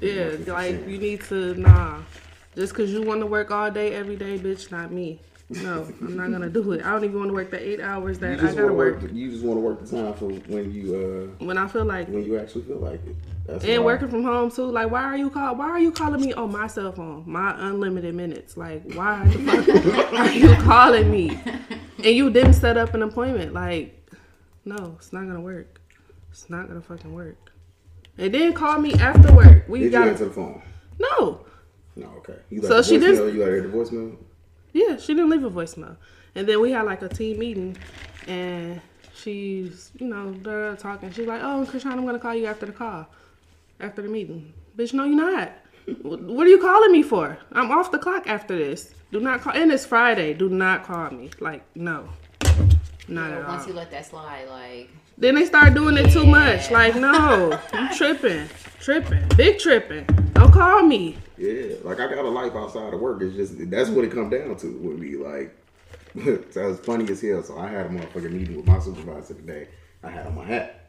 Yeah, pretty much what you're like you need to nah. Just cause you want to work all day every day, bitch, not me. No, I'm not gonna do it. I don't even want to work the eight hours that I gotta work work. You just want to work the time for when you uh when I feel like when you actually feel like it. That's And why. working from home too. Like, why are you call? Why are you calling me on my cell phone? My unlimited minutes. Like, why the fuck are you calling me? And you didn't set up an appointment. Like, no, it's not gonna work. It's not gonna fucking work. And then call me after work. We Did you got answer the phone? no. No, okay. You So the she voicemail, did- You got the voicemail. Yeah, she didn't leave a voicemail. And then we had like a team meeting, and she's you know they're talking. She's like, "Oh, Krishan, I'm gonna call you after the call, after the meeting." Bitch, no, you're not. What are you calling me for? I'm off the clock after this. Do not call. And it's Friday. Do not call me. Like, no, not at all. Once you let that slide, like Then they start doing it too much. Like, no, you tripping, tripping, big tripping. Don't call me. Yeah, like I got a life outside of work. It's just that's what it come down to with me. Like, so it's funny as hell. So I had a motherfucking meeting with my supervisor today. I had on my hat.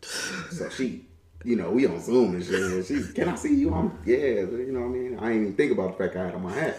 So she, you know, we on Zoom and shit. And she, can I see you? I'm, yeah, you know what I mean. I ain't even think about the fact I had on my hat.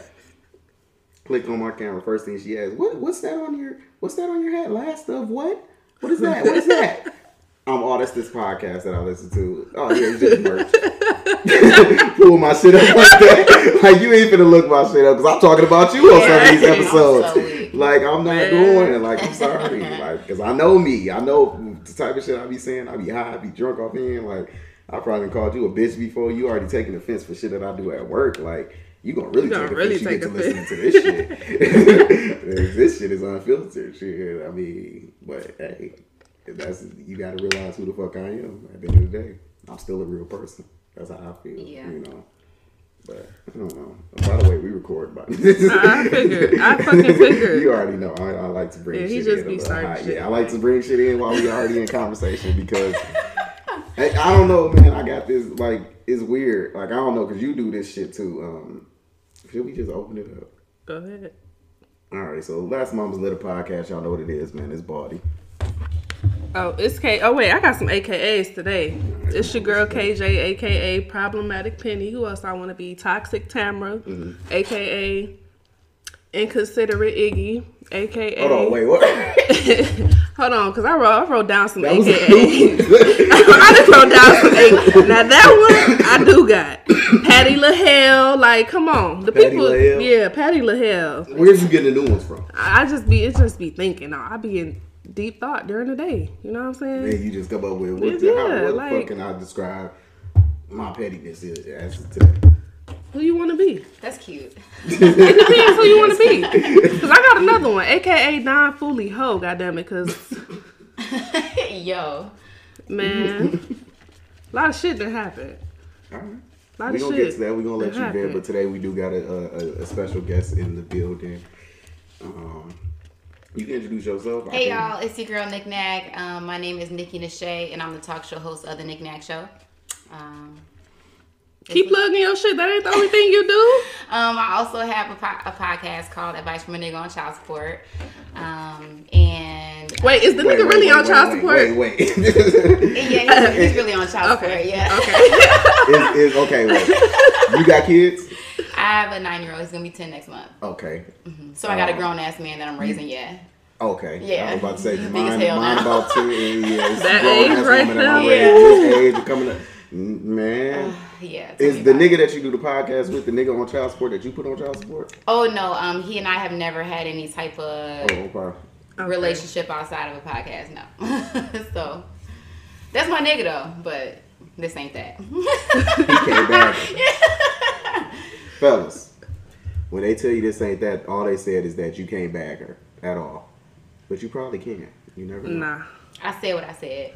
Click on my camera. First thing she asked, what, what's that on your, what's that on your hat? Last of what? What is that? What is that? Um, oh, that's this podcast that I listen to. Oh yeah, it's just merch. Pull my shit up like that. Like you ain't finna look my shit up because I'm talking about you on some of these episodes. I'm so like I'm not Man. doing it. Like I'm sorry. Like because I know me. I know the type of shit I be saying. I be high. I be drunk off in. Like I probably called you a bitch before. You already taking offense for shit that I do at work. Like. You gonna really You gonna take really offense. take you get to listening offense. to this shit. this shit is unfiltered. Shit. I mean, but hey, that's you gotta realize who the fuck I am. At the end of the day, I'm still a real person. That's how I feel. Yeah. You know. But I don't know. By the way, we record by I figured. I fucking figured. you already know. I, I like to bring Yeah, he shit just in. be starting shit. Yeah, I like to bring shit in while we already in conversation because Hey, I don't know, man. I got this like it's weird. Like I don't know because you do this shit too. Um, should we just open it up? Go ahead. All right. So last Mama's Little podcast, y'all know what it is, man. It's Baldy. Oh, it's K. Oh wait, I got some AKAs today. It's your girl KJ, aka Problematic Penny. Who else I want to be? Toxic Tamra, Mm-hmm. aka Inconsiderate Iggy, aka. Hold on, wait, what? Hold on, cause I wrote I wrote down some That new I just wrote down some AKAs. Now that one I do got. Patty LaHale, like come on, the Patty people. LaHale? Yeah, Patty LaHale. Where'd you get the new ones from? I just be it just be thinking. I be in deep thought during the day. You know what I'm saying? Man, you just come up with what, Yeah, how, what like- the fuck can I describe my pettiness is as today? Who you want to be? that's cute. It depends who you want to be. Cause I got another one, aka Don Fully Ho. Goddamn it, cause Yo, man, a lot of shit that happened. All right. A lot We're of gonna shit. get to that. We're gonna let that you vent, happened. but today we do got a, a, a special guest in the building. Um, you can introduce yourself. Hey y'all, it's your girl Nic Nac. Um, my name is Nikki Nashay, and I'm the talk show host of the Nic Nac Show. Um, Keep plugging your shit. That ain't the only thing you do. Um, I also have a, po- a podcast called Advice from a Nigga on Child Support. Um, and Wait, is the Wait, nigga wait, really wait, on wait, child wait, support? Wait, wait. yeah, he's, he's really on child Okay. support. Yeah. Okay. is, is okay. Wait, you got kids? I have a nine year old. He's gonna be ten next month. Okay, So I got a Oh. grown ass man that I'm raising. Yeah. okay. Yeah. I was about to say Big as mine. hell Mine now. about two. Yeah, it's That grown age ass right woman that I'm there. raising. This age coming up. Man, Yeah. is the about it. nigga that you do the podcast with the nigga on child support that you put on child support? Oh no. Um, he and I have never had any type of Oh, okay. Okay. relationship outside of a podcast. No. so that's my nigga though, but this ain't that. He came back. Fellas, when they tell you this ain't that, all they said is that you can't bag her at all. But you probably can. You never know. Nah. I said what I said.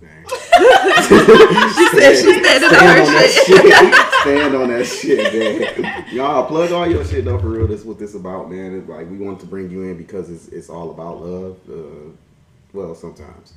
Man. She said she standing on Stand her on that shit. shit. Stand on that shit, man. Y'all plug all your shit though for real. That's what this about, man. It's like we want to bring you in because it's it's all about love. Uh, well, sometimes.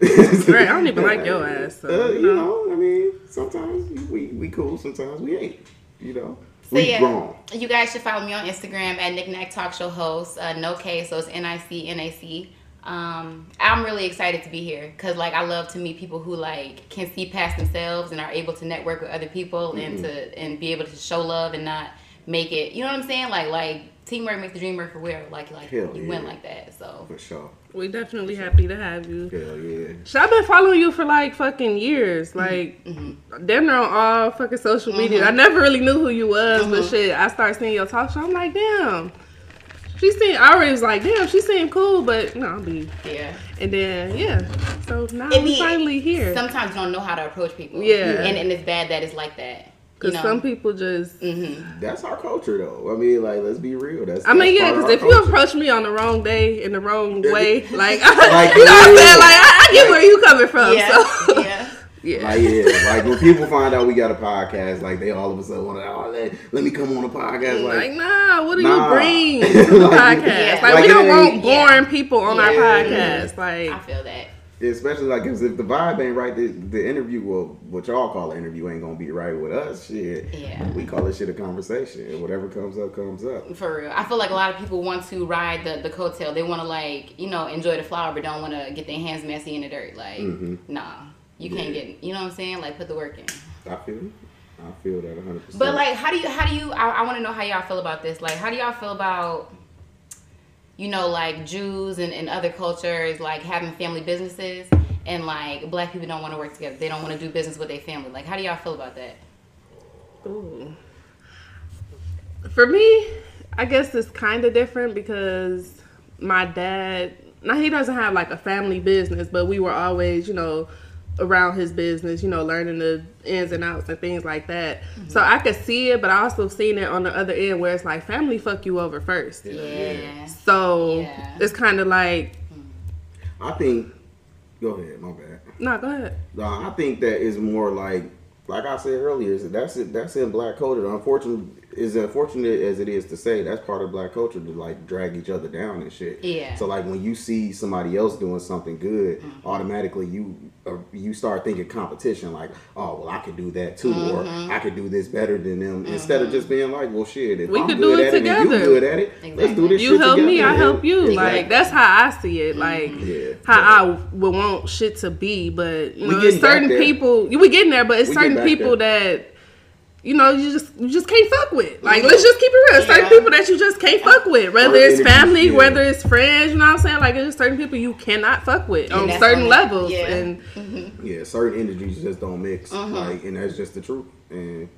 Right, I don't even like your ass, so, uh, you you know. know, I mean, sometimes we we cool, sometimes we ain't. You know, So we yeah, grown. you guys should follow me on Instagram at Nic Nac Talk Show Host. Uh, no K, so it's N I C N A C. Um, I'm really excited to be here because like I love to meet people who like can see past themselves and are able to network with other people and Mm-hmm. to and be able to show love and not make it. You know what I'm saying? Like like teamwork makes the dream work for real. Like like Hell you win like that. So For sure. We definitely happy to have you. Hell yeah. Shit, I've been following you for like fucking years. Like, damn near on all fucking social media. I never really knew who you was, but shit, I started seeing your talk show. I'm like, damn. She seemed, I already was like, damn, she seemed cool, but no, I'll be. yeah. And then, yeah. So now It we be- finally here. Sometimes you don't know how to approach people. Yeah. And and it's bad that it's like that. You Because know? some people just. Mm-hmm. That's our culture, though. I mean, like, let's be real. That's. I mean, that's yeah, because our if you approach me on the wrong day in the wrong way, like, Like, you know what I'm saying? Like, I, I get where you coming from. yeah. So, yeah. yeah. Like yeah, like when people find out we got a podcast, like they all of a sudden want to, oh, let, let me come on a podcast. Like, Like, nah, what do Nah. you bring to the Like, podcast? Yeah. Like, Like, we don't want ain't- Yeah. boring people on our podcast. Like I feel that. especially like 'cause if the vibe ain't right, the, the interview, well, what y'all call an interview, ain't gonna be right with us. Shit, Yeah. we call this shit a conversation. and Whatever comes up, comes up. For real. I feel like a lot of people want to ride the, the coattail. They want to, like, you know, enjoy the flower, but don't want to get their hands messy in the dirt. Like, mm-hmm. nah. You can't Yeah. get, you know what I'm saying? Like, put the work in. I feel, you. I feel that 100. percent But, like, how do you, how do you, I, I want to know how y'all feel about this. Like, how do y'all feel about, you know, like Jews and, and other cultures, like having family businesses and, like, black people don't want to work together. They don't want to do business with their family. Like, how do y'all feel about that? ooh. For me, I guess it's kind of different because my dad, now he doesn't have like a family business, but we were always, you know, around his business, you know, learning the ins and outs and things like that. So mm-hmm. I could see it, but I also seen it on the other end where it's like family fuck you over first. Yeah. So Yeah. it's kind of like, I think. Go ahead, my bad. no, go ahead. No, I think that is more like, like I said earlier, is that that's it. That's in black culture. Unfortunately, is unfortunate as it is to say, that's part of black culture to like drag each other down and shit. Yeah. So like when you see somebody else doing something good, mm-hmm. automatically you uh, you start thinking competition. Like, oh well, I could do that too, or mm-hmm. I could do this better than them. Mm-hmm. Instead of just being like, well, shit, if We I'm could good do it at it and you together. good at it, let's do this. You help me, together. I help you. Exactly. Like that's how I see it. Like Yeah. how I would want shit to be, but you We know, certain there. people. We getting there, but it's We certain people that you know you just you just can't fuck with. Like let's Mhm. just keep it real. Certain Yeah. people that you just can't fuck with. Whether Certain it's family, yeah. whether it's friends. You know what I'm saying? Like it's certain people you cannot fuck with on certain on levels. Yeah. And Yeah, certain energies just don't mix. Uh-huh. Like, and that's just the truth. And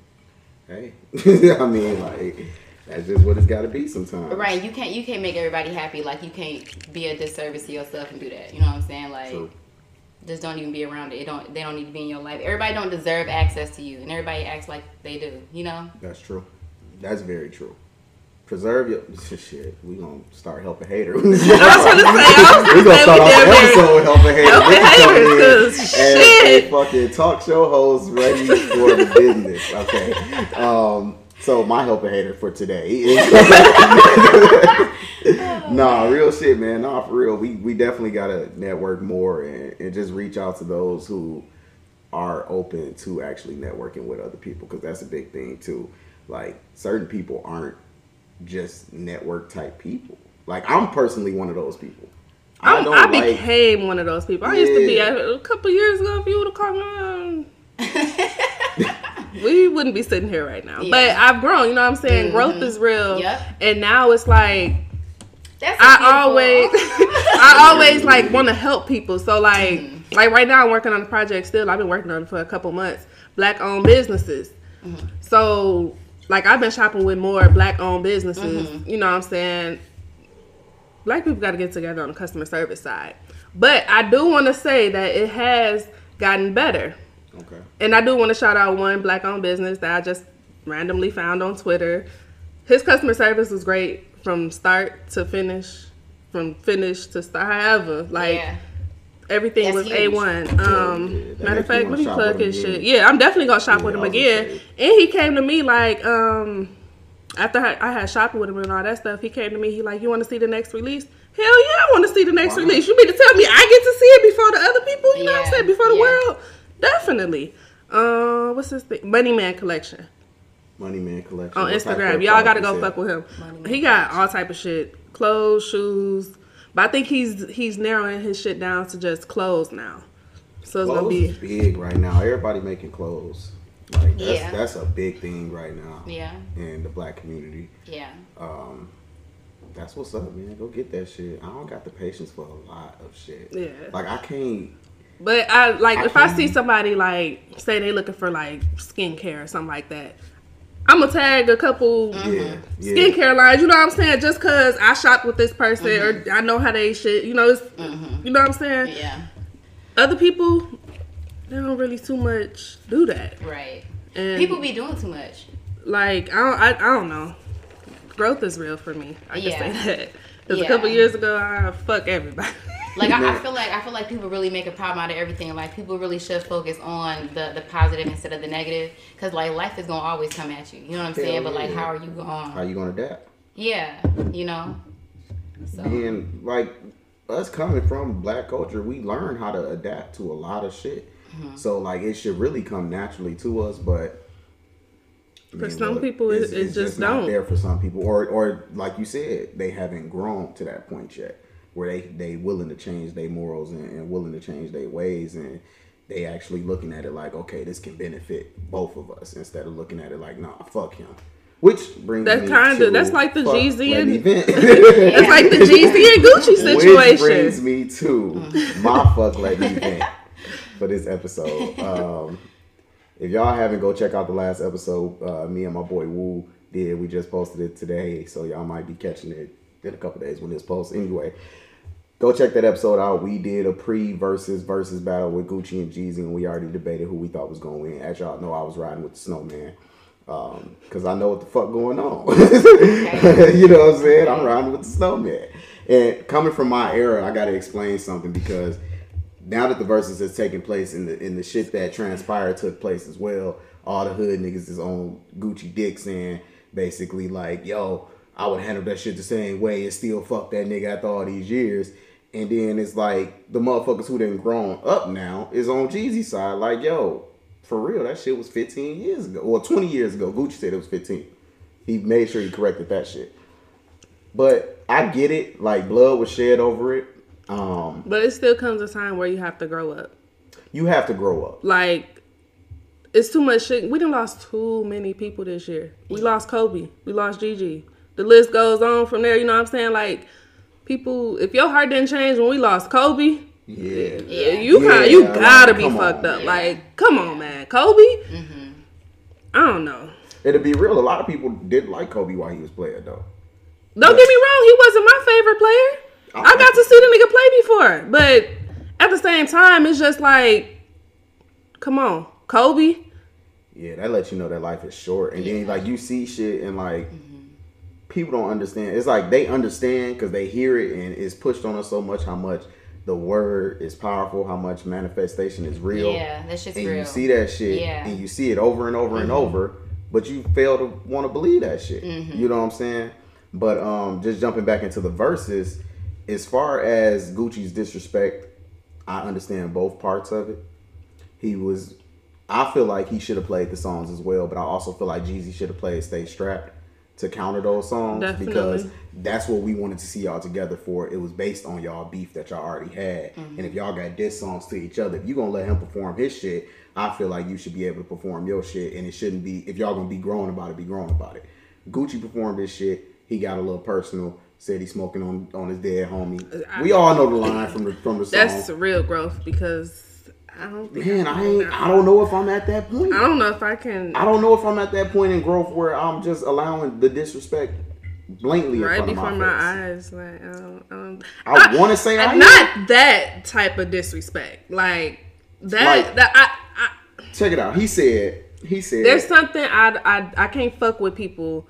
hey, I mean, like, that's just what it's got to be sometimes. Right, you can't you can't make everybody happy. Like you can't be a disservice to yourself and do that. You know what I'm saying? Like True. Just don't even be around it. it. Don't they don't need to be in your life. Everybody don't deserve access to you, and everybody acts like they do. You know? That's true. That's very true. Preserve your shit. We gonna start helping haters. I was gonna say, I was we gonna gonna start off the episode with helping haters. Helping They can come haters, in 'cause and- shit. and fucking talk show hosts ready for the business. Okay. Um. So my helping hater for today is nah, real shit, man. Nah, for real. We we definitely gotta network more and, and just reach out to those who are open to actually networking with other people because that's a big thing too. Like certain people aren't just network type people. Like I'm personally one of those people. I I'm, don't I like. became one of those people. I used to be a, a couple years ago. If you would have called me, um, we wouldn't be sitting here right now. But I've grown. You know what I'm saying? Growth is real. Yep. And now it's like That's I always, I always like want to help people. So like, mm. like right now I'm working on a project still. I've been working on it for a couple months. Black owned businesses. Mm-hmm. So like I've been shopping with more black owned businesses. Mm-hmm. You know what I'm saying? Black people got to get together on the customer service side. But I do want to say that it has gotten better. okay. And I do want to shout out one black owned business that I just randomly found on Twitter. His customer service was great from start to finish, from finish to start. However, like yeah. everything That's was huge. A one. Um, Yeah, matter of fact, wanna let me plug his shit. Yeah, I'm definitely gonna shop Yeah, with him again. say. And he came to me like, um, after I I had shopping with him and all that stuff, he came to me. He like, you want to see the next release? Hell yeah, I want to see the next Why not? release. You mean to tell me I get to see it before the other people? You know what I'm saying? Before the yeah. world? Definitely. Uh, what's this thing? Money Man Collection Money Man Collection. on Instagram. Y'all gotta go fuck with him. Money He got all type of shit: clothes, shoes, But I think he's he's narrowing his shit down to just clothes now. So it's gonna Clothes be is big right now. Everybody making clothes. Like that's Yeah. that's a big thing right now Yeah. in the black community. Yeah. Um, that's what's up, man. Go get that shit. I don't got the patience for a lot of shit. Yeah. Like I can't. But I like I if I can't- see somebody like say they looking for like skincare or something like that, I'm gonna tag a couple mm-hmm. Yeah. Yeah. skincare lines. You know what I'm saying? Just cause I shop with this person or mm-hmm. I know how they shit. You know, it's, mm-hmm. you know what I'm saying? Yeah. Other people, they don't really too much do that. Right. And People be doing too much. like I don't, I, I don't know. Growth is real for me. I can Yeah. say that. Because Yeah. a couple years ago, I fuck everybody. Like I, I feel like I feel like people really make a problem out of everything. Like people really should focus on the the positive instead of the negative. Cause like life is gonna always come at you. You know what I'm Hell saying? But like, how are you going? How going? you gonna adapt? Yeah. You know. So And like us coming from black culture, we learn how to adapt to a lot of shit. Mm-hmm. So like it should really come naturally to us, but For some people, it- it just not don't. there for some people, or or like you said, they haven't grown to that point yet, where they they willing to change their morals and, and willing to change their ways, and they actually looking at it like, okay, this can benefit both of us, instead of looking at it like, nah, fuck him. Which brings That's kinda- that's like the Jeezy and-. It's like the Jeezy and Gucci Which brings situation. me to my fuck let me vent for this episode. Um, if y'all haven't, go check out the last episode. Uh, me and my boy Woo did. We just posted it today, so y'all might be catching it in a couple days when it's posts. Anyway, go check that episode out. We did a pre Verzuz Verzuz battle with Gucci and Jeezy, and we already debated who we thought was going to win. As y'all know, I was riding with the Snowman. Um, cause I know what the fuck going on. you know what I'm saying? I'm riding with the snowman. And coming from my era, I gotta explain something because now that the Verzuz has taken place and the in the shit that transpired took place as well, all the hood niggas is on Gucci dick saying basically like, yo, I would handle that shit the same way and still fuck that nigga after all these years. And then it's like the motherfuckers who done grown up now is on Jeezy's side, like, yo, for real, that shit was 15 years ago. Or 20 years ago. Gucci said it was 15. He made sure he corrected that shit. But I get it. Like blood was shed over it. Um, But it still comes a time where you have to grow up. you have to grow up. Like, it's too much shit. We done lost too many people this year. We lost Kobe. We lost Gigi. The list goes on from there. You know what I'm saying? Like, people, if your heart didn't change when we lost Kobe, Yeah. Yeah. you kind you Yeah, gotta like, be come on, fucked up. man. Like, come on, man. Kobe? Mm-hmm. I don't know. And to be real, a lot of people didn't like Kobe while he was playing though. Don't get me wrong, he wasn't my favorite player. I got to see the nigga play before. But at the same time, it's just like, come on, Kobe. Yeah, that lets you know that life is short. And then like you see shit and like mm-hmm. People don't understand. It's like they understand because they hear it and it's pushed on us so much how much the word is powerful, how much manifestation is real. Yeah, that shit's and real. you see that shit Yeah. and you see it over and over and over, but you fail to want to believe that shit. You know what I'm saying? But um just jumping back into the Verzuz, as far as Gucci's disrespect, I understand both parts of it. He was I feel like he should have played the songs as well, but I also feel like Jeezy should have played Stay Strapped to counter those songs Definitely. because that's what we wanted to see y'all together for. It was based on y'all beef that y'all already had. Mm-hmm. And if y'all got diss songs to each other, if you're gonna let him perform his shit, I feel like you should be able to perform your shit. And it shouldn't be if y'all gonna be growing about it, be growing about it. Gucci performed his shit. He got a little personal. Said he's smoking on on his dead homie. Uh, we all know the line from the from the song. That's real growth because I don't think Man, I ain't. I don't know if I'm at that point. I don't know if I can I don't know if I'm at that point in growth where I'm just allowing the disrespect blatantly in right front before of my, my, eyes. Like I don't, I don't I want to say I am. not that type of disrespect. Like that. Like- that I, I Check it out. He said. He said. there's something I, I I can't fuck with people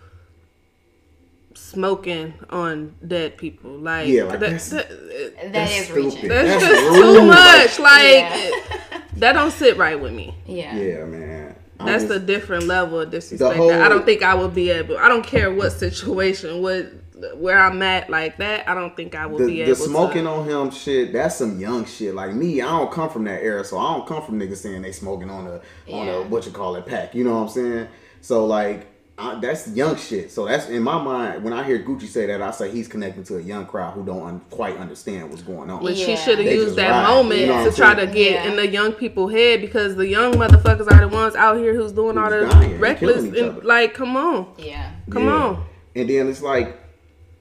smoking on dead people. Like Yeah, like that, that's- that- That That's is stupid. reaching. that's, That's just too much. Like Yeah. that don't sit right with me. Yeah. yeah, man. I That's a different level of disrespect. whole- I don't think I would be able. I don't care what situation, what where I'm at, like that. I don't think I would the, be the able. smoking to. on him shit. That's some young shit. Like me, I don't come from that era, so I don't come from niggas saying they smoking on a on a what you call it pack. You know what I'm saying? So like I, that's young shit. So that's in my mind. When I hear Gucci say that, I say he's connecting to a young crowd who don't un- quite understand what's going on. But she should have used that ride, moment you know to try saying? to get Yeah. in the young people's head because the young motherfuckers are the ones out here who's doing all the dying and reckless and like, come on, Yeah. come Yeah. on. And then it's like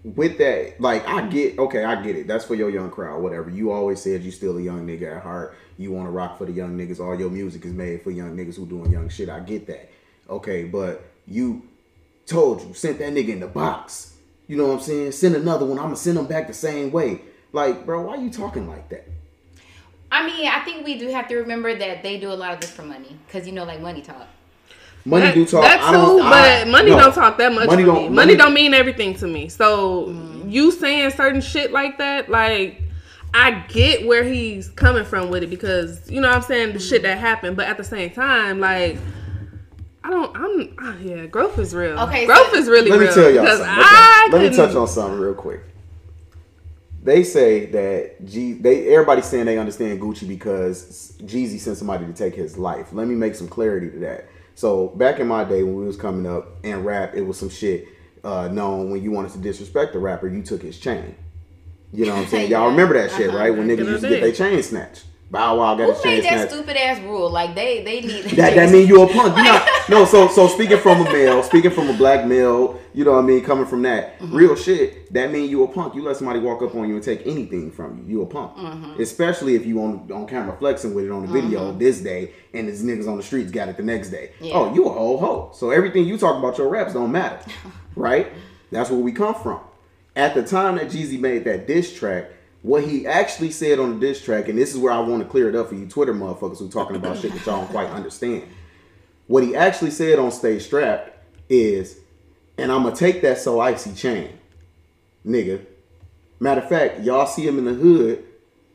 with that, like I get okay, I get it. That's for your young crowd, whatever. You always said you still a young nigga at heart. You want to rock for the young niggas. All your music is made for young niggas who doing young shit. I get that. Okay, but you told you sent that nigga in the box. You know what I'm saying? Send another one. I'm gonna send them back the same way. Like, bro, why are you talking like that? I mean, I think we do have to remember that they do a lot of this for money, because you know, like money talk. Money That, do talk. that I don't, I- but money no. don't talk that much. Money don't- me. money- Money don't mean everything to me. So mm-hmm. you saying certain shit like that, like I get where he's coming from with it because you know what I'm saying the shit mm-hmm. that happened, but at the same time, like. I don't. I'm. ah, yeah, growth is real. Okay, growth so- is really Let me real. tell y'all something. I Let me couldn't- touch on something real quick. They say that G, they everybody's saying they understand Gucci because Jeezy sent somebody to take his life. Let me make some clarity to that. So back in my day when we was coming up and rap, it was some shit uh, known when you wanted to disrespect the rapper, you took his chain. You know what I'm saying? Y'all Yeah. remember that shit, Uh-huh. right? When niggas used to get day. their chain snatched. Bow Wow got his Who chain made that snatched. stupid ass rule? Like they, they need That that mean you a punk. You not no. So so speaking from a male, speaking from a black male, you know what I mean. Coming from that Mm-hmm. real shit, that mean you a punk. You let somebody walk up on you and take anything from you. You a punk. Mm-hmm. Especially if you on on camera flexing with it on the video this day, and this niggas on the streets got it the next day. Yeah. Oh, you a whole hoe. So everything you talk about your raps don't matter, right? That's where we come from. At the time that Jeezy made that diss track, what he actually said on the diss track, and this is where I want to clear it up for you Twitter motherfuckers who talking about shit that y'all don't quite understand. What he actually said on Stay Strapped is, and I'm gonna take that so icy chain, nigga. Matter of fact, y'all see him in the hood,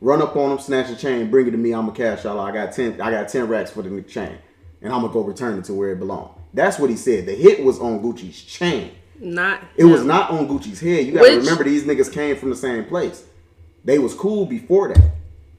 run up on him, snatch the chain, bring it to me. I'ma cash y'all. I got ten. I got ten racks for the chain, and I'm gonna go return it to where it belonged. That's what he said. The hit was on Gucci's chain. Not. It was not on Gucci's head. You gotta Which- remember these niggas came from the same place. They was cool before that.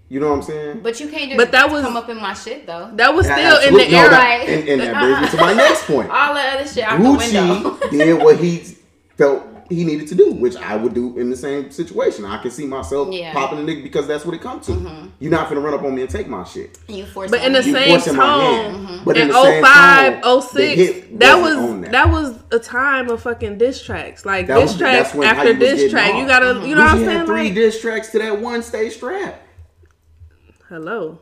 You know what I'm saying? But you can't just But that was- come up in my shit though. That was Yeah, still in the no, era. that- and, and that brings me to my next point. All the other shit out the window. Gucci did what he felt he needed to do, which I would do in the same situation. I can see myself Yeah. Mm-hmm. popping a nigga because that's what it comes to. You're not gonna run up on me and take my shit. you force But in the You same forcing my tone, hand. But in in the 05, tone, 06, that wasn't was on that. that. was a time of fucking diss tracks. Like That diss was- tracks that's after you diss track. You gotta, you know what I'm saying? had three Like, diss tracks to that one stay strap. hello.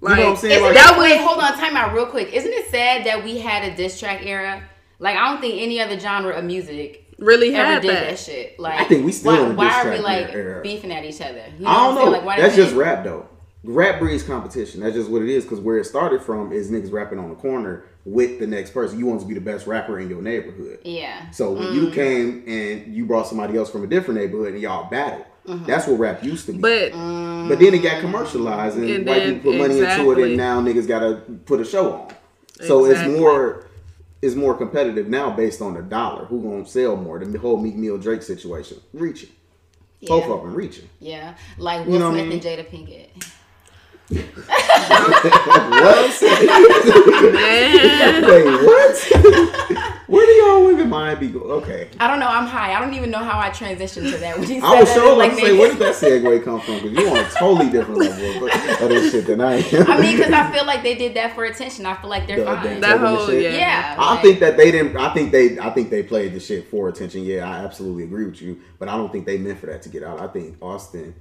You know what I'm saying? Isn't Like, that it, was- wait, hold on, time out real quick. Isn't it sad that we had a diss track era? Like I don't think any other genre of music Really ever had did that. that. shit. Like I think we still why, in why are we like era. beefing at each other? You I don't what I'm saying? know. Like, why That's just rap though. Rap breeds competition. That's just what it is. Because where it started from is niggas rapping on the corner with the next person. You want to be the best rapper in your neighborhood. Yeah. So when Mm. you came and you brought somebody else from a different neighborhood and y'all battled, Mm-hmm. that's what rap used to be. But but then it got commercialized and, And white then- people put money into it, and now niggas gotta put a show on. So Exactly. it's more. It's more competitive now based on the dollar. Who gonna sell more? The whole Meek Mill Drake situation, reaching, both of them reaching. Yeah. Like You Will know what I Smith mean? and Jada Pinkett. What? man, Wait, what? Where do y'all women mind be go? Okay. I don't know. I'm high. I don't even know how I transitioned to that. When you I was that, sure it's like to say, where did that segue come from? Because you on a totally different level of, of this shit than I am. I mean, because I feel like they did that for attention. I feel like they're The- fine. the- that whole shit? yeah. yeah. I like- think that they didn't. I think they. I think they played the shit for attention. Yeah, I absolutely agree with you. But I don't think they meant for that to get out. I think Austin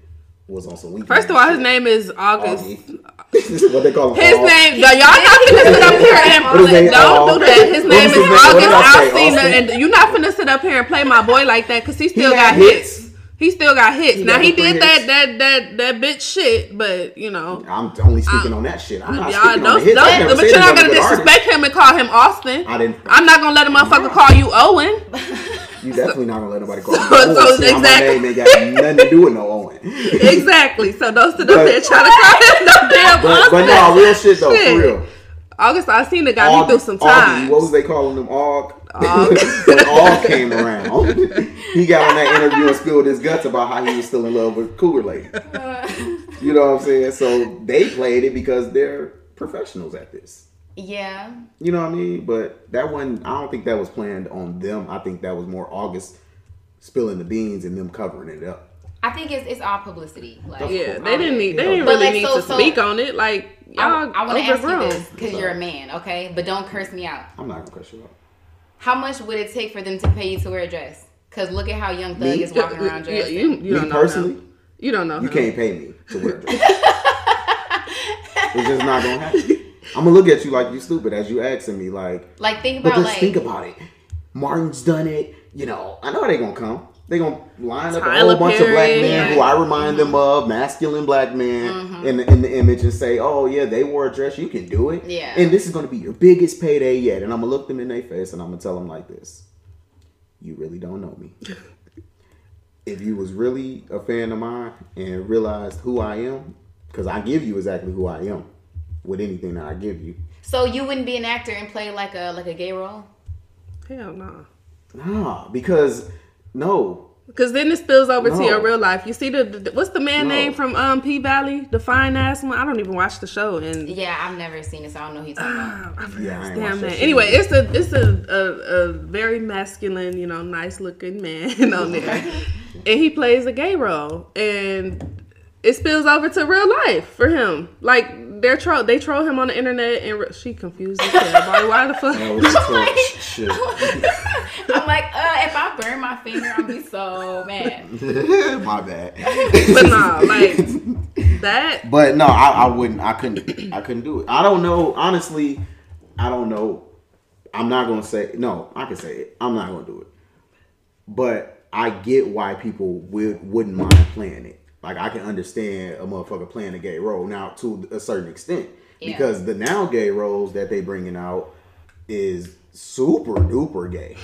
was on some weak. First of all, his name is August. this is what they call him. His Aug. name, y'all not finna sit up here and What is don't Aug? do that. His name is his name? August I say? Alsina, Austin? and you're not finna sit up here and play my boy like that because he still He got hits. hits. He still got hits. He now got he did that hits. that that that bitch shit, but you know. I'm only speaking on that shit. I'm not speaking on don't, the hits. Don't, but you're not gonna was a good disrespect him and call him Austin. I didn't. I'm not gonna let a motherfucker call you Owen. You definitely not gonna let nobody call me. So- Owen. so exactly. My name ain't got nothing to do with no Owen. exactly. So don't sit up But- there trying to call him no damn But, Austin. but no, real shit though, Shit. for real. August Alsina got me Aug- through some time. What was they calling them? Aug. Aug. when Aug came around, he got on that interview and spilled his guts about how he was still in love with Cougar Lady. You know what I'm saying? So they played it because they're professionals at this. Yeah. You know what I mean? But that one, I don't think that was planned on them. I think that was more August spilling the beans and them covering it up. I think it's it's all publicity. Like Yeah, they didn't need. They didn't really like, need so- to so- speak on it. Like I, y'all I want to ask you this because you're a man, okay? But don't curse me out. I'm not gonna curse you out. How much would it take for them to pay you to wear a dress? Because look at how Young Thug Me? is walking around Yeah, dressed. you, you Me don't personally, him. You don't know. you him. can't pay me to wear a dress. it's just not gonna happen. I'm gonna look at you like you stupid as you asking me like, like think about but about just like think about it. Martin's done it. You know, I know they gonna come. They gonna line up a whole bunch of black men yeah. who I remind them mm-hmm. of, masculine black men mm-hmm. in, the, in the image, and say, "Oh yeah, they wore a dress. You can do it." Yeah. And this is gonna be your biggest payday yet. And I'm gonna look them in their face and I'm gonna tell them like this: You really don't know me. if you was really a fan of mine and realized who I am, because I give you exactly who I am with anything that I give you. so you wouldn't be an actor and play like a like a gay role. Hell no. Nah, because no, Because then it spills over to your real life. You see the, the- what's the man No. name from um P Valley, the fine ass one. I don't even watch the show and Yeah, I've never seen it, so I don't know who you're talking about. I forgot Yeah, I damn watched that Anyway, it's a it's a, a a very masculine, you know, nice looking man on there, and he plays a gay role, and it spills over to real life for him. Like they're troll, they troll him on the internet, and re- she confused as hell. Why the fuck? that was a tough shit. I'm like, uh, if I burn my finger, I'll be so mad. My bad. But nah, like that. But no, I, I wouldn't. I couldn't. I couldn't do it. I don't know. Honestly, I don't know. I'm not gonna say no. I can say it. I'm not gonna do it. But I get why people would wouldn't mind playing it. Like I can understand a motherfucker playing a gay role now to a certain extent Yeah. because the now gay roles that they bringing out is super duper gay.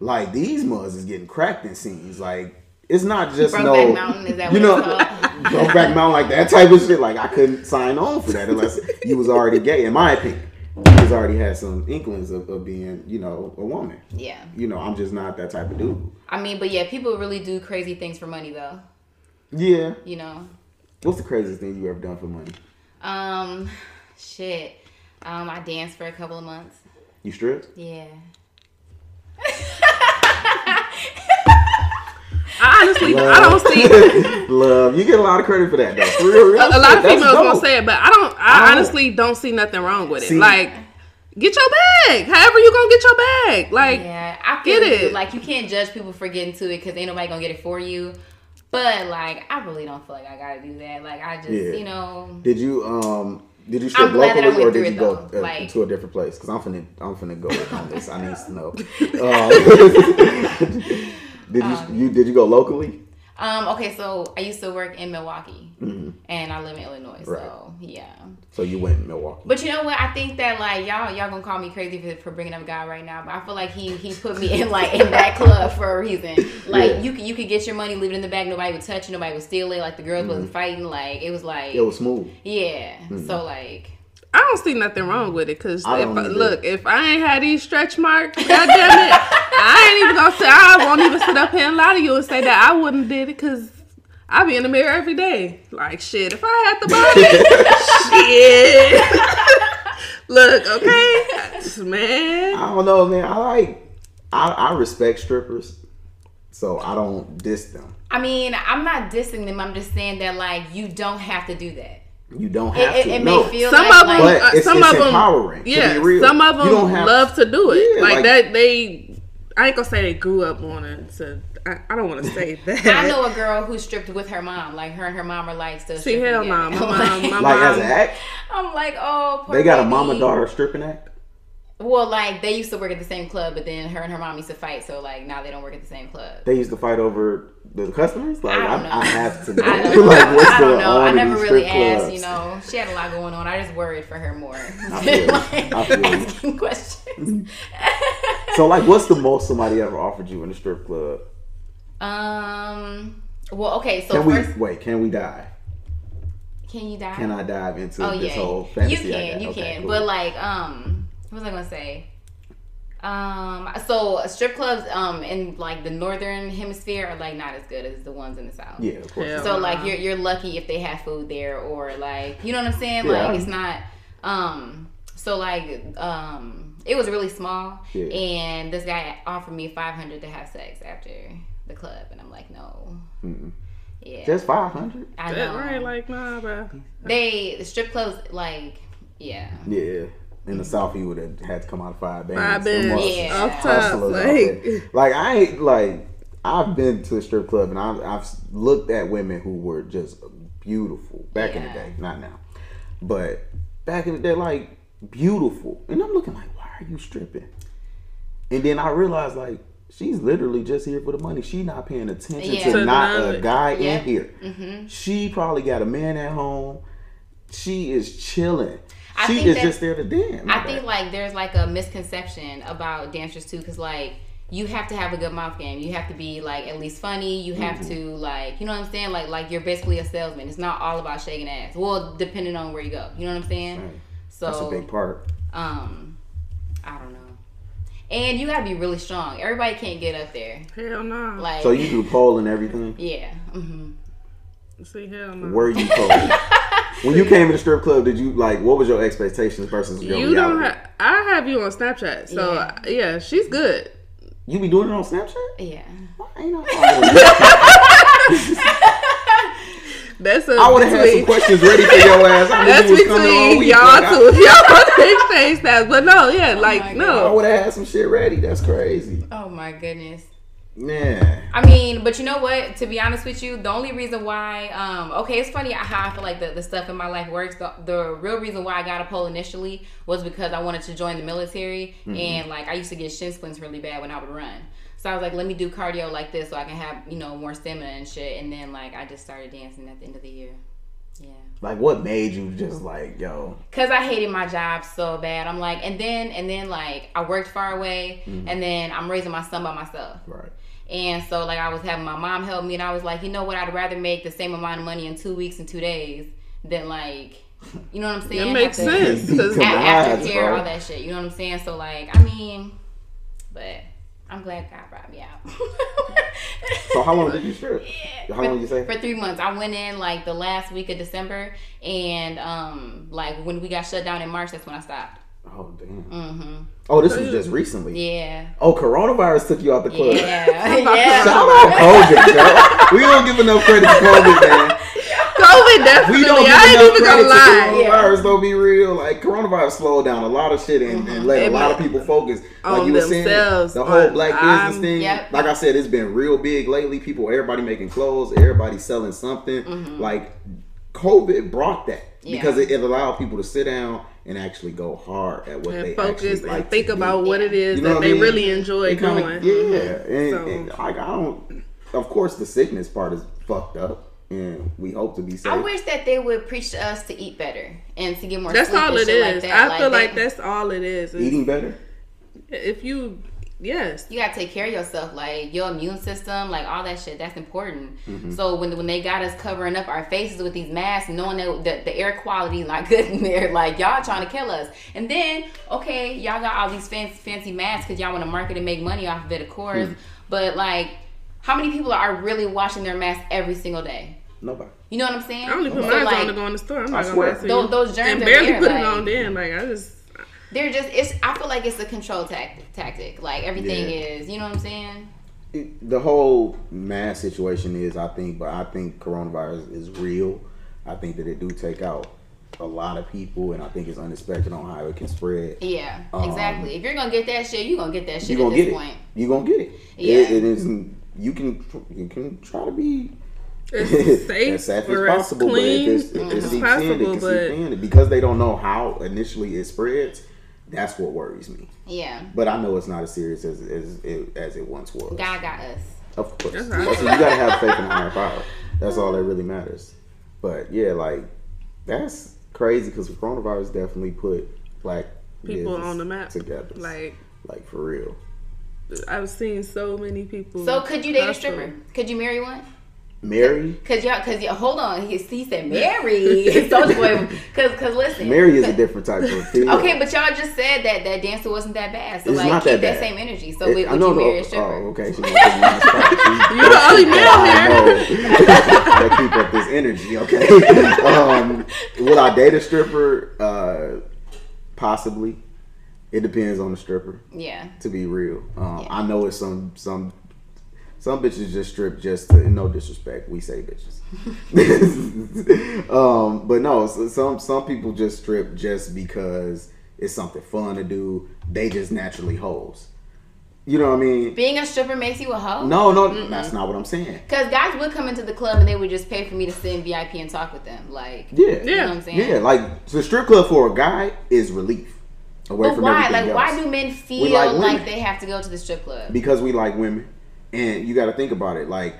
Like these mugs is getting cracked in scenes. Like it's not just Brokeback no. Mountain, is that you know? Brokeback Mountain, like that type of shit. Like I couldn't sign on for that unless you was already gay. In my opinion, you was already had some inklings of, of being, you know, a woman. Yeah. You know, I'm just not that type of dude. I mean, but yeah, people really do crazy things for money, though. Yeah. You know. What's the craziest thing you ever done for money? Um, shit. Um, I danced for a couple of months. You stripped? Yeah. I honestly, I don't see. Love. You get a lot of credit for that, though. For real, real A, a lot of shit. That's females dope. won't say it, but I don't. I, I don't. honestly don't see nothing wrong with it. See- like, get your bag. However you gonna get your bag. Like, Yeah, I feel Get you. it. Like you can't judge people for getting to it because ain't nobody gonna get it for you. But like, I really don't feel like I gotta do that. Like I just, Yeah. you know, Did you um did you strip I'm glad that I locally or did you go uh, Like- to a different place? Because I'm finna I'm finna go on this. I need to know. Uh, did you you did you go locally? Um, okay. So I used to work in Milwaukee, and I live in Illinois. Mm-hmm. Right. So yeah. So you went in Milwaukee. But you know what? I think that like y'all y'all gonna call me crazy for, for bringing up a guy right now, but I feel like he he put me in like in that club for a reason. Like Yeah. you could you could get your money, leave it in the bag, nobody would touch it, nobody would steal it. Like the girls wasn't fighting. Like it was like Mm-hmm. It was smooth. yeah. So like I don't see nothing wrong with it. Cause if I, look, if I ain't had these stretch marks, God damn it, I ain't even gonna say. I won't even sit up here and lie to you and say that I wouldn't did it. Cause I be in the mirror every day. Like shit, if I had the body, shit. look, okay, man. I don't know, man. I like I, I respect strippers, so I don't diss them. I mean, I'm not dissing them. I'm just saying that like you don't have to do that. You don't have it, to. it no. may feel Some like, of them, like it's- some it's of them, empowering, to Yeah, be real. some of You them don't have- love to do it. Yeah, like, like- that. They, I ain't gonna say they grew up on it. So I, I don't want to say that. I know a girl who stripped with her mom. Like her and her mom are like still. See, stripping hell no, my mom, my like as mom. an act, I'm like, oh, poor they got a baby. mama daughter stripping act. Well, like they used to work at the same club, but then her and her mom used to fight. So like now they don't work at the same club. They used to fight over the customers. Like I I, don't know. I, have to know. I don't know. like what's I don't know. I never really strip asked. clubs. You know, she had a lot going on. I just worried for her more. I feel like, I feel asking questions. So like, what's the most somebody ever offered you in a strip club? um. Well, okay. So Can we first, wait? Can we die? can you die? Can I dive into Oh this yeah, whole you fantasy? I can, got? you Okay, can. cool. But like, um, what was I gonna say? Um, so strip clubs, um, in like the northern hemisphere are like not as good as the ones in the south. yeah, of course. Yeah. So like you're you're lucky if they have food there or like you know what I'm saying? Yeah. Like it's not um So like, um, it was really small, Yeah. and this guy offered me five hundred to have sex after the club, and I'm like, no. Yeah, Just five hundred. I That know. right, like nah, bro. they the strip clubs like, yeah, Yeah. In the South, he would have had to come out of five bands. Five Them bands motherfuckers Yeah. off top, hustlers like like I ain't like I've been to a strip club and I've, I've looked at women who were just beautiful back in the day, not now, but back in the day, like beautiful, and I'm looking like, why are you stripping? And then I realized like she's literally just here for the money. She not paying attention Yeah. to To not a guy Yeah. in here. She probably got a man at home. She is chilling. I She think is just there to dance. I think like there's like a misconception about dancers too, because like you have to have a good mouth game. You have to be like at least funny. You have to like you know what I'm saying. Like like you're basically a salesman. It's not all about shaking ass. Well, depending on where you go. You know what I'm saying. Right. So That's a big part. um, I don't know. And you gotta be really strong. Everybody can't get up there. hell no. Like So you do pole and everything. yeah. hmm See, hell no. Were you pole? when you came to the strip club, did you like? What was your expectations versus your you don't reality? have. I have you on Snapchat, so Yeah. yeah, she's good. You be doing it on Snapchat? Yeah. Why ain't I following you? That's a I would have had some questions ready for your ass. I knew That's you was coming all between y'all Like, two. If y'all want to exchange stats, but no, yeah, my like I, would have had some shit ready. That's crazy, Oh my goodness. man. I mean, but you know what? To be honest with you, the only reason why, um, okay, it's funny how I feel like the, the stuff in my life works. The, the real reason why I got a pole initially was because I wanted to join the military, and like I used to get shin splints really bad when I would run. So I was like, let me do cardio like this so I can have you know more stamina and shit. And then like I just started dancing at the end of the year. Yeah. Like, what made you just like, yo? Cause I hated my job so bad. I'm like, and then and then like I worked far away, mm-hmm. and then I'm raising my son by myself. Right. And so like I was having my mom help me and I was like, you know what, I'd rather make the same amount of money in two weeks and two days than like you know what I'm saying? It makes Have to- sense because Come a- on. After care, all that shit. You know what I'm saying? So like, I mean, but I'm glad God brought me out. So how long did you strip? How for, long you say? For three months. I went in like the last week of December, and um, like when we got shut down in March, that's when I stopped. Oh damn. Mm-hmm. Oh, this was just recently. Yeah. Oh, coronavirus took you out the club. Yeah. yeah. Shout out COVID, girl. We don't give enough credit to COVID, man. COVID definitely. We don't give I ain't enough even credit gonna to lie. coronavirus. Don't be real. Like coronavirus slowed down a lot of shit and, and mm-hmm. let a lot of people focus. Like on you were saying, themselves, the whole but black I'm- business um, thing. Yep. Like I said, it's been real big lately. People, everybody making clothes, everybody selling something. Mm-hmm. Like COVID brought that Yeah. because it, it allowed people to sit down and actually go hard at what they focus actually like and think to do. about what it is You know that they mean? really enjoy It kinda- doing. Yeah, and, So- and, like I don't. Of course, the sickness part is fucked up, and we hope to be safe. I wish that they would preach to us to eat better and to get more. That's sleep all and it shit is. Like that. I feel like that's all it is. is Eating better. If you, yes, you gotta take care of yourself, like your immune system, like all that shit. That's important. Mm-hmm. So when when they got us covering up our faces with these masks, knowing that the, the air quality is not good in there, like y'all trying to kill us. And then okay, y'all got all these fancy fancy masks because y'all want to market and make money off of it, of course. Hmm. But like, how many people are really washing their masks every single day? Nobody. You know what I'm saying? I only put So, mine like, on to go in the store. I'm I not gonna swear. lie to Those- you. those germs and are barely there, put like- it on then. Like I just, They're just it's I feel like it's a control tactic tactic. Like everything Yeah. is, you know what I'm saying? It- the whole mass situation is, I think, but I think coronavirus is real. I think that it do take out a lot of people, and I think it's unexpected on how it can spread. Yeah, Um, exactly. If you're gonna get that shit, you are gonna get that shit You at gonna this get point. it. You gonna get it. Yeah. It, it is. You can. You can try to be it's safe as safe as as possible, clean but if, it's, if it as seeps in, it possible. can But. Because they don't know how initially it spreads, that's what worries me. Yeah, But I know it's not as serious as as it, as it once was. God got us. Of course. That's right. Also, you gotta have faith in higher power. That's all that really matters. But yeah, like that's crazy because coronavirus definitely put black People business on the map. together. like like for real. I've seen so many people. So could you date a stripper? Could you marry one? Mary, Cause y'all, cause y'all, hold on. He, he said marry. Soldier boy. Cause, cause listen. Mary is a different type of female. Okay, but y'all just said that that dancer wasn't that bad. So It's like not keep that that, same energy. So It- would, I know you marry a stripper? Oh, okay. She gonna put me on the spot. She- You're the only male here. Gotta keep up this energy, okay? um, will I date a stripper? Uh, possibly. It depends on the stripper. Yeah. To be real, um, Yeah. I know it's some some some bitches just strip just to no disrespect. We say bitches, um, but no, so some some people just strip just because it's something fun to do. They just naturally hoes. You know what I mean? Being a stripper makes you a hoe? No, no, that's not what I'm saying. Because guys would come into the club and they would just pay for me to sit in VIP and talk with them. Like, Yeah, you know what I'm saying? yeah. Like the strip club for a guy is relief away But from why? Like, else. why do men feel like like, they have to go to the strip club? because we like women and you got to think about it like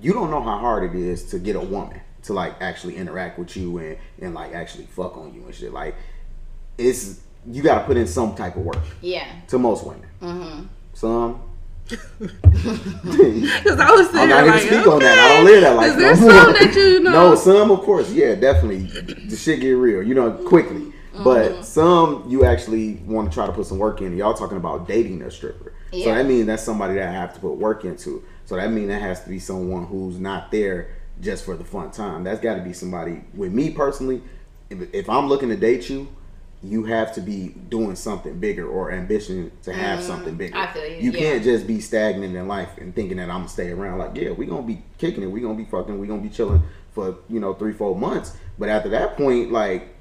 you don't know how hard it is to get a woman to like actually interact with you and and like actually fuck on you and shit like it's you got to put in some type of work yeah. to most women Mm-hmm. some Because I was I'm not like, even speak okay, on that. I don't live that life. Is there no some that you know? No, some of course, yeah, definitely. The shit get real, you know, quickly. Mm-hmm. But some you actually want to try to put some work in. Y'all talking about dating a stripper, so that means that's somebody that I have to put work into. So that means that has to be someone who's not there just for the fun time. That's got to be somebody. With me personally, if, if I'm looking to date you. You have to be doing something bigger or ambition to have mm, something bigger. I feel you, You yeah. can't just be stagnant in life and thinking that I'm gonna stay around. Like, yeah, we gonna be kicking it. We gonna be fucking. We gonna be chilling for you know three, four months. But after that point, like,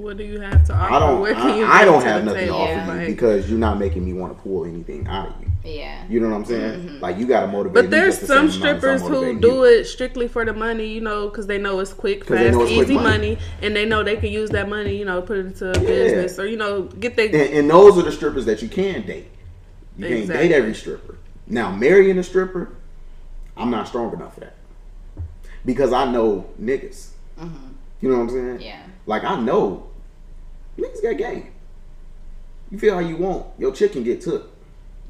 What do you have to offer? I don't, Where can you I, I don't have the nothing to offer Yeah. you Like, because you're not making me want to pull anything out of you. Yeah. You know what I'm saying? Like, you gotta motivate. But me there's just the some same amount as I'm strippers who do you. it strictly for the money, you know, because they know it's quick, fast, know it's quick easy money. money. and they know they can use that money, you know, put it into a business or you know get their And, and those are the strippers that you can date. You can't date every stripper. Now, marrying a stripper, I'm not strong enough for that because I know niggas. You know what I'm saying? Mm-hmm. Yeah. Like I know niggas got game. You feel how you want. Your chick can get took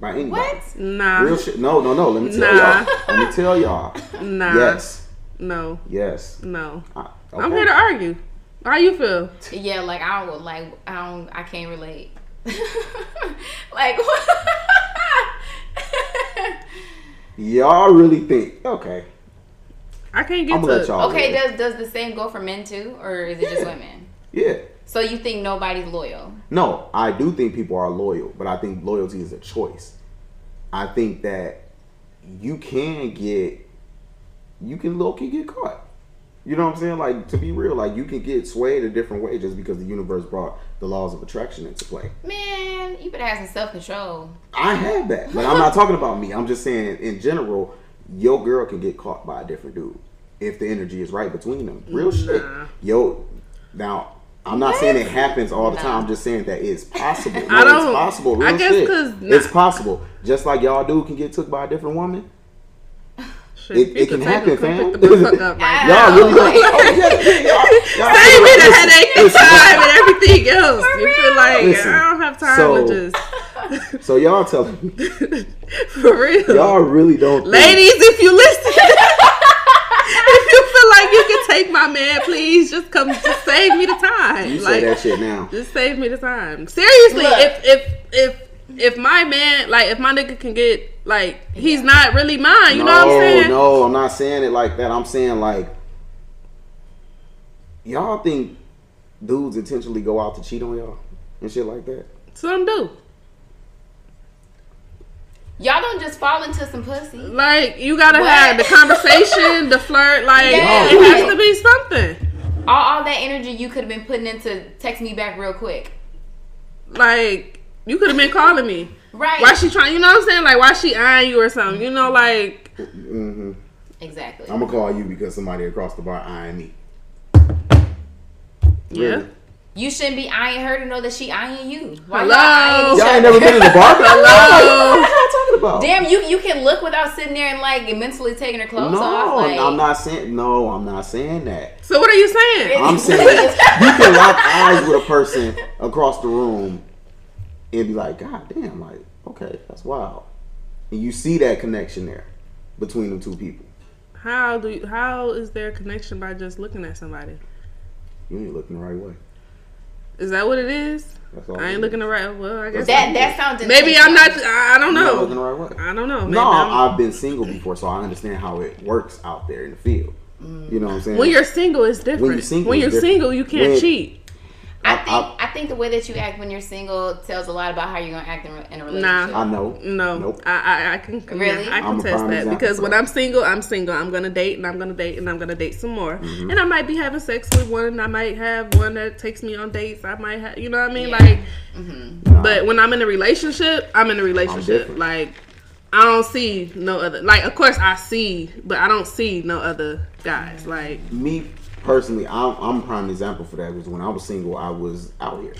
by anybody. What? nah, Real shit. No, no, no. Let me tell Nah. y'all. Let me tell y'all. nah, Yes. no, Yes. no. I, I'm here to argue. How you feel? Yeah, like I don't like I don't I can't relate. like Y'all really think? Okay. I can't get I'm gonna let y'all. Okay, live. does does the same go for men too, or is it just women? Yeah. So you think nobody's loyal? No, I do think people are loyal, but I think loyalty is a choice. I think that you can get, you can low key get caught. You know what I'm saying? Like to be real, like you can get swayed a different way just because the universe brought the laws of attraction into play. Man, you better have some self control. I have that, but I'm not talking about me. I'm just saying in general, your girl can get caught by a different dude if the energy is right between them. Real shit. Yo, now I'm not saying it happens all the Nah. time. I'm just saying that it's possible. No, I don't- it's possible. Real I guess shit. 'cause it's possible. Just like y'all dude can get took by a different woman. Shit, It- it can happen, fam. Pick the fuck up right. Y'all really don't. Oh, yeah, yeah, y'all, y'all Save me the headache, listen. time, and everything else. you feel like Listen, I don't have time so- to just So y'all telling me, for real. y'all really don't. think- Ladies, if you listen, if you feel like you can take my man, please just come, just save me the time. you say like, that shit now. just save me the time. Seriously, Look. if if if if my man, like, if my nigga can get like, he's not really mine. You know what I'm saying? No, I'm not saying it like that. I'm saying like y'all think dudes intentionally go out to cheat on y'all and shit like that. Some do. Y'all don't just fall into some pussy. Like, you gotta What? have the conversation, the flirt. Like, Yeah. it has to be something. All, all that energy you could have been putting into text me back real quick. Like, you could have been calling me. Right. Why she trying? You know what I'm saying? Like, why she eyeing you or something? You know, like, hmm exactly. I'm gonna call you because somebody across the bar eyeing me. yeah. Really? You shouldn't be eyeing her to know that she eyeing you. Why Hello? y'all Y'all ain't never been in the bar? Hello? What are y'all talking about? Damn, you you can look without sitting there and like mentally taking her clothes no, off. Like, I'm not saying no. I'm not saying that. So what are you saying? I'm saying you can lock eyes with a person across the room and be like, God damn, like, okay, that's wild. And you see that connection there between the two people. How do you, how is there a connection by just looking at somebody? You ain't looking the right way. Is that what it is? That's all. I ain't looking the right. Well, I guess that that sounds maybe I'm not. I don't You're not looking the know. right way. I don't know. Maybe No, I'm- I've been single before, so I understand how it works out there in the field. You know what I'm saying? when you're single, it's different. When you're single, when you're single, you can't When- cheat. I I- think I- I, think the way that you act when you're single tells a lot about how you're gonna act in, in a relationship. Nah. I know. No, Nope. I, I I can Really? yeah, I I'm can test that because when. I'm single, I'm single. I'm gonna date and I'm gonna date and I'm gonna date some more, Mm-hmm. and I might be having sex with one. and I might have one that takes me on dates. I might have, you know what I mean? Yeah. Like, Nah. but when I'm in a relationship, I'm in a relationship. Like, I don't see no other. Like, of course I see, but I don't see no other guys. Like, me personally, I'm, I'm a prime example for that. Was when I was single, I was out here.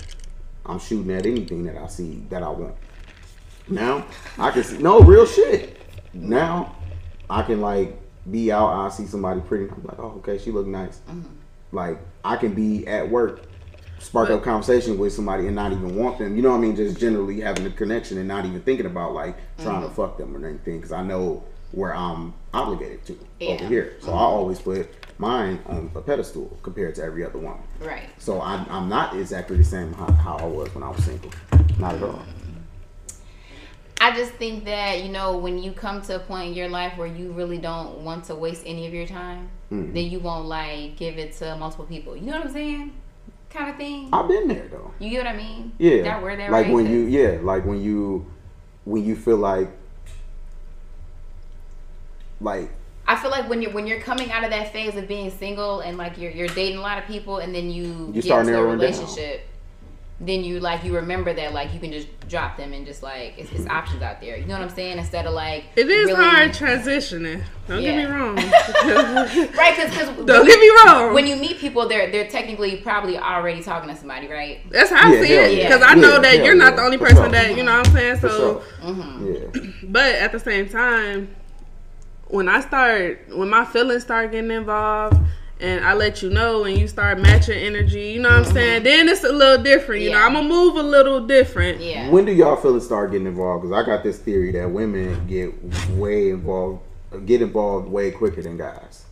I'm shooting at anything that I see that I want. Now I can see no real shit. Now I can like be out. I see somebody pretty. I'm like, oh, okay, she look nice. Mm-hmm. Like I can be at work, spark up conversation with somebody and not even want them. You know what I mean? Just generally having a connection and not even thinking about like trying to mm-hmm. fuck them or anything because I know where I'm obligated to over here. So I always put mine on a pedestal compared to every other woman. Right. So I'm, I'm not exactly the same how, how I was when I was single. Not at all. I just think that you know when you come to a point in your life where you really don't want to waste any of your time, Mm-hmm. then you won't like give it to multiple people. You know what I'm saying? Kind of thing. I've been there though. You get what I mean? Yeah. That word there, like right? when you yeah, like when you when you feel like like I feel like when you're when you're coming out of that phase of being single and like you're you're dating a lot of people and then you, You get start into a narrowing down. relationship, then you like you remember that like you can just drop them and just like it's, it's options out there. You know what I'm saying? Instead of like it is really- hard transitioning. Don't get me wrong. right? Because Don't get me wrong. when you meet people, they're they're technically probably already talking to somebody, right? That's how I see hell it yeah. because I know Yeah, that hell you're not yeah, the only for person sure. that you know what I'm saying. for So, sure. Mm-hmm. Yeah. but at the same time, when I start, when my feelings start getting involved, and I let you know, and you start matching energy, you know what I'm saying? Mm-hmm. Then it's a little different. You know, I'm gonna move a little different. Yeah. When do y'all feel it start getting involved? Because I got this theory that women get way involved, get involved way quicker than guys.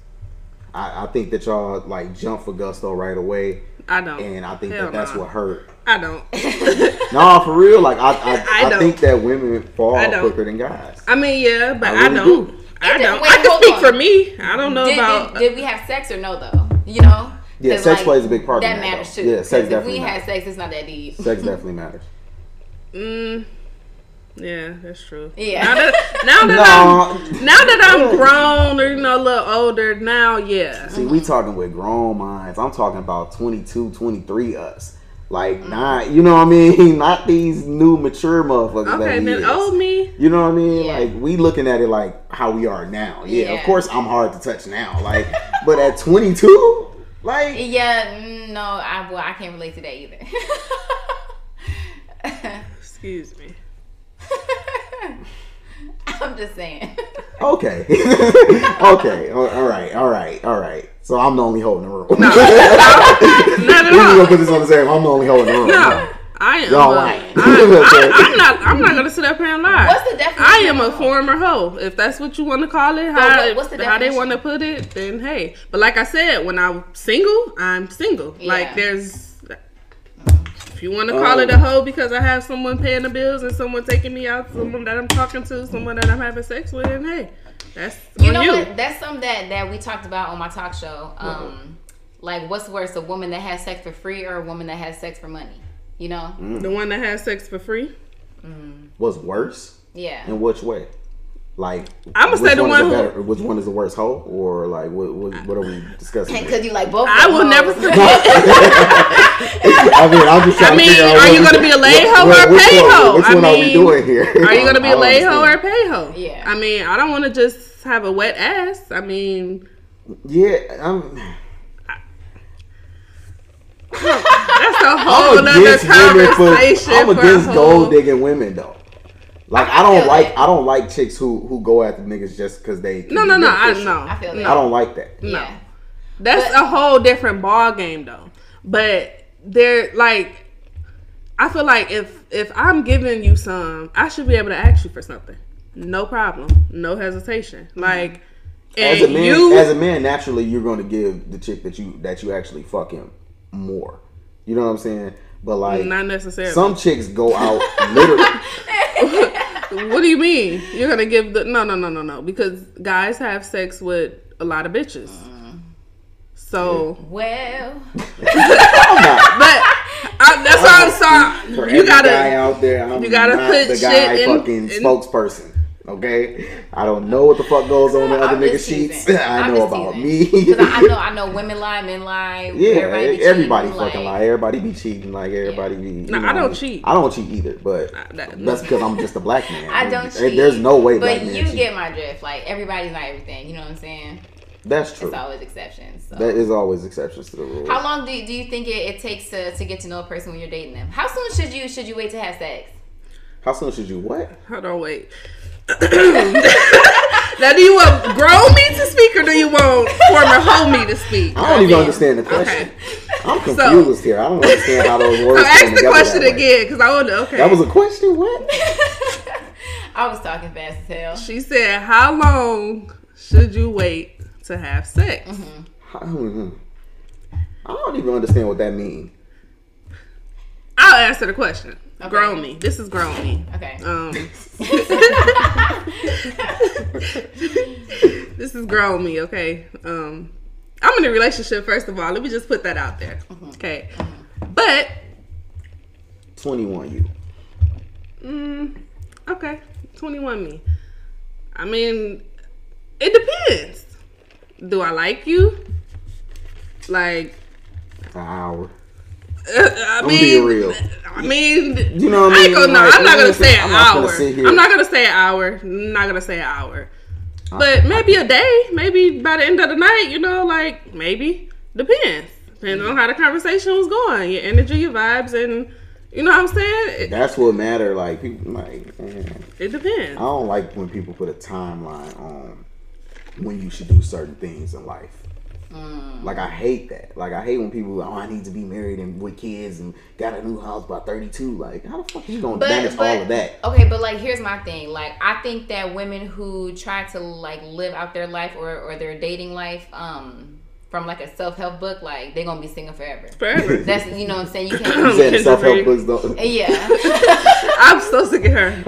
I, I think that y'all like jump for gusto right away, I don't. and I think Hell that that's nah. what hurt. I don't. No, for real. Like I, I, I I, think that women fall quicker than guys. I mean, yeah, but I I, really don't. do. I It- don't. wait, I can speak on. for me. I don't know did, about. did, did we have sex or no though? You know? Yeah, sex plays a big part in That that, matters though. too. Yeah, 'Cause sex if definitely we had sex, it's not that deep. Sex definitely matters. Mm, yeah, that's true. Yeah. Now that, now that No. I'm now that I'm grown or you know a little older, now yeah. See, we talking with grown minds. I'm talking about 22, 23 us. Like, Mm. not, you know what I mean? Not these new mature motherfuckers that Okay, we then is. old me. You know what I mean? Yeah. Like, we looking at it like how we are now. Yeah, Yeah. of course I'm hard to touch now. Like, but at 22, like, Yeah, mm, no, I well, I can't relate to that either. Excuse me. I'm just saying. okay. okay. All all right. All right. All right. So I'm the only hole in the room. Not at We're gonna put this on the same. I'm the only hole in the room. No, I am. Y'all a- lying. I, I, am not. I'm not gonna sit up here and lie. What's the definition I am a former hoe. If that's what you want to call it, But how, what- what's the how they want to put it, then hey. But like I said, when I'm single, I'm single. Yeah. Like there's. If you want to call Oh. it a hoe because I have someone paying the bills and someone taking me out, someone that I'm talking to, someone that I'm having sex with, and hey, that's You on know you. what? That's something that, that we talked about on my talk show. Um, like, what's worse, a woman that has sex for free or a woman that has sex for money? You know? The one that has sex for free. What's worse? Yeah. In which way? Like, I'ma say the is one who- better- which one is the worst hoe, or like what? What, what are we discussing? Because you like both. I will never hoes. forget. I mean, I'm just trying I to figure out are you gonna be a lay what- hoe what- or a which pay one- hoe? Which I one are we mean, doing here? Are you gonna be a don't lay hoe or a understand. pay hoe? Yeah. I mean, I don't want to just have a wet ass. I mean, Yeah, I'm. that's a whole I'm nother against women for. conversation. I'm against a gold whole, digging women though. Like I I don't feel like that. I don't like chicks who who go after niggas just because they. can No, be no, no. I beneficial. know. I feel that. I don't like that. Yeah. That's But- a whole different ball game, though. But they're like, I feel like if if I'm giving you some, I should be able to ask you for something. No problem. No hesitation. Mm-hmm. Like, As a man, you, as a man, naturally you're going to give the chick that you that you actually fuck him more. You know what I'm saying? But like not necessarily. some chicks go out literally. What do you mean? You're gonna give the no, no, no, no, no? Because guys have sex with a lot of bitches. So, Well, but I, that's what I'm saying. For You every gotta. guy out there, I'm you gotta not put the shit guy in- fucking in- spokesperson. Okay, I don't know what the fuck goes on in other I'm nigga just sheets. teasing. I I'm know about teasing. me. 'Cause I, I know, I know, women lie, men lie. Yeah, everybody, be everybody, cheating, fucking lie. Everybody be cheating. Like everybody be. you No, know, I don't cheat. I don't cheat either, but Nah, that- that's because I'm just a black man. I don't There- cheat. There's no way But black you cheat. get my drift. Like everybody's not everything. You know what I'm saying? That's true. It's always exceptions. So. That is always exceptions to the rule. How long do you, do you think it, it takes to, to get to know a person when you're dating them? How soon should you should you wait to have sex? How soon should you what? Hold on, wait. now, do you want grown me to speak or do you want former homie to speak? I don't even mean, understand the question. Okay. I'm confused here. I don't understand how those words. So ask come the question again, because I want to. Okay. That was a question. What? I was talking fast as hell. She said, "How long should you wait to have sex?" Mm-hmm. I don't, I don't even understand what that means. I'll answer the question. Okay. Grown me. This is grown me. Okay. Um, this is grown me. Okay. Um, I'm in a relationship. First of all, let me just put that out there. Mm-hmm. Okay. But 21 you. Mm, okay, 21 me. I mean, it depends. Do I like you? Like, An hour. Uh, I I'm mean, being real. I mean, You know what I I mean? gonna, no, Like, I'm not gonna say an I'm hour. I'm not gonna say an hour. I'm not gonna say an hour. But maybe a day. Maybe by the end of the night, you know, like maybe depends. Depending on how the conversation was going, your energy, your vibes, and you know what I'm saying. It, That's what matter. Like people, like man, it depends. I don't like when people put a timeline on when you should do certain things in life. Mm. Like I hate that. Like I hate when people, oh, I need to be married and with kids and got a new house by thirty two. Like how the fuck are you gonna manage all of that? Okay, but like here's my thing. Like I think that women who try to like live out their life or, or their dating life, um, from like a self help book, like they're gonna be single forever. Forever. That's you know what I'm saying. You You can't. said Kendra self help books don't. yeah. I'm so sick of her.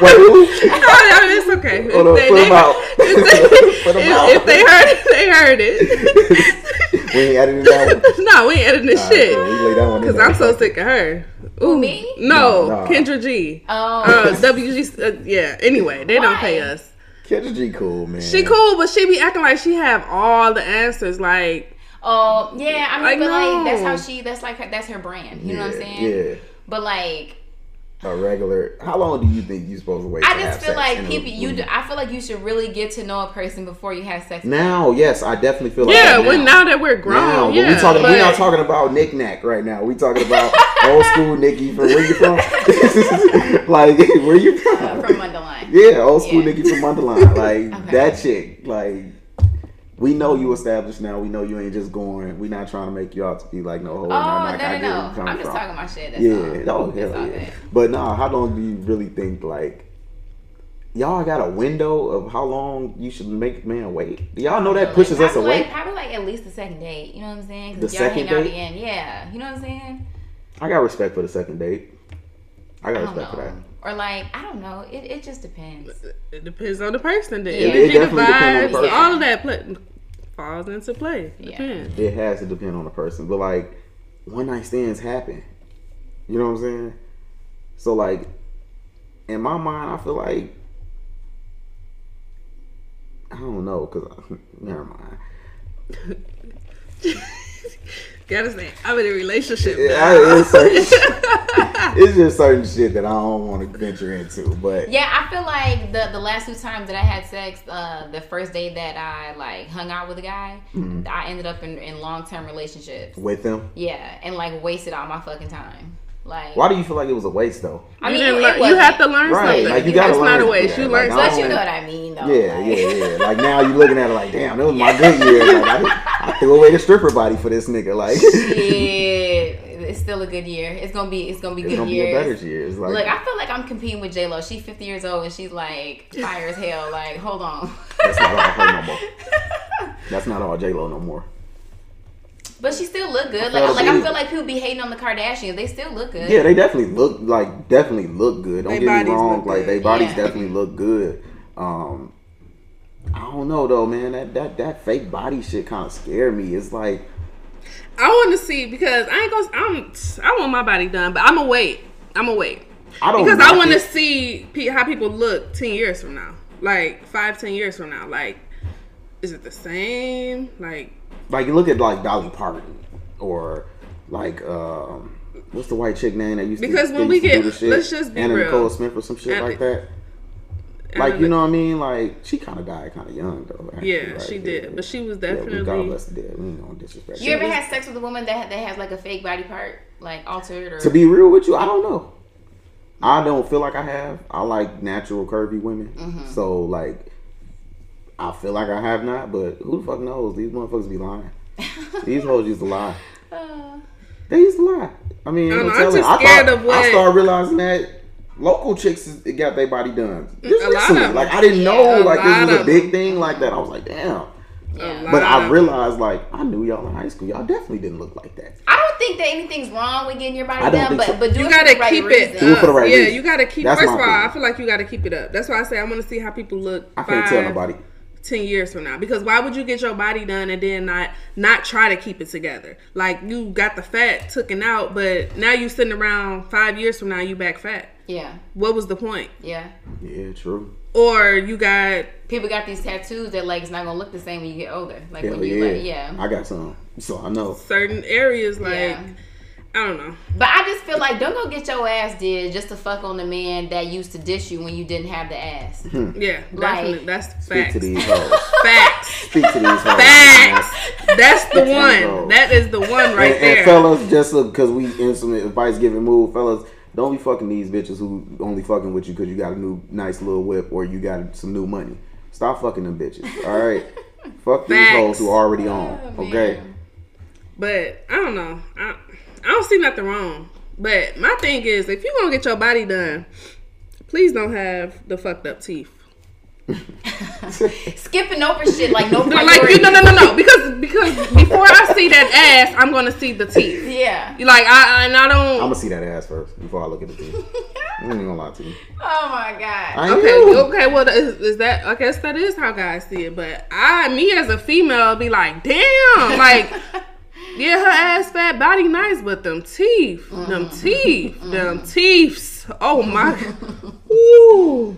Wait, who? it's okay. Hold on, If put 'em they- out. if- Put 'em if- out. If they heard it, they heard it. we ain't editing that one. no, we ain't editing this Alright, shit. cool. We lay that one in Cause there. I'm so sick of her. Ooh, me? No, No, no. Kendra G. Oh. Uh, WG. Uh, yeah. Anyway, they don't pay us. Kendra G cool man. She cool, but she be acting like she have all the answers. Like, Oh yeah, I mean, Like, but like that's how she. That's like her, that's her brand. You know what I'm saying? Yeah. But like, A regular. How long do you think you supposed to wait? I to just have feel sex like people. You. do- I feel like you should really get to know a person before you have sex. with. Now, yes, I definitely feel like yeah, that when now that we're grown, Now, but yeah. we talking. but We're not talking about Nic Nac right now. We talking about old school Nikki from where you from? like where you from? From Mundelein. Yeah, old school Yeah. Nikki from Mundelein. Like Okay. that chick. Like we know you established now. We know you ain't just going. We not trying to make you out to be like no hoe. Oh not, no no get where you no! I'm just talking my shit. That's Yeah, all. oh hell all yeah. good. But nah, how long do you really think like y'all got a window of how long you should make man wait? Do y'all know that pushes us away? Like, probably like at least the second date. You know what I'm saying? The y'all second date? again. Yeah. You know what I'm saying? I got respect for the second date. I got I respect for that. Know. Or like I don't know. It, it just depends. It depends on the person. The Yeah. Energy, the definitely depends on the vibes, all of that play, falls into play. Yeah. Depends. It has to depend on the person. But like one night stands happen. You know what I'm saying? So like in my mind I feel like I don't know, cause never mind. Gotta say, I'm in a relationship. Yeah, it's, certain, it's just certain shit that I don't want to venture into. But Yeah, I feel like the the last two times that I had sex, uh, the first day that I like hung out with a guy, Mm-hmm. I ended up in, in long term relationships. with them, Yeah, and like wasted all my fucking time. Like, why do you feel like it was a waste though? I mean, didn't it, learn- it you have to learn Right, something. like, you gotta it's not a waste. something. You Like, learn I But you know what I mean, though. Yeah, like- yeah, yeah. Like now you're looking at it like, damn, those was my good year. Like, I, I threw away the stripper body for this nigga. Like, Shit, it's still a good year. It's gonna be. It's gonna be it's good gonna years. be a better years. Like, Look, I feel like I'm competing with J Lo. She's 50 years old and she's like fire as hell. Like, hold on. that's not all her no more. That's not all J Lo no more. But she still look good. Like, feel like I feel like people be hating on the Kardashians. They still look good. Yeah, they definitely look like definitely look good. Don't They get me wrong. Like good. they bodies Yeah. definitely look good. Um, I don't know though, man. That that that fake body shit kind of scared me. It's like I want to see because I ain't gonna. I'm. I want my body done, but I'm gonna wait. I'm gonna wait I don't because I want to see how people look ten years from now, like five, ten years from now. Like, is it the same? Like, like you look at like Dolly Parton or like um what's the white chick name that used Because to when we used to do get- let's just be Anna real. Nicole Smith or some shit like that. Like you know what I mean? Like she kind of died kind of young though. actually, yeah, like, she did, but she was Yeah, we God definitely. bless the dead. We ain't gonna disrespect. You her. ever had sex with a woman that that has like a fake body part, like altered or? To be real with you, I don't know. I don't feel like I have. I like natural curvy women. Mm-hmm. So like, I feel like I have not. But who the fuck knows? These motherfuckers be lying. These hoes used to lie. They used to lie. I mean, I don't I'm I'm telling just I scared thought- of what- I started realizing that local chicks is, got their body done. Just A lot recently. of like. I didn't know Yeah, a like lot this was a big them. thing like that. I was like, damn. yeah. But I realized like I knew y'all in high school. Y'all definitely didn't look like that. I don't think that anything's wrong with getting your body done, but so. but do You it gotta the right keep reason. it Do it for the up. right yeah, reason. you gotta keep. That's first of all. I feel like you gotta keep it up. That's why I say I want to see how people look. I can't five, tell nobody. 10 years from now because why would you get your body done and then not not try to keep it together like you got the fat taken out but now you sitting around five years from now you back fat Yeah, what was the point yeah. Yeah, true. or you got People got these tattoos that like it's not gonna look the same when you get older. Like Hell when you yeah. like yeah. I got some, so I know. certain areas like Yeah. I don't know But I just feel like don't go get your ass did just to fuck on the man that used to dish you when you didn't have the ass. Hmm. yeah Like, definitely that's Speak facts to these hoes. facts Speak to these hoes. facts that's the one hoes. that is the one right and, there and fellas, just because we in some advice giving mood, fellas, don't be fucking these bitches who only fucking with you because you got a new nice little whip or you got some new money. Stop fucking them bitches. All right, fuck these Facts. hoes who already on. Oh, Okay, man. But I don't know. I, I don't see nothing wrong. But my thing is, if you gonna get your body done, please don't have the fucked up teeth. Skipping over shit like no No, priority. like you, no, no, no, no. Because because before I see that ass, I'm gonna see the teeth. Yeah. Like I and I don't I'm gonna see that ass first before I look at the teeth. I ain't gonna lie to you. Oh my god. I Okay, am. okay. Well, is, is that? I guess that is how guys see it. But I, me as a female, be like, damn, like. Yeah, her ass fat, body nice, but them teeth, them mm. teeth, mm. them teeth. Oh my, ooh,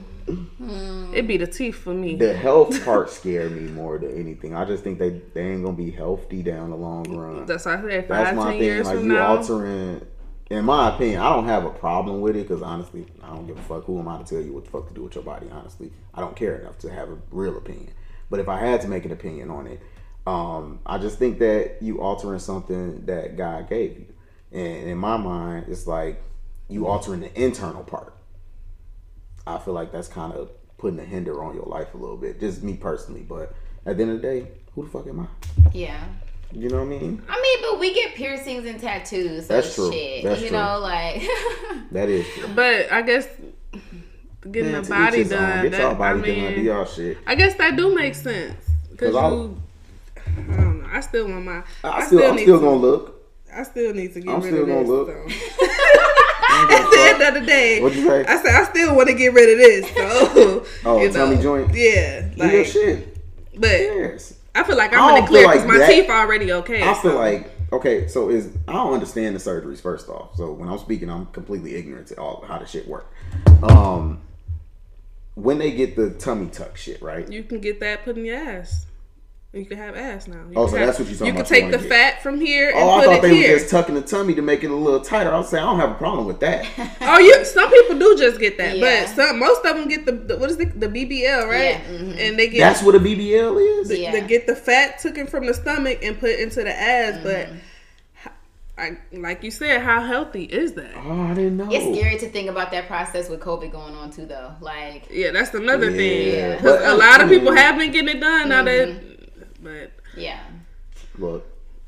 it be the teeth for me. The health part scared me more than anything. I just think they they ain't gonna be healthy down the long run. That's why I said That's my ten thing. years Like you now. altering. In my opinion, I don't have a problem with it because honestly, I don't give a fuck. Who am I to tell you what the fuck to do with your body? Honestly, I don't care enough to have a real opinion. But if I had to make an opinion on it, um, I just think that you altering something that God gave you, and in my mind, it's like you altering the internal part. I feel like that's kind of putting a hinder on your life a little bit. Just me personally, but at the end of the day, who the fuck am I? Yeah. You know what I mean? I mean, but we get piercings and tattoos. So That's true. Shit, That's you true. know, like. That is true. But I guess getting Man, the body done. Get that- y'all body I mean, done. Do y'all shit. I guess that do make sense because 'Cause I- you. I don't know. I still want my. I, still, I'm still to- gonna look. I still need to get I'm rid still of gonna this. look. though. At the end of the day, What'd you say? I said I still want to get rid of this. So, Oh, you tummy know, joint? Yeah, like, shit. but Yes. I feel like I I'm the clear because like my that- teeth are already okay. I feel so- like okay. So is I don't understand the surgeries first off. So when I'm speaking, I'm completely ignorant to all how the shit work. Um, when they get the tummy tuck shit, right? you can get that put in your ass. You can have ass now. You Oh, can so have- that's what you're talking You about can you take the get. fat from here and Oh, I put thought it they here. were just tucking the tummy to make it a little tighter. I was saying I don't have a problem with that. Oh, you. Some people do just get that, Yeah. but some most of them get the, the what is it? The BBL, right? Yeah, mhm. And they get That's what a BBL is. they, Yeah. they get the fat taken from the stomach and put into the ass. Mm-hmm. But I, like you said, how healthy is that? Oh, I didn't know. It's scary to think about that process with COVID going on too, though. Like, Yeah, that's another Yeah. thing. 'Cause But, a lot of people mean- have been getting it done now that, Mm-hmm. But yeah. Look,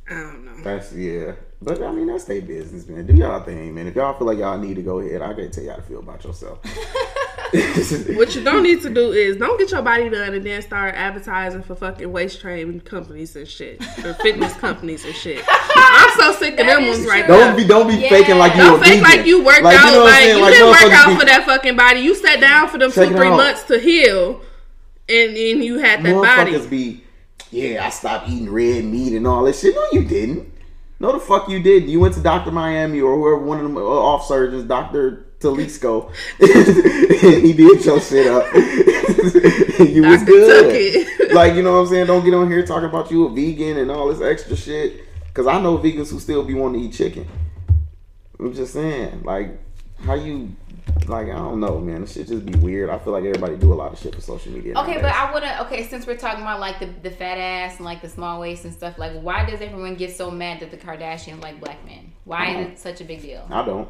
I don't know. that's yeah. But I mean, that's their business, man. Do y'all thing, man. If y'all feel like y'all need to go ahead, I gotta tell y'all to feel about yourself. What you don't need to do is don't get your body done and then start advertising for fucking waist training companies and shit or fitness companies and shit. I'm so sick of That them is ones right true. there. Don't be don't be Yeah. faking like you Don't fake vegan. like you worked Like, out. know like you Like, didn't work out be- for that fucking body. You sat down for them Check two three out. months to heal, and then you had that body. Be, yeah, I stopped eating red meat and all that shit. No, you didn't. No, the fuck you did. You went to Doctor Miami or whoever one of them uh, off surgeons, Doctor Talisco. he did your shit up. you was good. Like you know what I'm saying? Don't get on here talking about you a vegan and all this extra shit. Cause I know vegans who still be wanting to eat chicken. I'm just saying, like, how you, like, I don't know, man. This shit just be weird. I feel like everybody do a lot of shit for social media. Okay, but. I wanna. Okay, since we're talking about like the, the fat ass and like the small waist and stuff, like why does everyone get so mad that the Kardashians like black men? Why is uh-huh. it such a big deal? I don't.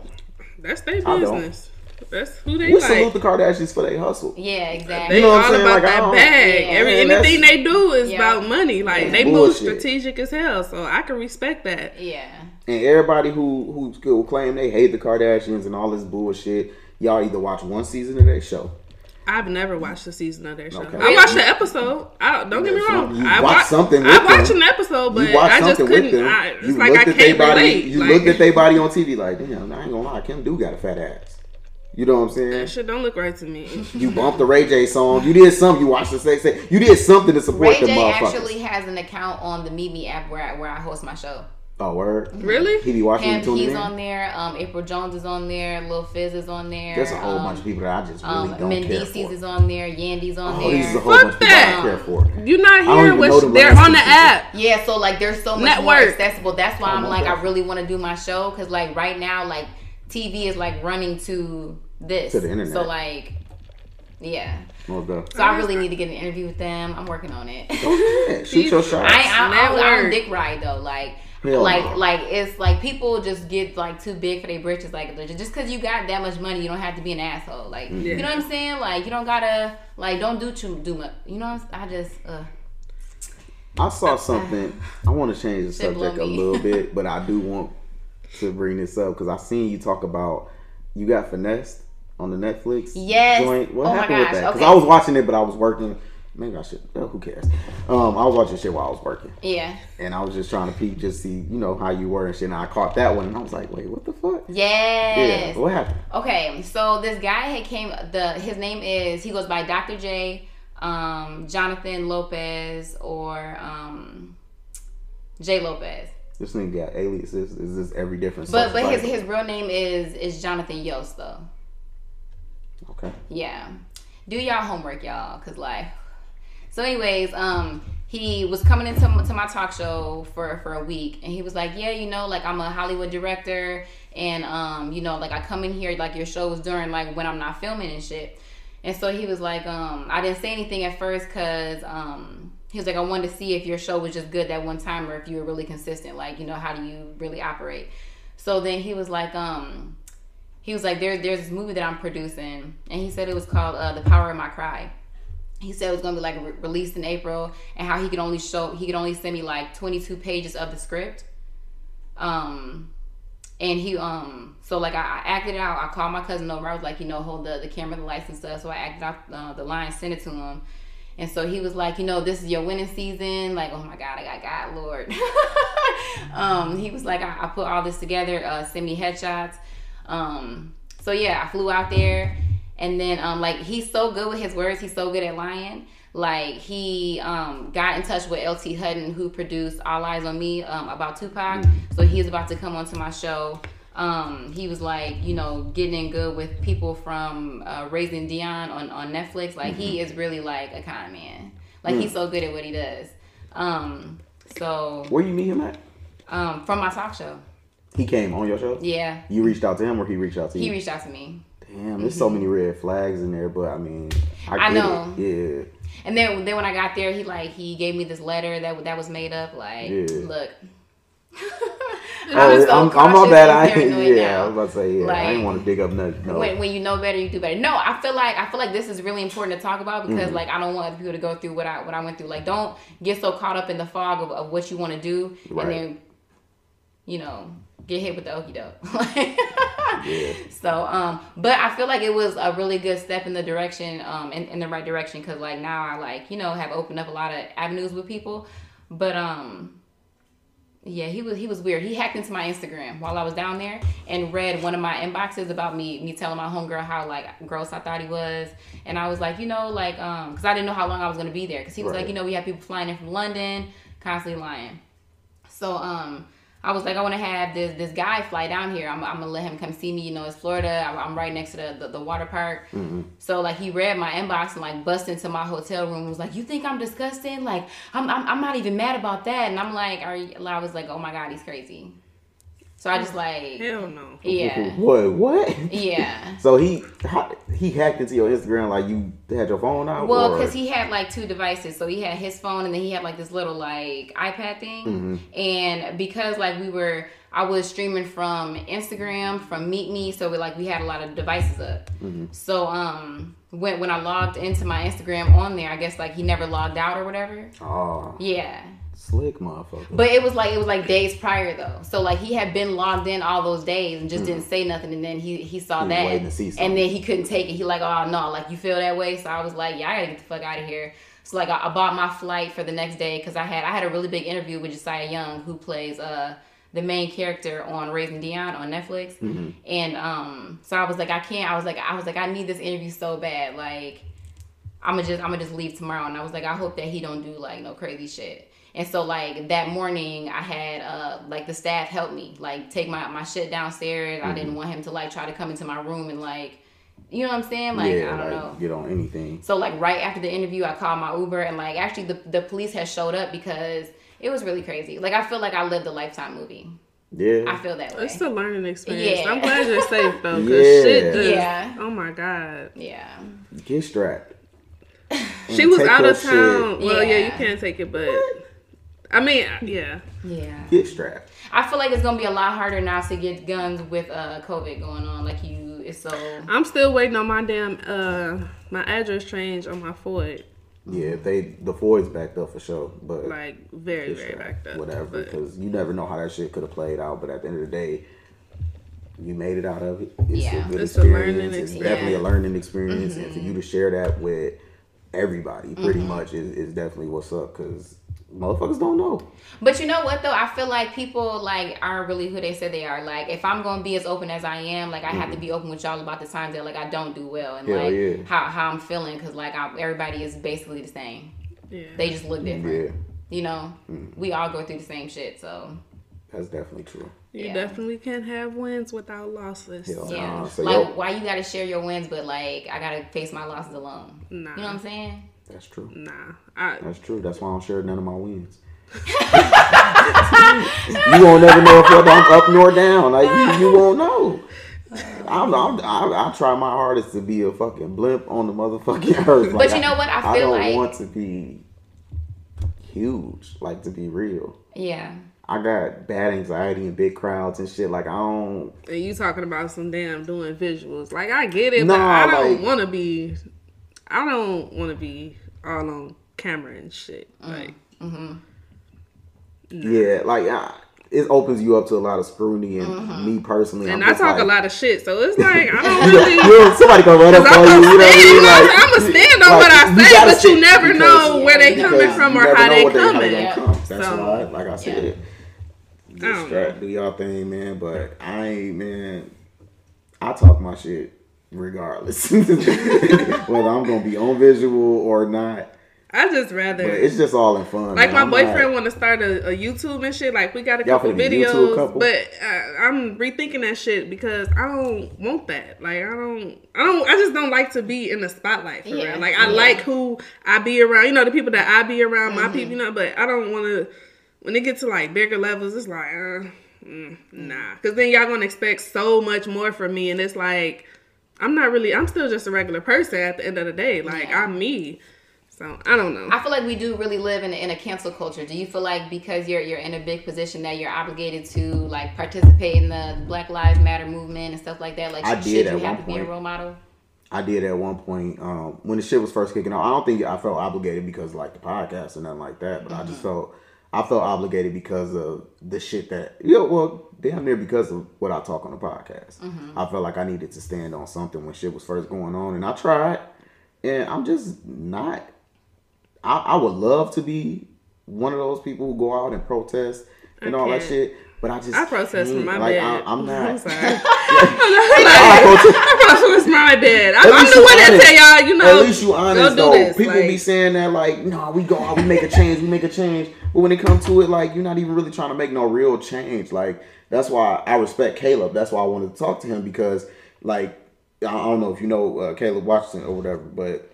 That's their business. That's who they We salute like. the Kardashians for their hustle. Yeah, They exactly. You know what I'm all about Like, that bag. Yeah. Every Man, anything they do is Yeah. about money. Like Yeah. they move strategic as hell. So I can respect that. yeah. And everybody who who still claim they hate the Kardashians and all this bullshit, y'all either watch one season of their show. I've never watched a season of their show. Okay. I watched an episode. I don't, don't get me wrong. you I watched watched something I watched them. an episode, but you I just couldn't. I, it's you like I looked at can't their body. relate. You like, looked at their body on TV like, damn, I ain't gonna lie, Kim do got a fat ass. You know what I'm saying? that shit don't look right to me. You bumped the Ray J song. You did something. You watched the sex. tape. You did something to support Ray them J motherfuckers. actually has an account on the Meet Me app where I, where I host my show. Oh word. Really? He be watching Him, and tuning he's in. on there. Um, April Jones is on there. Lil Fizz is on there. There's a whole um, bunch of people that I just really Um, don't care Mendeecees for. is on there. Yandy's on Oh, these is a there. whole Fuck bunch of people I that. don't care for. You're not don't hearing even know what them they're on the two app. Yeah, so like there's so much more accessible. That's why Oh, I'm like I really want to do my show because like right now like TV is like running to this To the internet. So like, yeah. Most the- So I really need to get an interview with them. I'm working on it. Go ahead. Shoot your shot. I I, I, I, Network. don't dick ride though. Like Hell like no. like it's like people just get like too big for their britches. Like just just because you got that much money, you don't have to be an asshole. Like Mm-hmm. you know what I'm saying? Like you don't gotta like don't do too do much. You know what I'm, I just uh. I saw something. I want to change the subject a little bit, but I do want to bring this up because I seen you talk about you got finessed on the Netflix Yes. joint. What Oh my happened with that? Because okay. I was watching it, but I was working. Maybe I should. Oh, who cares? Um, I was watching shit while I was working, Yeah. and I was just trying to peek, just see, you know, how you were and shit. And I caught that one, and I was like, wait, what the fuck? Yes. Yeah, what happened? Okay, so this guy had came. The his name is he goes by Dr. J, um, Jonathan Lopez or um, J Lopez. This nigga got aliases. Is this every different? But but his his real name is is Jonathan Yost though. okay. Yeah, do y'all homework, y'all, cause like. So, anyways, um, he was coming into to my talk show for for a week, and he was like, "Yeah, you know, like I'm a Hollywood director, and um, you know, like I come in here, like your show was during like when I'm not filming and shit." And so he was like, um, I didn't say anything at first because um, he was like, I wanted to see if your show was just good that one time or if you were really consistent. Like, you know, how do you really operate? So then he was like, um, he was like, there, there's this movie that I'm producing, and he said it was called uh, The Power of My Cry. He said it was gonna be like re- released in April, and how he could only show, he could only send me like 22 pages of the script. Um, and he um so like I, I acted it out. I called my cousin over. I was like, you know, hold the the camera, the lights and stuff. So I acted out uh, the line, sent it to him. And so he was like, you know, this is your winning season. Like, oh my God, I got God, Lord. um, he was like, I, I put all this together. Uh, send me headshots. Um, so yeah, I flew out there, and then um, like he's so good with his words. He's so good at lying. Like he um, got in touch with LT Hutton, who produced All Eyez on Me um, about Tupac. So he's about to come onto my show. Um, he was like, you know, getting in good with people from uh, Raising Dion on, on Netflix. Like he is really like a con man. Like he's so good at what he does. Um, so Where you meet him at? um, from my talk show, He came on your show. yeah, You reached out to him, or he reached out to you? he reached out to me. Damn, there's so many red flags in there, but I mean, I, I get know. It. And then then when I got there, he like he gave me this letter that that was made up. Like, Yeah. look. Yeah. Oh, so I'm, I'm on cautious that. and I paranoid yeah, now. I was about to say yeah. I didn't want to dig up nothing. No. When, when you know better, you do better. No, I feel like I feel like this is really important to talk about because Mm-hmm. like I don't want other people to go through what I what I went through. Like, don't get so caught up in the fog of, of what you want to do, Right. and then you know get hit with the okey doke. yeah. So, um, but I feel like it was a really good step in the direction, um, in, in the right direction, because like now I like you know have opened up a lot of avenues with people, but um, yeah, he was he was weird. He hacked into my Instagram while I was down there and read one of my inboxes about me me telling my homegirl how like gross I thought he was, and I was like, you know, like um, because I didn't know how long I was gonna be there, because he was Right. like, you know, we have people flying in from London, constantly lying. So um I was like, I want to have this this guy fly down here. I'm, I'm gonna let him come see me. You know, it's Florida. I'm, I'm right next to the, the, the water park. Mm-hmm. So like he read my inbox and like bust into my hotel room. and Was like, you think I'm disgusting? Like I'm, I'm I'm not even mad about that. And I'm like, are you? I was like, oh my god, he's crazy. So I just like, Hell no. yeah, What? What? yeah. So he he hacked into your Instagram like you had your phone out. Well, because he had like two devices, so he had his phone and then he had like this little like iPad thing. Mm-hmm. And because like we were, I was streaming from Instagram from Meet Me, so we like we had a lot of devices up. Mm-hmm. So um, when when I logged into my Instagram on there, I guess like he never logged out or whatever. oh Yeah. Slick motherfucker. But it was like it was like days prior though. So like he had been logged in all those days and just didn't say nothing and then he he saw. He that to see and then he couldn't take it. He like, oh no, like you feel that way. So I was like, yeah, I gotta get the fuck out of here. So like I, I bought my flight for the next day because I had I had a really big interview with Ja'Siah Young who plays uh the main character on Raising Dion on Netflix. Mm-hmm. And um so I was like I can't I was like I was like I need this interview so bad like I'm gonna just I'm gonna just leave tomorrow. And I was like, I hope that he don't do like no crazy shit. And so like that morning, I had uh like the staff help me like take my my shit downstairs. I Mm-hmm. didn't want him to like try to come into my room and like, you know what I'm saying? Like yeah, I don't like, know. get on anything. So like right after the interview, I called my Uber and like actually the the police had showed up because it was really crazy. Like I feel like I lived a lifetime movie. Yeah. I feel that way. It's a learning experience. Yeah. I'm glad you're safe though, cause Yeah. shit just, Yeah. Oh my god. yeah. Get strapped. She was out of town. shit. Well, yeah. you can't take it, but I mean, yeah. Yeah. Get strapped. I feel like it's gonna be a lot harder now to get guns with uh COVID going on. Like you, it's so. I'm still waiting on my damn uh my address change on my FOID. Yeah, if they the FOID's backed up for sure, but Like very, very strapped, backed up. whatever, because you never know how that shit could have played out. But at the end of the day, you made it out of it. It's Yeah. a good It's a learning experience. It's experience. definitely a learning experience, and for Mm-hmm. you to share that with everybody, pretty much, is, is definitely what's up. Because motherfuckers don't know. But you know what though? I feel like people like aren't really who they say they are. Like if I'm gonna be as open as I am, like I have to be open with y'all about the times that like I don't do well and Mm-hmm. Hell like yeah. how how I'm feeling because like I, everybody is basically the same. yeah. They just look different. Yeah. You know, we all go through the same shit. So that's definitely true. you yeah. definitely can't have wins without losses. Hell yeah, Nah, so like yo- why you gotta share your wins, but like I gotta face my losses alone. Nah. You know what I'm saying? That's true. Nah. I That's true. That's why I don't share none of my wins. you won't never know if I'm up nor down. Like you, you won't know. I'm, I'm, I, I try my hardest to be a fucking blimp on the motherfucking earth. Like, But you know what? I feel like I don't like- want to be huge. Like to be real. Yeah. I got bad anxiety in big crowds and shit. Like I don't. and you talking about some damn doing visuals. Like I get it, Nah, but I don't like- want to be. I don't want to be all on camera and shit. Mm. Like Yeah, like I, it opens you up to a lot of scrutiny and me personally. and I'm I just talk a lot of shit, so it's like I don't You really. know, somebody gonna run up Cause on I'm you. You know what I stand, mean? you know, Like, I'm gonna stand on like, what I you say, gotta but you never because- know where they coming from or never how know they how coming. gonna Yeah. come. That's So, why, like I said, I get don't do y'all thing, man. But I ain't, man. I talk my shit regardless, whether I'm gonna be on visual or not. I just rather. But it's just all in fun. Like man. my I'm boyfriend not- want to start a, a YouTube and shit. Like we got a Y'all couple finna be videos, couple? but uh, I'm rethinking that shit because I don't want that. Like I don't, I don't, I just don't like to be in the spotlight for Yeah. real. Like I Yeah. like who I be around. You know the people that I be around, my Mm-hmm. people. You know, but I don't want to. When it gets to like bigger levels, it's like, uh, mm, nah. Because then y'all gonna expect so much more from me, and it's like. I'm not really. I'm still just a regular person at the end of the day. Like Yeah. I'm me. So I don't know. I feel like we do really live in a, in a cancel culture. Do you feel like because you're you're in a big position that you're obligated to like participate in the Black Lives Matter movement and stuff like that? Like, I should did you at have one to be a point. role model? I did at one point um, when the shit was first kicking off. I don't think I felt obligated because of, like the podcast or nothing like that, but I Mm-hmm. just felt I felt obligated because of the shit that you know, well, damn near because of what I talk on the podcast. Mm-hmm. I felt like I needed to stand on something when shit was first going on, and I tried, and I'm just not. I, I would love to be one of those people who go out and protest and I all that shit, but I just I protest from my like, bed. I, I'm not. I'm sorry. I protest- I protest from my bed. I'm, I'm the one that tell y'all, you know, At least you honest do though. this. People like, be saying that like, no, we go out, we make a change, we make a change. But when it comes to it, like, you're not even really trying to make no real change. Like, that's why I respect Caleb. That's why I wanted to talk to him because, like, I I don't know if you know uh, Caleb Washington or whatever, but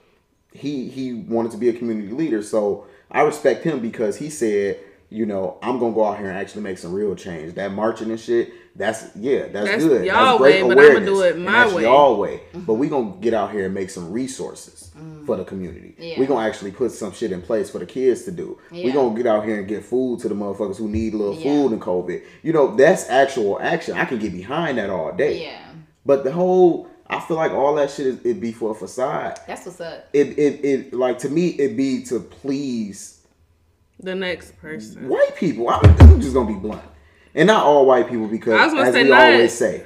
he he wanted to be a community leader. So I respect him because he said, you know, I'm gonna go out here and actually make some real change. That marching and shit, that's yeah, that's, That's good. y'all that's great way, but I'ma do it my that's way. y'all way. Mm-hmm. But we gonna get out here and make some resources mm. for the community. Yeah. We gonna actually put some shit in place for the kids to do. We gonna get out here and get food to the motherfuckers who need a little Yeah. food in COVID. You know, that's actual action. I can get behind that all day. Yeah, But the whole, I feel like all that shit is it be for a facade. that's what's up. It it it like to me it be to please the next person. white people. I, I'm just gonna be blunt, and not all white people because as we not- always say,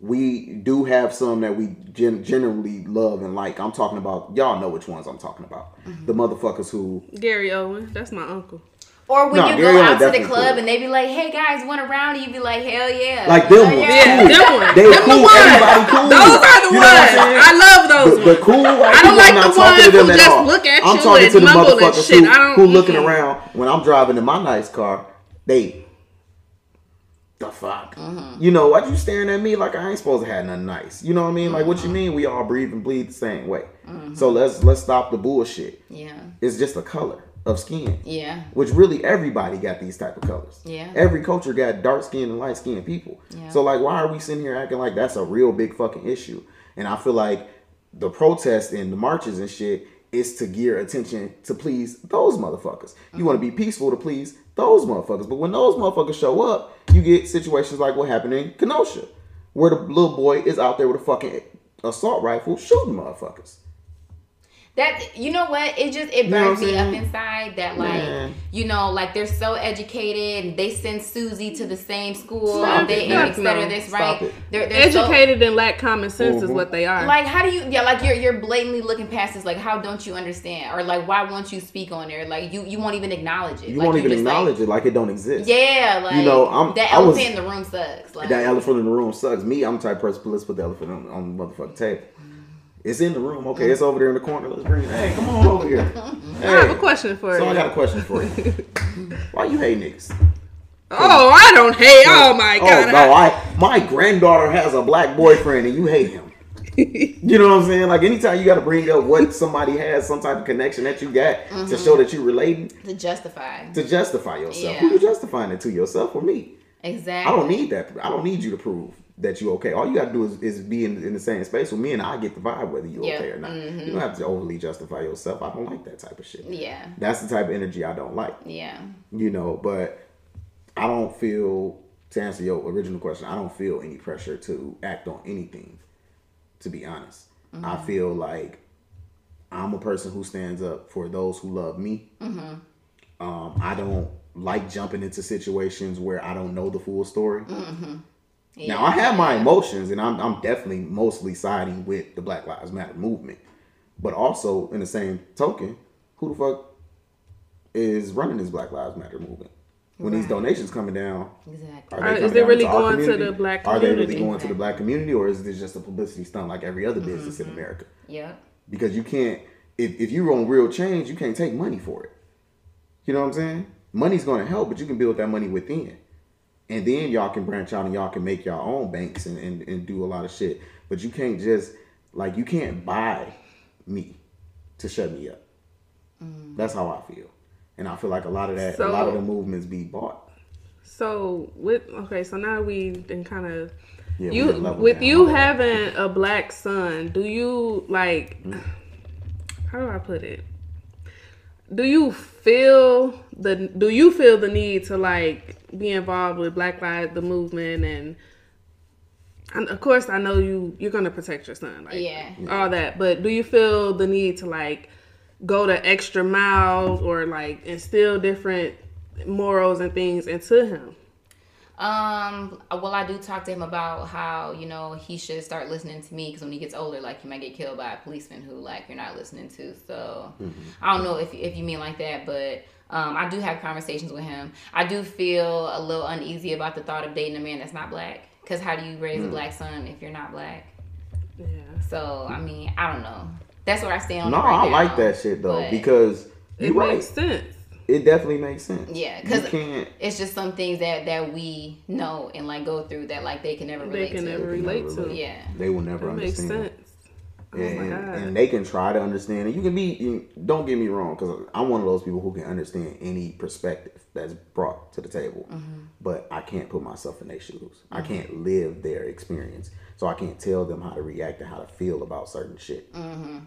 we do have some that we gen- generally love and like. I'm talking about y'all know which ones I'm talking about. Mm-hmm. The motherfuckers who Gary Owen, that's my uncle. Or when No, you go out to the club cool. and they be like, "Hey guys, want a round?" You be like, "Hell yeah!" like them Oh, ones. Yeah, cool. them ones. They Them the cool. ones. Everybody cool. Those are the You I'm ones. I love those the, the ones. cool white I don't like not the ones who just all. look at I'm you talking and to the motherfuckers shit. who, I don't- who looking mm-mm. around when I'm driving in my nice car. They the fuck, Mm-hmm. you know? Why you staring at me like I ain't supposed to have nothing nice? You know what I mean? Like what Mm-hmm. you mean? We all breathe and bleed the same way. So let's let's stop the bullshit. yeah, It's just a color of skin. yeah, Which really everybody got these type of colors. Yeah. Every culture got dark skinned and light skinned people. Yeah. So like why are we sitting here acting like that's a real big fucking issue? And I feel like the protests and the marches and shit is to gear attention to please those motherfuckers. You want to be peaceful to please those motherfuckers. But when those motherfuckers show up, you get situations like what happened in Kenosha, where the little boy is out there with a fucking assault rifle shooting motherfuckers. That you know what? It just it know burns what I'm me up inside that like Man. you know like they're so educated and they send Susie to the same school Stop and they it. and Fuck etc. no. This Stop right? it. They're, they're so- Educated and lack common sense is Mhm. what they are. like how do you yeah like you're you're blatantly looking past this like how don't you understand or like why won't you speak on there like you you won't even acknowledge it You like, won't even just like- acknowledge it like it don't exist. yeah like You know, I'm- that I was- elephant in the room sucks like That elephant in the room sucks. Me, I'm the type of person. Let's put the elephant on, on the motherfucking table. It's in the room. Okay, mm-hmm. it's over there in the corner. Let's bring it. Hey, come on over here. Hey. I have a question for So you. So I got a question for you. Why you hate niggas? oh, I don't hate. Oh my oh, god. Oh no, I my granddaughter has a black boyfriend and you hate him. You know what I'm saying? Like anytime you got to bring up what somebody has, some type of connection that you got to mm-hmm. show that you relating to justify to justify yourself. Yeah. Who you justifying it to yourself or me? exactly I don't need that. I don't need you to prove that you okay. All you gotta do is, is be in, in the same space with me, and I get the vibe whether you Yeah. okay or not. Mm-hmm. You don't have to overly justify yourself. I don't like that type of shit. yeah That's the type of energy I don't like. yeah You know, but I don't feel to answer your original question. I don't feel any pressure to act on anything. To be honest, I mm-hmm. feel like I'm a person who stands up for those who love me. Mm-hmm. Um, I don't like jumping into situations where I don't know the full story. Now I have my emotions, and I'm I'm definitely mostly siding with the Black Lives Matter movement, but also in the same token, who the fuck is running this Black Lives Matter movement? When these donations coming down, exactly are Are- they is coming it down really to our going to the black Community? Are they really community? going to the black community, or is this just a publicity stunt like every other mm-hmm, business in mm-hmm. America? Yeah. Because you can't, if if you want real change, you can't take money for it. You know what I'm saying? Money's going to help, but you can build that money within. And then y'all can branch out and y'all can make your own banks and, and, and do a lot of shit. But you can't just, like, you can't buy me to shut me up. Mm. That's how I feel. And I feel like a lot of that, a lot of the movements be bought. So with okay, so now we've been kind of Yeah, you with you having a black son. Do you like? Mm. How do I put it? Do you feel the Do you feel the need to like be involved with Black Lives the movement and? And of course, I know you. You're gonna protect your son, like Yeah. all that. But do you feel the need to like go the extra miles or like instill different morals and things into him? Um, well, I do talk to him about how you know he should start listening to me because when he gets older, like he might get killed by a policeman who like you're not listening to. So I don't know if if you mean like that, but Um, I do have conversations with him. I do feel a little uneasy about the thought of dating a man that's not black. Because how do you raise a black son if you're not black? Yeah. So I mean, I don't know. That's where I stand on No, right I now. like that shit though because It you're right. makes sense. It definitely makes sense. Yeah, because it's just some things that that we know and like go through that like they can never relate. They relate can to. never relate to. Yeah. They will never It makes understand. sense. Oh and, my god. and they can try to understand it. You can be, you, don't get me wrong, because I'm one of those people who can understand any perspective that's brought to the table. Mm-hmm. But I can't put myself in their shoes. I can't live their experience, so I can't tell them how to react and how to feel about certain shit. Mm-hmm.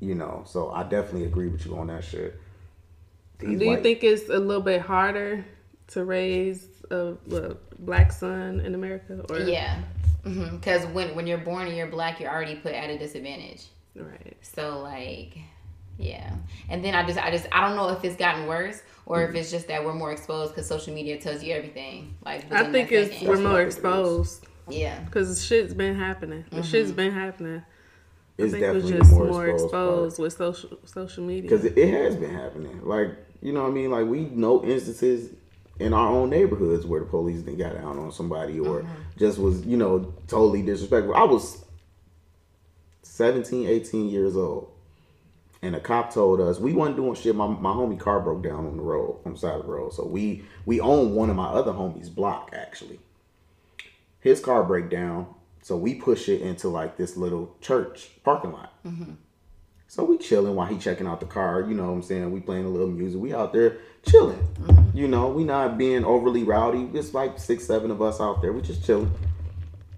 You know, so I definitely agree with you on that shit. These Do you white- think it's a little bit harder to raise a, a black son in America? Or Yeah. Mm-hmm. Because when when you're born and you're black, you're already put at a disadvantage. right. So like, yeah. And then I just I just I don't know if it's gotten worse or if it's just that we're more exposed because social media tells you everything. Like I think it's second. we're more I think it is. exposed yeah. because shit's been happening. The shit's mm-hmm. been happening. It's definitely just more, more exposed, exposed with social social media. because it, it has been happening. Like you know, what I mean, like we know instances in our own neighborhoods where the police then got out on somebody or uh-huh. just was you know totally disrespectful. I was 17, 18 years old, and a cop told us we wasn't doing shit. My my homie car broke down on the road on the side of the road, so we we own one of my other homies' block actually. His car break down, so we push it into like this little church parking lot. Mm-hmm. So we chilling while he checking out the car. You know what I'm saying? We playing a little music. We out there chilling. Mm-hmm. You know, we not being overly rowdy. It's like six, seven of us out there. We just chilling.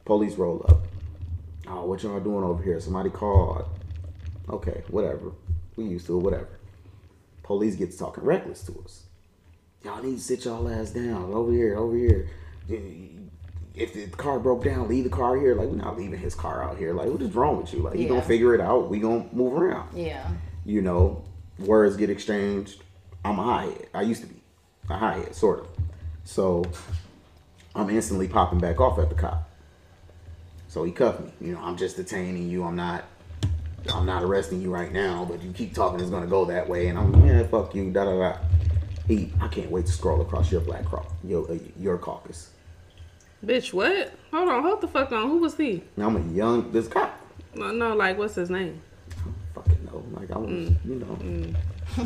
Police roll up. Oh, what y'all doing over here? Somebody called. Okay, whatever. We used to it, whatever. Police gets talking reckless to us. Y'all need to sit y'all ass down. Over here, over here. If the car broke down, leave the car here. Like, we're not leaving his car out here. Like, what is wrong with you? Like, you Yeah. gonna figure it out. We gonna move around Yeah. you know, words get exchanged. I'm a high I used to be a high sort of. So I'm instantly popping back off at the cop. So he cuffed me. You know, I'm just detaining you. I'm not. I'm not arresting you right now, but you keep talking, it's gonna go that way. And I'm, yeah, fuck you, da da da. He, I can't wait to scroll across your black cau- your uh, your caucus. Bitch, what? Hold on, hold the fuck on. Who was he? I'm a young this cop. No, no, like what's his name? fucking know. Like I was, Mm. you know.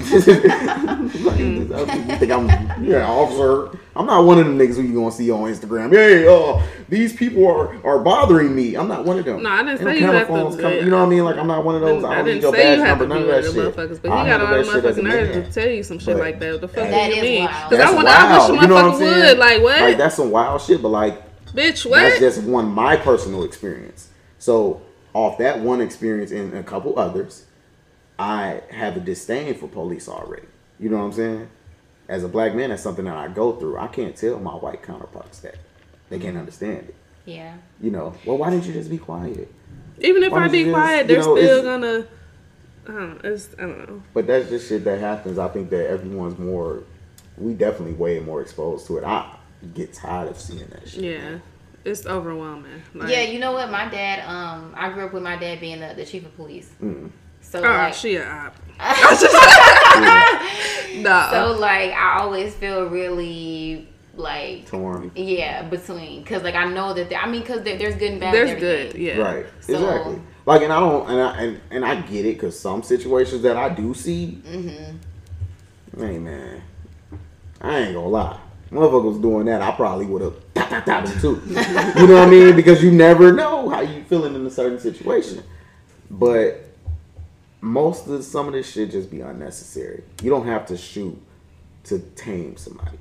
like, you think I'm yeah, officer? I'm not one of them niggas who you gonna see on Instagram. Hey, uh, these people are are bothering me. I'm not one of them. No, I didn't Ain't say no you have to phones come- You know what I mean? Like I'm not one of those. I, I don't need didn't your say you have number, to none do of it, that shit. motherfuckers, but I'll he got all the that shit as a motherfucking nerve to tell you some shit But like that. What the fuck That do you is mean? Because I want. I wish wild. you You know I'm motherfucker saying? would. Like what? Like that's some wild shit. But like Bitch, what? that's just one my personal experience. So off that one experience and a couple others, I have a disdain for police already. You know what I'm saying? As a black man, that's something that I go through. I can't tell my white counterparts that. They can't understand it. Yeah. You know, well, why didn't you just be quiet? Even if Why I be just- quiet, you they're know, still gonna. I don't know. It's I don't know. But that's just shit that happens. I think that everyone's more, we definitely way more exposed to it. I get tired of seeing that shit. Yeah, it's overwhelming. Like, Yeah, you know what? My dad, um, I grew up with my dad being the, the chief of police. Mm. So Oh, like, she a op. Nah. so like, I always feel really like, Torn. yeah, between because like I know that there, I mean, because there, there's good and bad. There's with good. Yeah. Right. So- exactly. Like, and I don't, and I and, and I get it because some situations that I do see, Mm-hmm. hey man, I ain't gonna lie. Motherfucker was doing that, I probably would have too. you know what I mean? Because you never know how you feeling in a certain situation. But most of some of this shit just be unnecessary. You don't have to shoot to tame somebody,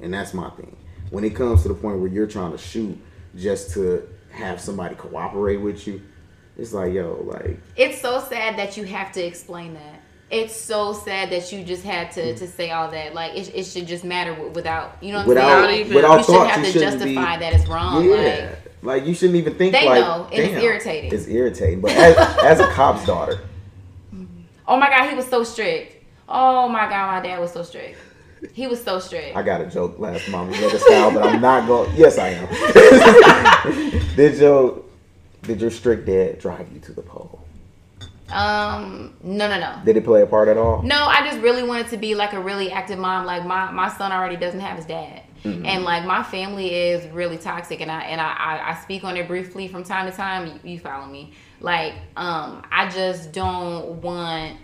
and that's my thing. When it comes to the point where you're trying to shoot just to have somebody cooperate with you, it's like yo, like It's so sad that you have to explain that. It's so sad that you just had to, to say all that. Like it, it should just matter without you know what without I'm saying. Like, without you shouldn't have to shouldn't justify be, that it's wrong. Yeah, Like like, you shouldn't even think They like know, it's irritating. It's irritating, but as, as a cop's daughter, oh my god, he was so strict. Oh my god, my dad was so strict. He was so strict. I got a joke last month with a style, but I'm not going. Yes, I am. did your did your strict dad drive you to the pole? Um, no, no, no. Did it play a part at all? No, I just really wanted to be like a really active mom. Like my, my son already doesn't have his dad. Mm-hmm. And like my family is really toxic and I and I, I, I speak on it briefly from time to time. You, you follow me. Like, um, I just don't want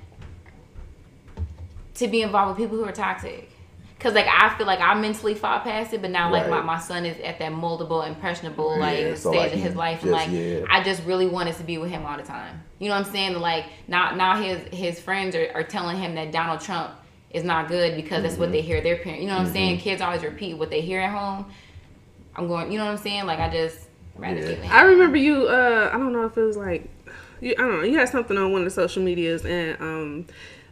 to be involved with people who are toxic. Cause like I feel like I mentally fought past it, but now like my, Right. my son is at that moldable, impressionable like Yeah, so, stage like, of his he life, and just- like yeah. I just really wanted to be with him all the time. You know what I'm saying? Like now, now his his friends are, are telling him that Donald Trump is not good because that's Mm-hmm. what they hear their parents. You know what I'm saying? Kids always repeat what they hear at home. I'm going. You know what I'm saying? Like I just rather Yeah. get with him. I remember you. Uh, I don't know if it was like, you, I don't know. You had something on one of the social medias, and um,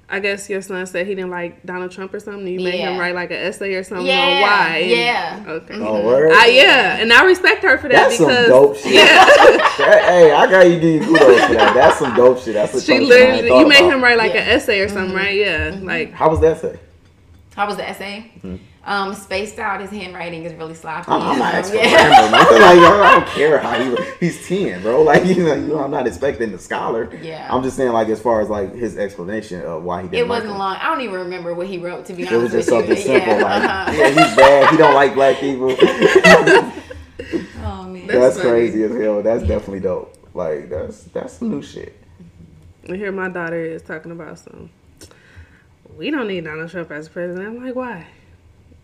I guess your son said he didn't like Donald Trump or something. You made him write like an essay or something Yeah, on why. and- yeah. Okay. Oh, mm-hmm. word. I, yeah, and I respect her for that That's some because dope shit. yeah, That- hey, I got you give you kudos for that. That's some dope shit. That's a she function literally thought you made about. him write like Yeah. an essay or something, mm-hmm. right? Yeah, mm-hmm. like How was that say? How was the essay? Mm-hmm. Um, spaced out. His handwriting is really sloppy. I'm, I'm not asking yeah. grammar, man. Like, I don't care how he he's ten, bro. Like you know, you know, I'm not expecting the scholar. Yeah. I'm just saying, like, as far as like his explanation of why he didn't. It like wasn't him. long. I don't even remember what he wrote. To be honest, It was just with something you. simple, yeah. like, uh-huh. yeah, he's bad. He don't like black people. Oh man. That's that's crazy as hell. That's definitely dope. Like that's that's some new shit. And here my daughter is talking about some. We don't need Donald Trump as president. I'm like, why?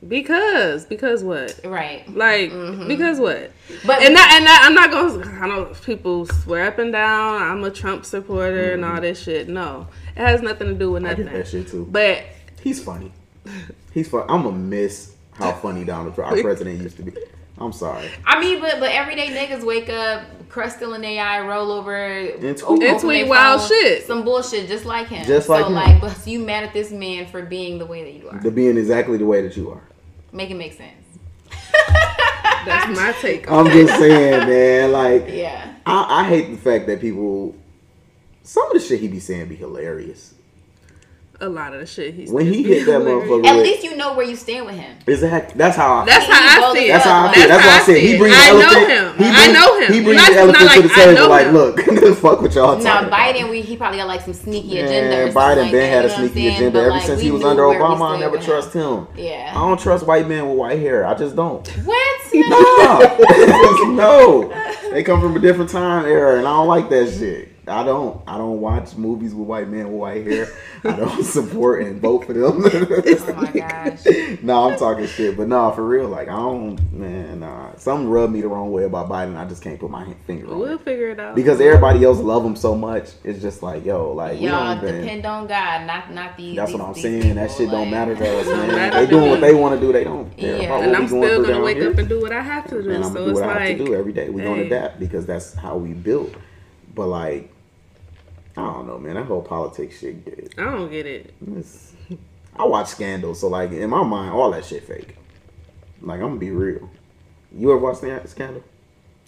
Because because what? Right. Like because what? Mm-hmm. But And that, and that, I'm not gonna. I know people swear up and down. I'm a Trump supporter and all this shit. No, it has nothing to do with I nothing. get that shit too. But He's funny. He's fun. I'm gonna miss how funny Donald Trump, our president, used to be. I'm sorry. I mean, but but everyday niggas wake up, crust still in their eye, roll over, tweet. And tweet wild phone, shit. some bullshit, just like him. Just like so him. like, but you mad at this man for being the way that you are? To being exactly the way that you are. Make it make sense. that's my take. on I'm just saying, man. Like, Yeah. I, I hate the fact that people. Some of the shit he be saying be hilarious. A lot of the shit he's When he hit that motherfucker, At with- least you know where you stand with him. Exactly. That's how I. That's He how I see it. That's how I feel. That's, how why I said he brings the I know elephant. him. He I know him. He brings Not- the elephant not to the table. Like, him. look, fuck what y'all Now. Biden, we he probably got like some sneaky agenda. or Man, something Biden like been had a know what I'm sneaky saying? agenda But, ever like, since he was under Obama. I never trust him. him. Yeah. I don't trust white men with white hair. I just don't. What? No. no. They come from a different time era, and I don't like that shit. I don't. I don't watch movies with white men with white hair. I don't support and vote for them. Oh my gosh. no, I'm talking shit, but no, for real. Like I don't, man. Nah, something rubbed me the wrong way about Biden. I just can't put my finger on We'll it figure it out. because everybody else love him so much. It's just like, yo, like Y'all depend on God, not not these. That's these, what I'm saying. That people, shit don't matter to us, man. They doing what they want to do. They don't care Yeah. and I'm going still gonna wake here. up and do what I have to do. and I'm so gonna do it's what I like, have to do every day. We're gonna adapt because that's how we build. But like, I don't know, man. That whole politics shit. It, I don't get it. it's, I watch Scandal, so like in my mind, all that shit fake. Like I'm gonna be real. You ever watch Scan- Scandal?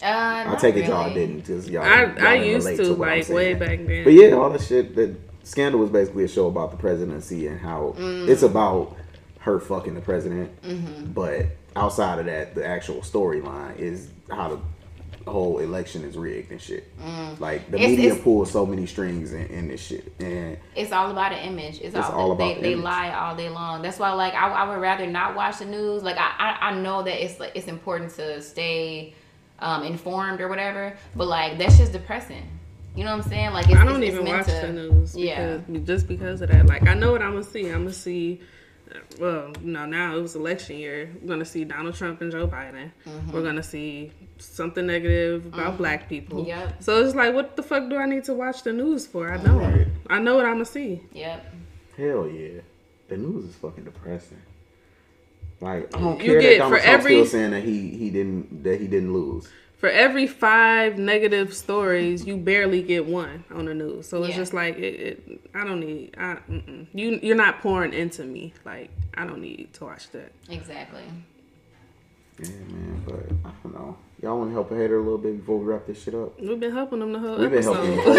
Uh, I not take it y'all didn't, just y'all. I y'all I didn't used relate to what I'm like way back then. But yeah, all the shit that Scandal was basically a show about the presidency and how Mm. it's about her fucking the president. Mm-hmm. But outside of that, the actual storyline is how the whole election is rigged and shit. Like the Mm. It's- media it's- pulls so many strings in, in this shit, and It's all about an image. It's, It's all, all they, about the they lie all day long. That's why, like, I, I would rather not watch the news. Like, I, I, I know that it's like it's important to stay um, informed or whatever, but like that's just depressing. You know what I'm saying? Like, it's, I don't it's, even it's watch meant to, the news. Yeah. Because, just because of that. Like I know what I'm gonna see. I'm gonna see. Well, no, now it was election year. We're gonna see Donald Trump and Joe Biden. Mm-hmm. We're gonna see something negative about black people. Yep. So it's like, what the fuck do I need to watch the news for? I don't. Right. I know what I'm gonna see. Yep. hell yeah, the news is fucking depressing. Like I don't You care get that Donald for Trump's every- still saying that he he didn't that he didn't lose. For every five negative stories, you barely get one on the news. So it's Yeah. just like, it, it, I don't need. I, you you're not pouring into me. Like I don't need to watch that. Exactly. Yeah, man, but I don't know. Y'all want to help a hater a little bit before we wrap this shit up? We've been helping them the whole We've been helping. the whole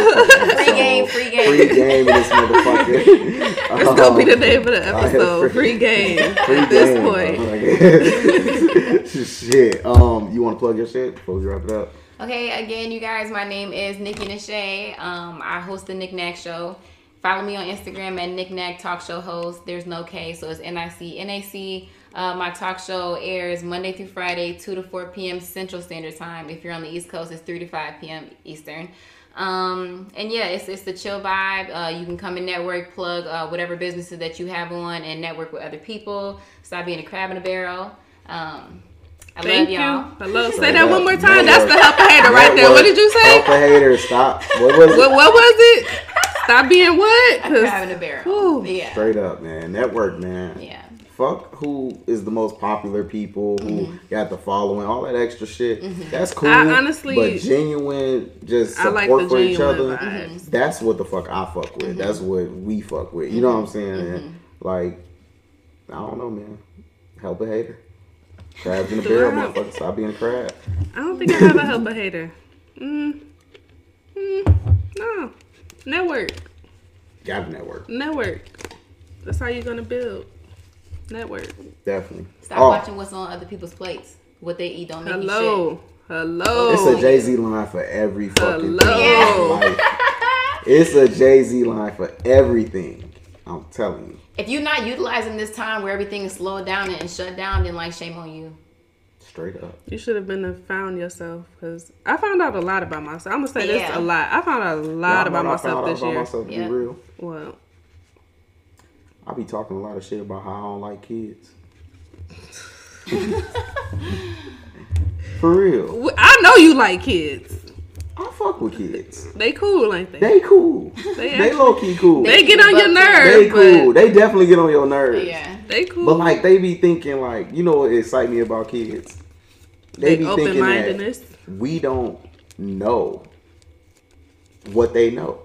Free game, episode. free game. Free game in this motherfucker. That's gonna be the Um, name of the episode. free- Free game Free at this game, point. motherfucker. shit. Um, you want to plug your shit before we wrap it up? Okay, again, you guys, my name is Nikki Nashay. Um, I host the Nic Nac Show. Follow me on Instagram at Nic Nac Talk Show Host. There's no K, so it's N I C N A C. Uh, my talk show airs Monday through Friday, 2 to 4 p.m. Central Standard Time. If you're on the East Coast, it's 3 to 5 p.m. Eastern. Um, and yeah, it's, it's the chill vibe. Uh, you can come and network, plug uh, whatever businesses that you have on, and network with other people. Stop being a crab in a barrel. Um, I Thank love you. y'all. Hello. Say Straight that up. one more time. Network. That's the helper hater right there. What did you say? Help a hater. Stop. What was it? What, what was it? Stop being what? A 'Cause- crab in a barrel. Whew. Yeah. Straight up, man. Network, man. Yeah. Fuck who is the most popular people who Mm-hmm. got the following, all that extra shit. That's cool. I honestly- but genuine, just support like for each other. vibes. That's what the fuck I fuck with. That's Mm-hmm. what we fuck with. You know what I'm saying? And, like, I don't know, man. Help a hater. Crabs in the barrel, motherfucker. Stop being a crab. I don't think I have a help a hater. Mm. Mm. No. Network. Got a network. Network. That's how you're gonna build. Network. Definitely. Stop Oh, watching what's on other people's plates. What they eat don't make you shit. Hello. Hello. It's a Jay Z line for every fucking thing. Hello. Like, it's a Jay Z line for everything. I'm telling you. If you're not utilizing this time where everything is slowed down and shut down, then like shame on you. Straight up. You should have been and found yourself because I found out a lot about myself. I'm gonna say this a lot. I found out a lot Y'all about myself out this about year. myself, to Yeah. real. Well, I be talking a lot of shit about how I don't like kids. For real. I know you like kids. I fuck with kids. They cool, ain't they? They cool. They They low key cool. They They, get on your nerves. They cool. but They definitely get on your nerves. Yeah. they cool. But like they be thinking like, you know what excite me about kids? They, they be open thinking mindedness. that we don't know what they know.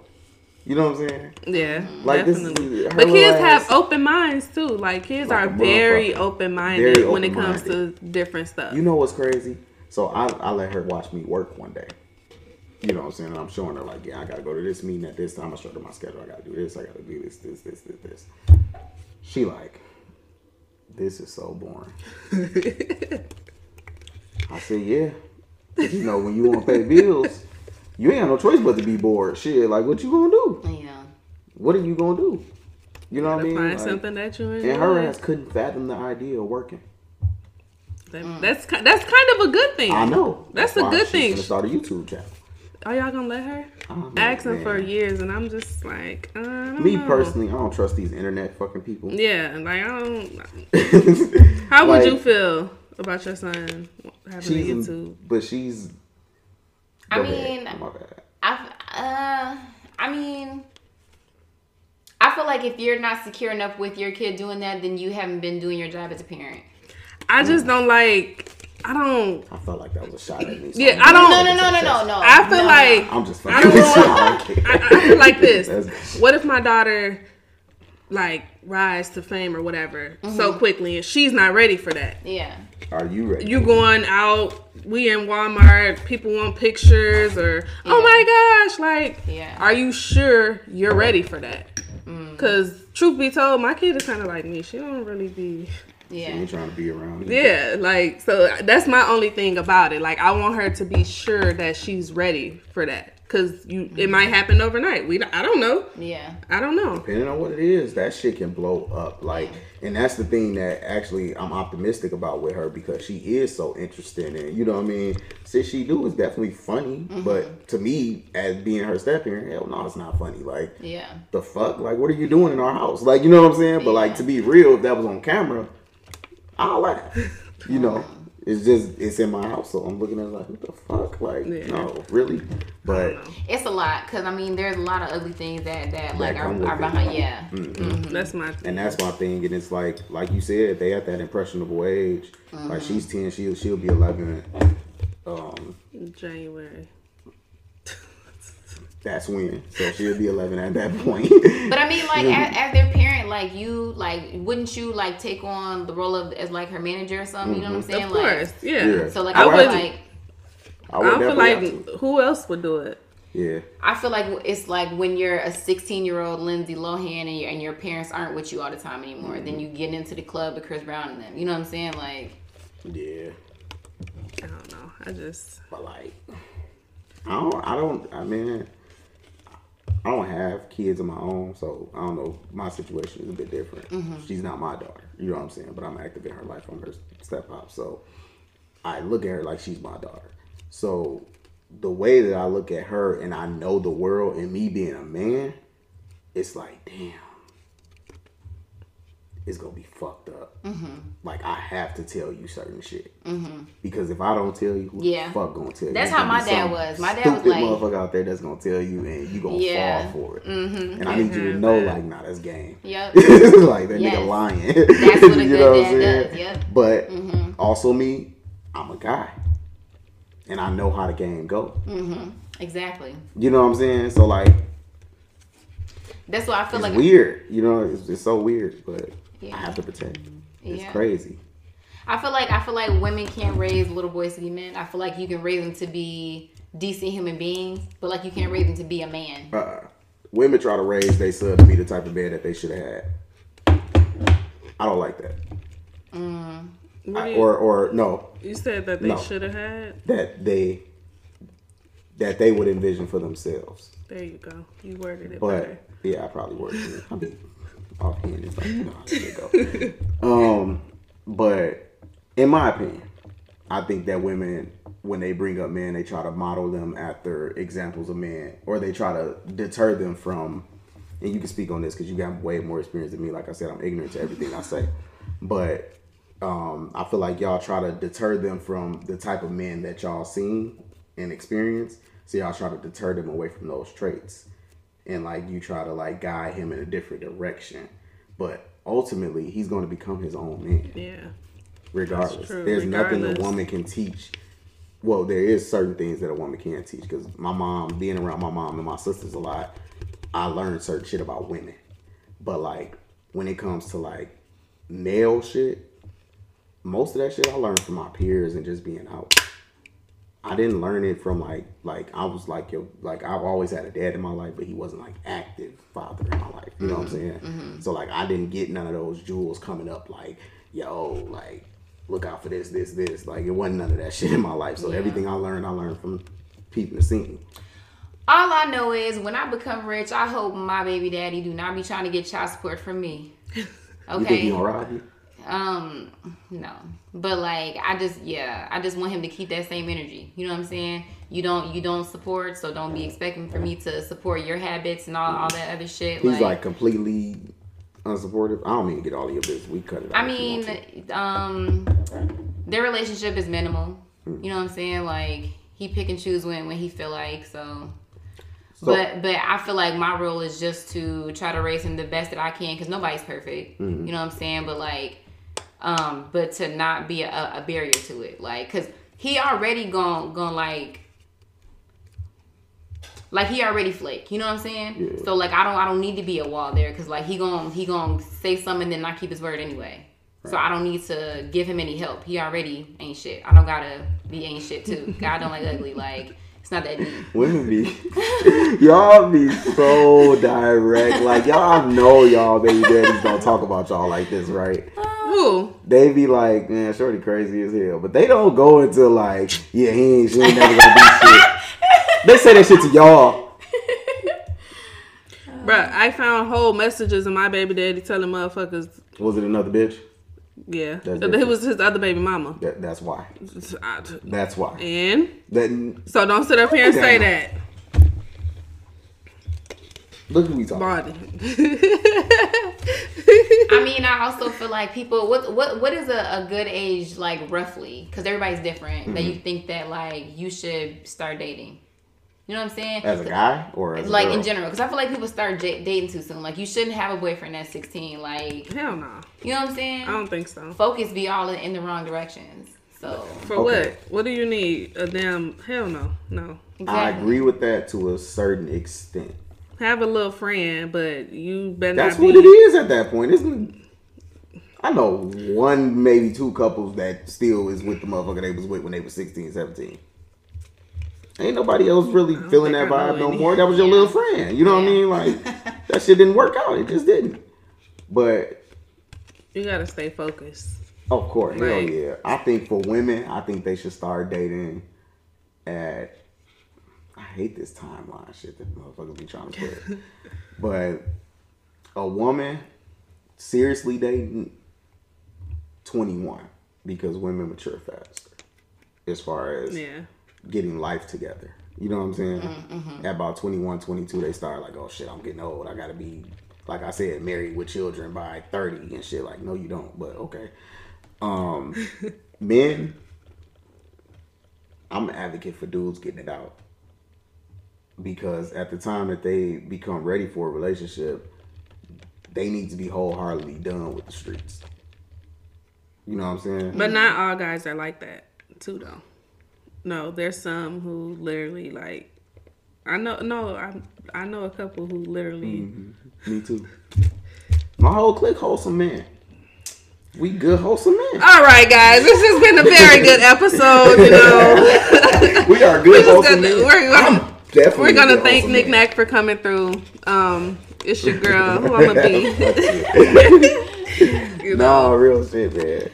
You know what I'm saying? Yeah, Like, this definitely. is- her but kids have open minds too. Like kids Like are very open minded when it comes to different stuff. You know what's crazy? So I, I let her watch me work one day. You know what I'm saying? And I'm showing her like, yeah, I gotta go to this meeting at this time. I her my schedule. I gotta do this. I gotta do this, this, this, this, this. She like, this is so boring. I said, yeah. You know, when you want to pay bills, you ain't got no choice but to be bored. Shit, like, what you gonna do? Yeah. What are you gonna do? You know what I mean? find Like, something that you enjoy. and her ass couldn't fathom the idea of working. That- That's that's kind of a good thing. I know. That's a why good she's thing. Gonna start a YouTube channel. Are y'all gonna let her? Oh, Asking for years, and I'm just like, uh, I don't Me know. personally, I don't trust these internet fucking people. Yeah, like I don't. How would you feel about your son having a She's, YouTube? but she's. I Go ahead. mean-. I uh I mean I feel like if you're not secure enough with your kid doing that, then you haven't been doing your job as a parent. I just don't like. I don't. I felt like that was a shot at me. so Yeah, I'm I don't- No, no, no, no, no, no. I feel no, like I'm just I fucking don't want- I don't. I, I feel like this. What if my daughter like rise to fame or whatever so mm-hmm. quickly and she's not ready for that? Yeah. Are you ready? You going out, we in Walmart, people want pictures or oh my gosh, like Yeah. are you sure you're ready for that? Mm. Cause truth be told, my kid is kind of like me. She don't really be You Yeah. ain't trying to be around me. Yeah, like so that's my only thing about it. Like I want her to be sure that she's ready for that cuz you it might happen overnight. We I don't know. Yeah. I don't know. Depending on what it is, that shit can blow up. Like, and that's the thing that actually I'm optimistic about with her because she is so interesting, and You know what I mean? Since she do is definitely funny, Mm-hmm. but to me, as being her step parent, hell no, it's not funny. Like, Yeah. the fuck? Like, what are you doing in our house? Like, you know what I'm saying? But like to be real, if that was on camera, I'll laugh. You know, it's just it's in my house, so I'm looking at it like, what the fuck? Like, Yeah. no, really? But It's a lot because I mean, there's a lot of ugly things that that like are, come with are it. behind. Yeah. That's my thing. and that's my thing. And it's like, like you said, they at that impressionable age. Like mm-hmm. she's ten, she'll she'll be eleven. Um, January. That's when. So she'll be eleven at that point. But I mean, like as, as their parent, like you, like wouldn't you like take on the role of as like her manager or something? You know what I'm saying? Of Like, course, yeah. Yeah. So like I I, would- like I I would don't feel like who else would do it. Yeah, I feel like it's like when you're a 16 year old Lindsay Lohan and your and your parents aren't with you all the time anymore. Mm-hmm. Then you get into the club with Chris Brown and them. You know what I'm saying? Like yeah. I don't know. I just But like, I don't. I don't. I mean, I don't have kids of my own, so I don't know. My situation is a bit different. Mm-hmm. She's not my daughter. You know what I'm saying? But I'm active in her life. I'm her step up. So I look at her like she's my daughter. So the way that I look at her and I know the world and me being a man, it's like, damn, it's gonna be fucked up. Mm-hmm. Like I have to tell you certain shit because if I don't tell you, who Yeah. the fuck gonna tell you? That's how my dad was. My dad was like- motherfucker out there that's gonna tell you and you gonna Yeah. Mm-hmm. fall for it. And I need you to Mhm. know, like, nah, that's game. Yep. like that Yes. nigga lying. That's what a You good know what I'm saying? does. Yep. But Mm-hmm. also me, I'm a guy, and I know how the game go. Mm-hmm. Exactly. You know what I'm saying? So like, That's why I feel it's like weird. You know, it's, it's so weird, but Yeah. I have to protect. It's Yeah. crazy. I feel like I feel like women can't raise little boys to be men. I feel like you can raise them to be decent human beings, but like you can't raise them to be a man. Uh, women try to raise their son to be the type of man that they should have had. I don't like that. What I- or or no, you said that they no. should have had. that they that they would envision for themselves. There you go. You worded it But better. yeah, I probably worded it. Offhand, it's like go. Um, but in my opinion, I think that women, when they bring up men, they try to model them after examples of men, or they try to deter them from. And you can speak on this because you got way more experience than me. Like I said, I'm ignorant to everything I say, but um, I feel like y'all try to deter them from the type of men that y'all seen and experience. So y'all try to deter them away from those traits and like you try to like guide him in a different direction. But ultimately, he's going to become his own man, Yeah. regardless. There's nothing a woman can teach. Well, there is certain things that a woman can teach because my mom, being around my mom and my sisters a lot, I learned certain shit about women. But like when it comes to like male shit, most of that shit I learned from my peers and just being out. I didn't learn it from like like I was like yo like I've always had a dad in my life, but he wasn't like active father in my life. You know what I'm mm-hmm. saying? Mm-hmm. So like I didn't get none of those jewels coming up like yo like look out for this this this like it wasn't none of that shit in my life. So Yeah. everything I learned I learned from peeping the scene. All I know is when I become rich, I hope my baby daddy do not be trying to get child support from me. You think Okay. he gonna rob you? Um, no. But like I just yeah, I just want him to keep that same energy. You know what I'm saying? You don't you don't support, so don't be expecting for me to support your habits and all, all that other shit. He's like, completely unsupportive. I don't mean to get all of your business. We cut it. Out I if you want mean, um, their relationship is minimal. You know what I'm saying? Like he pick and choose when when he feel like. So, So- but but I feel like my role is just to try to raise him the best that I can because nobody's perfect. Mm-hmm. You know what I'm saying? But like, um, but to not be a, a barrier to it, like, cause he already gone gone like. Like he already flake, you know what I'm saying? Yeah. So like I don't I don't need to be a wall there because like he gon' he gon' say something and then not keep his word anyway. So I don't need to give him any help. He already ain't shit. I don't gotta be ain't shit too. God don't like ugly. Like it's not that deep. Women be y'all be so direct. Like y'all know y'all baby daddies don't talk about y'all like this, right? Um, Who? They be like, man, shorty crazy as hell. But they don't go into like, yeah, he ain't she ain't never gonna be shit. They say that shit to y'all. Bruh, I found whole messages of my baby daddy telling motherfuckers, Was it another bitch? Yeah, That's it was his other baby mama. That, that's why. I- That's why. And That so don't sit up here and say that. look who we talking. Body. I mean, I also feel like people. What what what is a, a good age like roughly? Because everybody's different. That you mm-hmm. think that like you should start dating. You know what I'm saying? As a guy or as a like girl? in general, because I feel like people start j- dating too soon. Like you shouldn't have a boyfriend at 16. Like Hell no. you know what I'm saying? I don't think so. Focus be all in, in the wrong directions. So For Okay. what? What do you need? A damn hell no. No. I agree with that to a certain extent. Have a little friend, but you better That's not what be it is at that point, isn't it? I know one, maybe two couples that still is with the motherfucker they was with when they were 16, 17. Ain't nobody else really feeling that vibe no more. That was your Yeah. little friend. You know what I mean? Like that shit didn't work out. It just didn't. But You gotta stay focused. of course, hell yeah. I think for women, I think they should start dating at I hate this timeline shit that motherfuckers be trying to put. but a woman seriously dating 21 because women mature faster as far as Yeah. Getting life together. You know what I'm saying? At about 21, 22, they start like, oh shit, I'm getting old. I gotta be, like I said, married with children by 30 and shit. Like, no, you don't, but okay. Um, men, I'm an advocate for dudes getting it out. Because at the time that they become ready for a relationship, they need to be wholeheartedly done with the streets. You know what I'm saying? But not all guys are like that, too, though. No, there's some who literally like. I know, no, I I know a couple who literally. Me too. My whole clique wholesome man. We good wholesome men. All right, guys, this has been a very good episode. You know, we are good we're wholesome gonna, men. we're, gonna, we're gonna thank Nic man. Nac for coming through. Um, it's your girl, who I'm gonna be. you know, No, real shit, man.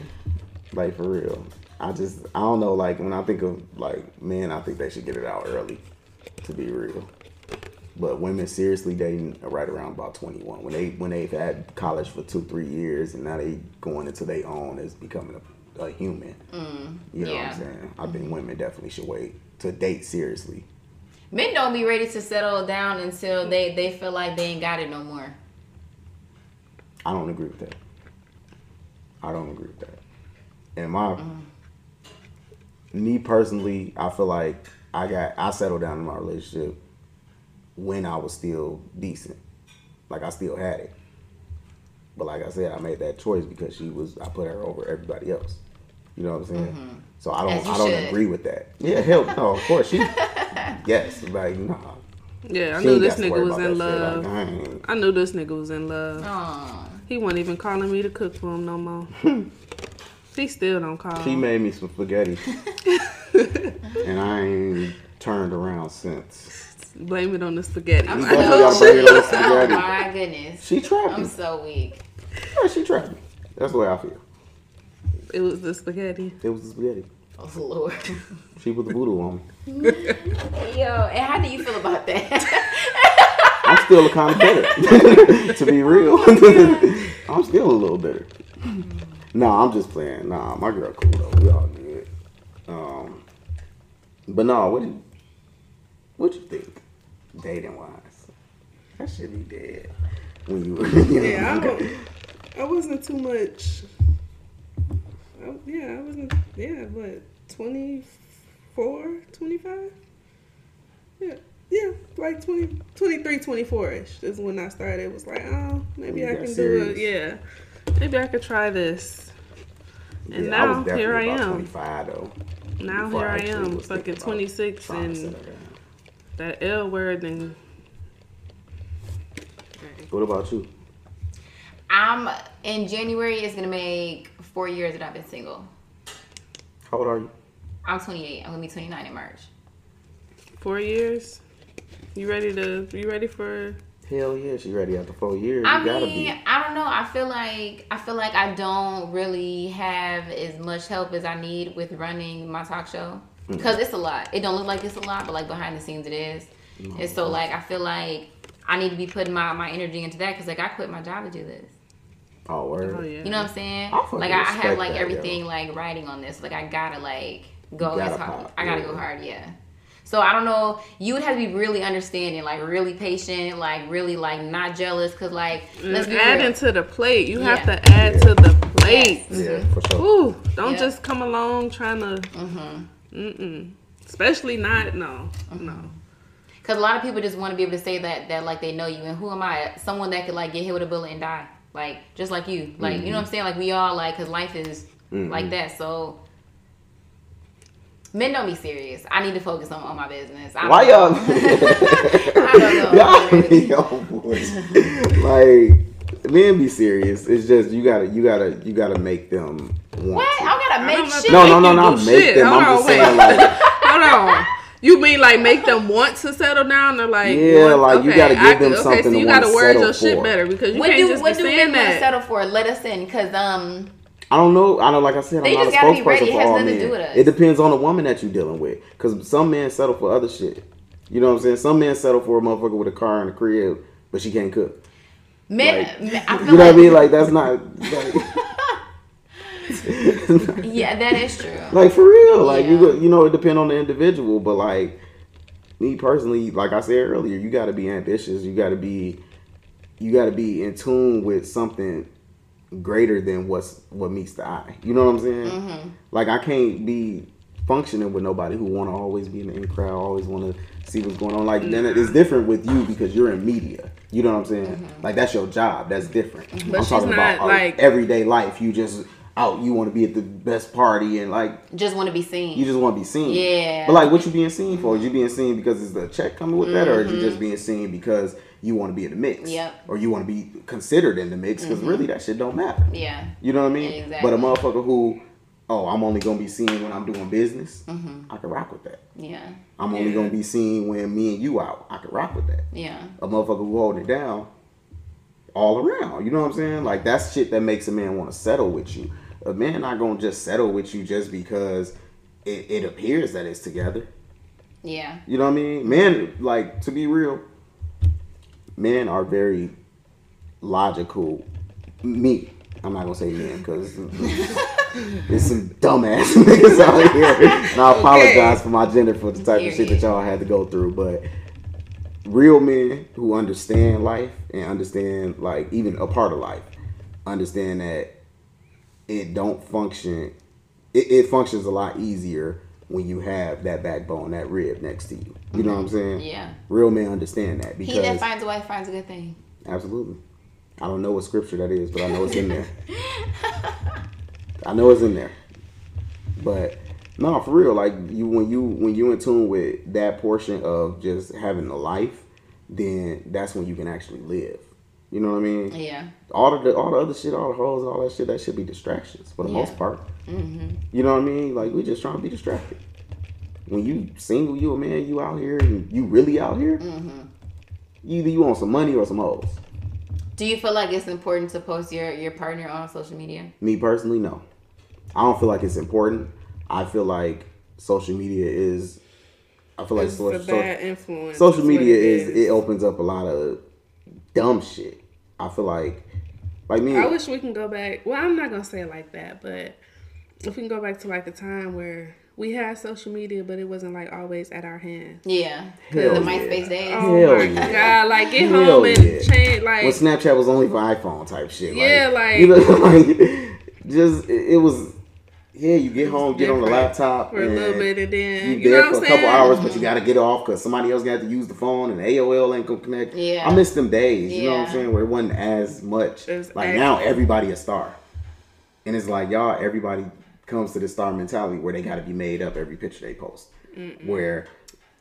Like for real. I just I don't know. Like when I think of like men, I think they should get it out early. To be real. But women seriously dating right around about twenty one. When they when they've had college for two three years and now they going into their own as becoming a, a human. Mm. you know yeah. what I'm saying? I think women definitely should wait to date seriously. Men don't be ready to settle down until they they feel like they ain't got it no more. I don't agree with that. I don't agree with that. And my mm. Me personally, I feel like I got I settled down in my relationship when I was still decent. Like I still had it. But like I said, I made that choice because she was I put her over everybody else. You know what I'm saying? Mm-hmm. So I don't I don't should. agree with that. Yeah, hell no, of course she Yes, like nah. yeah, I She knew ain't this got to nigga was in love. Like, I I knew this nigga was in love. Aw. He wasn't even calling me to cook for him no more. he still don't call. She made me some spaghetti. and I ain't turned around since. Blame it on the spaghetti. I'm You so definitely gotta bring it on the Oh my goodness. She trapped me. I'm so weak. Yeah, she trapped me. That's the way I feel. It was the spaghetti. It was the spaghetti. Oh Lord. She put the voodoo on me. Yo, and how do you feel about that? I'm still a kind of bitter. to be real. I'm still a little bitter. Mm-hmm. No, I'm just playing. Nah, my girl cool though. We all good. Um, but no, what do you, what you think? Dating wise, that should be dead. When you, you know, Yeah, I don't. I wasn't too much. I, yeah, I wasn't. Yeah, what 24, 25? Yeah, yeah, like 20, 23, 24 ish is when I started. It was like, oh, maybe I can serious. do it. Yeah, maybe I could try this. And Yeah, I was now definitely here I about am. 25 though. Now here I actually am, fucking 26, and that L word and. What about you? I'm in January. It's gonna make four years that I've been single. How old are you? I'm 28. I'm gonna be 29 in March. Four years. You ready to? You ready for? Hell yeah, she ready after four years. I you mean, be. I don't know. I feel like I feel like I don't really have as much help as I need with running my talk show Mm. because it's a lot. It don't look like it's a lot, but like behind the scenes, it is. And so like I feel like I need to be putting my, my energy into that because like I quit my job to do this. Oh, word. Oh yeah. You know what I'm saying? I Like I, I have like that, everything yo. like writing on this. Like I gotta like go gotta as hard. pop, I gotta yeah. go hard. Yeah. So I don't know. You would have to be really understanding, like really patient, like really like not jealous, cause like mm, let's be add real. into the plate. You have to add to the plate. Yes. Yeah, for sure. Ooh, don't Yeah. just come along trying to. Mm-hmm. Mm-mm. Especially not. No. Mm-hmm. No. Cause a lot of people just want to be able to say that that like they know you, and who am I? Someone that could like get hit with a bullet and die, like just like you, like you know mm-hmm. what I'm saying? Like we all like, cause life is mm-hmm. like that. So men don't be serious. I need to focus on, on my business. I Why y'all? I don't know. y'all be on boys. Like, men be serious. It's just you gotta, you gotta, you gotta make them want. What? to. I gotta I'm make not shit. No, no, no, you not make shit. them. Hold I'm on, just wait. saying, like, Hold on. You mean like make them want to settle down or like Yeah, want- like, you okay, gotta give I- them okay, something so to you wanna gotta word settle your shit for. better because you What can't do just what be do saying men want to that. settle for? Let us in, cause um I don't know. I don't like I said. They I'm not a spokesperson for all men. do with us. It depends on the woman that you're dealing with, because some men settle for other shit. You know what I'm saying? Some men settle for a motherfucker with a car and a crib, but she can't cook. Men, Like, men- I feel You know like, what I mean? Like that's not like, yeah, that is true. like for real. Like you Yeah. go- you know it depends on the individual, but like me personally, like I said earlier, you got to be ambitious. You got to be you got to be in tune with something greater than what's what meets the eye. You know what I'm saying? Mm-hmm. Like I can't be functioning with nobody who want to always be in the in crowd, always want to see what's going on. Like then it's different with you because you're in media. You know what I'm saying? Mm-hmm. Like that's your job. That's different. But I'm she's talking about not, like, everyday life. You just out. You want to be at the best party and like Just want to be seen. you just want to be seen. Yeah. But like, what you being seen for? Is you being seen because is the check coming with that, or is you Mm-hmm. just being seen because you want to be in the mix? Yep. Or you want to be considered in the mix because Mm-hmm. really that shit don't matter. yeah. You know what I mean? Exactly. But a motherfucker who, oh, I'm only gonna be seen when I'm doing business. Mm-hmm. I can rock with that. Yeah. I'm only Yeah. gonna be seen when me and you out. I can rock with that. Yeah. A motherfucker who holding it down all around. You know what I'm saying? Like that's shit that makes a man want to settle with you. A man not gonna just settle with you just because it, it appears that it's together. Yeah. You know what I mean? Man, like to be real, men are very logical. Me, I'm not gonna say men because there's some dumbass niggas out here, and I apologize for my gender for the type of shit that y'all had to go through. But real men who understand life and understand like even a part of life, understand that it don't function. It, it functions a lot easier when you have that backbone, that rib next to you. You know what I'm saying? Yeah. Real men understand that because He that finds a wife finds a good thing. absolutely. I don't know what scripture that is, but I know it's in there. I know it's in there. But no, for real, like you when you when you in tune with that portion of just having a life, then that's when you can actually live. You know what I mean? Yeah. all of the all the other shit, all the hoes, all that shit, that should be distractions for the Yeah. most part. Mm-hmm. You know what I mean? Like we just trying to be distracted. When you single, you a man, you out here, and you really out here. Mm-hmm. Either you want some money or some hoes. Do you feel like it's important to post your your partner on social media? Me personally, no. I don't feel like it's important. I feel like social media is. I feel like It's so, a so- bad influence. social is what media it is it opens up a lot of dumb shit. I feel like, like me. I wish we can go back. Well, I'm not gonna say it like that, but if we can go back to like a time where we had social media, but it wasn't like always at our hands. Yeah. Hell the yeah. MySpace days. Oh Hell my yeah. god! Like get Hell home and yeah. change. Like when Snapchat was only for iPhone type shit. Yeah, like- you know, like just it, it was. Yeah, you get home, get on the laptop for a little bit, and then You, you, there know for what a I'm couple hours, but you got to get off because somebody else got to use the phone and AOL ain't gonna connect. Yeah. I miss them days. You know what I'm saying? Where it wasn't as much. Was Like act- now, everybody a star, and it's like y'all. Everybody comes to the star mentality where they got to be made up every picture they post. Where,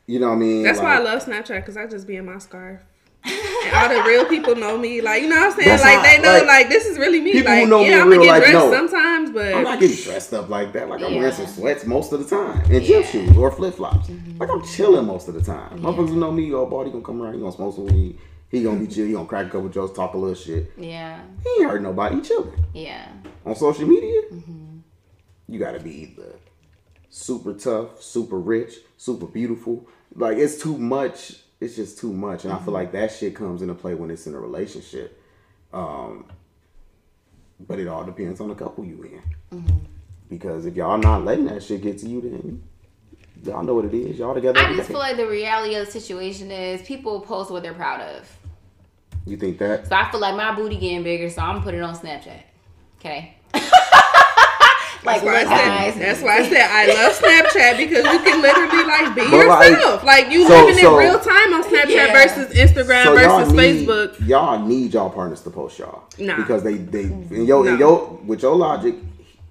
you know what I mean? That's why I love Snapchat because I just be in my scarf. all the real people know me. Like, you know what I'm saying? That's like, they know, like, like, this is really me. people who like, know me yeah, in I'm real to get dressed know. sometimes, but I'm not getting dressed up like that. Like I'm wearing some sweats most of the time and gym Yeah. shoes or flip flops. Mm-hmm. Like I'm chilling most of the time. Motherfuckers who know me, oh, boy, he gonna come around, he gonna smoke some weed, he gonna be chill, he gonna crack a couple jokes, talk a little shit. Yeah. He ain't hurt nobody, he chilling. Yeah. On social media, mm-hmm. you gotta be either super tough, super rich, super beautiful. Like it's too much. It's just too much, and I feel like that shit comes into play when it's in a relationship. Um, but it all depends on the couple you in. Because if y'all not letting that shit get to you, then y'all know what it is. Y'all together. I just feel like the reality of the situation is people post what they're proud of. you think that? So I feel like my booty getting bigger, so I'm gonna it on Snapchat. Okay. like, that's why, I look, said, guys. that's why I said I love Snapchat because you can literally like be But, yourself. Like, you so- living so- in real time on Snapchat Yeah. versus Instagram So y'all versus need, Facebook. Y'all need y'all partners to post y'all. Nah. Because they they in your, in No. your with your logic,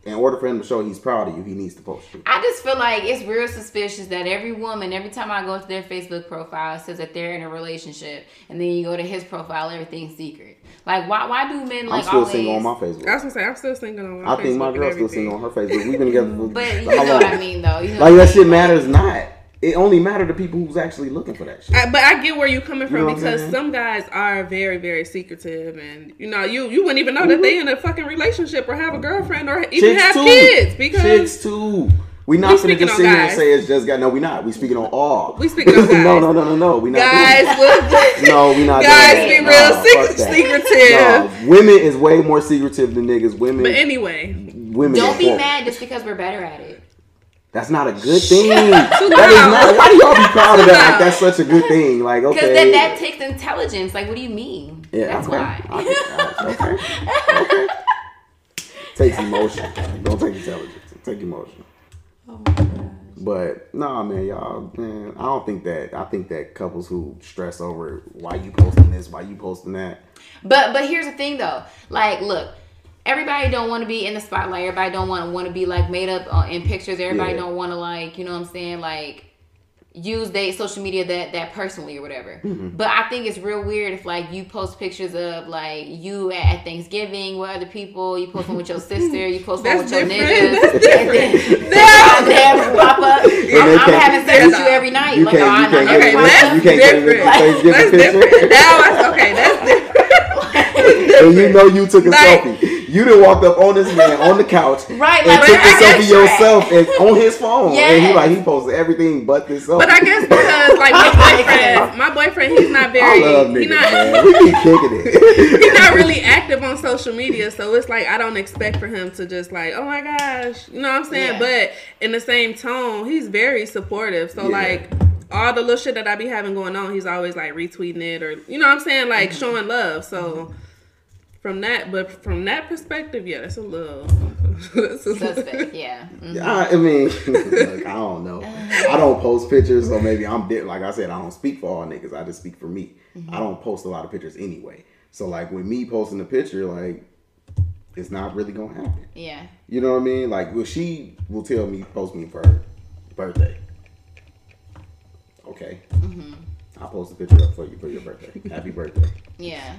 in order for him to show he's proud of you, he needs to post you. I just feel like it's real suspicious that every woman, every time I go to their Facebook profile, says that they're in a relationship, and then you go to his profile, everything's secret. Like, why? Why do men I'm like still always? single on my Facebook. I was gonna say I'm still single on my Facebook. I think my Facebook girl's still everything. single on her Facebook. We've been together for But you how know what I mean, though. You know Like that mean? shit matters not. It only matter to people who's actually looking for that shit. I, but I get where you're coming You know from because saying? some guys are very, very secretive, and you know, you you wouldn't even know that they mm-hmm. in a fucking relationship or have a girlfriend or even have kids because chicks too. We not We finna speaking just on sit here and say it's just got. No, we not. We speaking on all. We speaking on no, guys. no, no, no, no. We not. Guys, doing with that. no, we not. guys be that. real Nah, secret, secretive. Nah, women is way more secretive than niggas. Women, But anyway, women. Don't be horrible. mad just because we're better at it. That's not a good thing. that is not. Why do y'all be proud of that? Like that's such a good thing. Like Because okay. that, that takes intelligence. Like, what do you mean? yeah, That's okay. why. I okay. okay. Takes emotion. Don't take intelligence. Take emotion. Oh my gosh. But nah, man, y'all, man, I don't think that. I think that couples who stress over why you posting this, why you posting that. But but here's the thing though. Like, look, everybody don't want to be in the spotlight. Everybody don't want want to be like made up uh, in pictures. Everybody Yeah. don't want to like, you know what I'm saying? Like use they social media that that personally or whatever. Mm-hmm. But I think it's real weird if like you post pictures of like you at, at Thanksgiving with other people. You post them with your sister. You post them That's with your different. niggas. That's And then they pop up. I'm, I'm having sex with that's- you every night. You like, can't- oh, you I can't know okay, it. that's You can't get it. different. Thanksgiving That's picture. different. Now, I- okay, that's different. and you know you took a Like- selfie. You done walked up on this man on the couch Right, and like, took the selfie yourself and on his phone. And he like he posted everything but this selfie. But I guess because like my boyfriend, my boyfriend, he's not I very, love niggas, not, man. We kicking it. he's not really active on social media, so it's like I don't expect for him to just like, oh my gosh, you know what I'm saying? Yeah. But in the same tone, he's very supportive. So Yeah. like all the little shit that I be having going on, he's always like retweeting it or you know what I'm saying, like Mm-hmm. showing love. So from that, but from that perspective, yeah, that's a little. That's a Suspect, yeah. Mhm. I, I mean, look, I don't know. I don't post pictures, so maybe I'm di- like I said, I don't speak for all niggas. I just speak for me. Mm-hmm. I don't post a lot of pictures anyway. So like with me posting a picture, like it's not really gonna happen. Yeah. You know what I mean? Like, well, she will tell me post me for her birthday. Okay, Mm-hmm. I'll post a picture up for you for your birthday. Happy birthday. Yeah.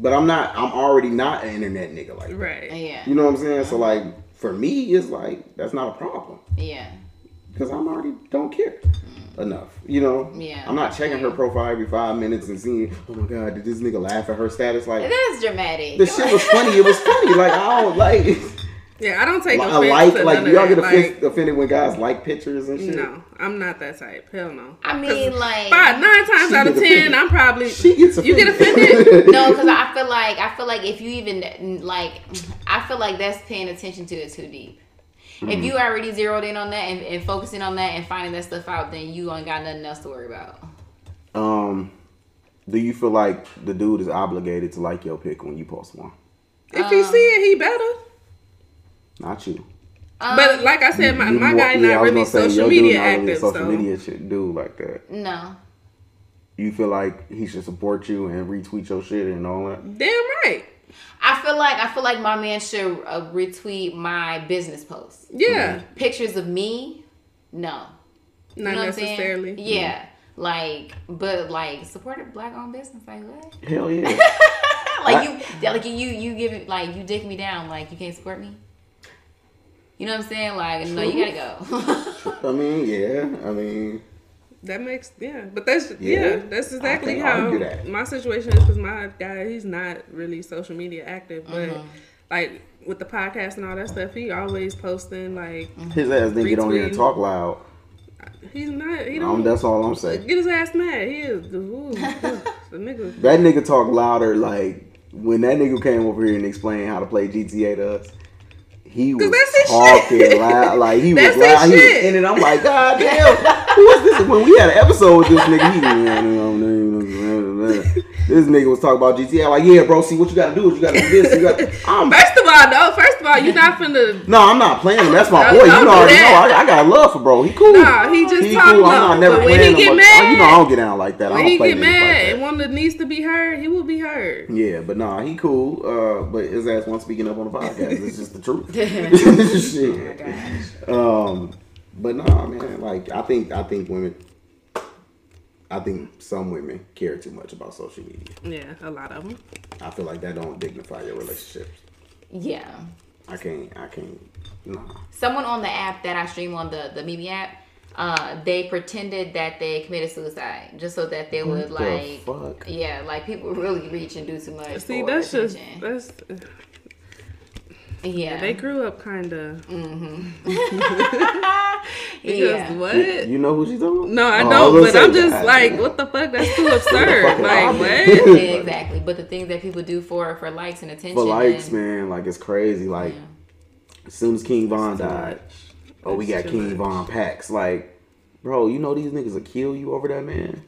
But I'm not. I'm already not an internet nigga like that. right. Yeah. You know what I'm saying? So like for me, it's like that's not a problem Yeah. because I'm already don't care mm. enough. You know? Yeah. I'm not checking her profile every five minutes and seeing, oh my god, did this nigga laugh at her status? Like That's dramatic. the shit was funny. It was funny. Like I don't like. Yeah, I don't take a offense like, to like, none do y'all that. get offended, Like, offended when guys like pictures and shit? no, I'm not that type. Hell no. I mean, like, Five, nine times out of ten, offended. I'm probably. She gets You get offended? no, because I feel like I feel like if you even like, I feel like that's paying attention to it too deep. Mm-hmm. If you already zeroed in on that and, and focusing on that and finding that stuff out, then you ain't got nothing else to worry about. Um, do you feel like the dude is obligated to like your pic when you post one? If he see it, he better. Not you. Um, But like I said, my, You my more- guy yeah, not really gonna say, social media not really active, social so media shit dude like that. no, You feel like he should support you and retweet your shit and all that. damn right. I feel like I feel like my man should uh, retweet my business posts. Yeah, Pictures of me, no. not You know what I'm saying? necessarily. Yeah. Like, but like support a black owned business, like what? Hell yeah. like you, yeah, like you, you give it, like you dick me down, like you can't support me. You know what I'm saying? Like, no, you gotta go. I mean, yeah. I mean, That makes yeah, but that's Yeah. yeah, that's exactly how that. my situation is because my guy he's not really social media active, but Mm-hmm. like with the podcast and all that stuff, he always posting like his ass didn't get on here and talk loud. he's not he Um, don't that's all I'm saying. get his ass mad. He is the, ooh, the nigga. That nigga talk louder. Like when that nigga came over here and explained how to play GTA to us. He was talking loud, like he was That's his loud. He was in it. I'm like, God damn, who was this? When we had an episode with this nigga, he, this nigga was talking about GTA. I'm Like, yeah, bro, see what you gotta do is you gotta do this. You gotta, I'm First of all, no. First of all, you're not finna. No, I'm not playing him. That's my Don't- boy. You know, already know. that. I, I got love for bro. He cool. Nah, he just he cool. I'm not never when playing he him. get but- mad- you know, I don't get down like that. When he get mad like that. and one that needs to be heard, he will be heard. Yeah, but nah, he cool. Uh, but his ass wasn't speaking up on the podcast. It's just the truth. Shit. Um, but nah, man. Like I think I think women. I think some women care too much about social media. Yeah, a lot of them. I feel like that don't dignify your relationships. yeah. I can't. I can't. Nah. Someone on the app that I stream on the the Mimi app, uh, they pretended that they committed suicide just so that they would the like, fuck? yeah, like people really reach and do too much. See, for that's just that's. Yeah. They grew up kind of. Mm-hmm. yeah. what? You know who she's talking about? No, I Oh, don't. was but I'm just that. like, what the fuck? That's too absurd. like, what? Yeah, exactly. But the things that people do for for likes and attention. for likes, and- man, like it's crazy. Like Yeah. as soon as King Von died, oh, we got King much. Von packs. Like, bro, you know these niggas will kill you over that man.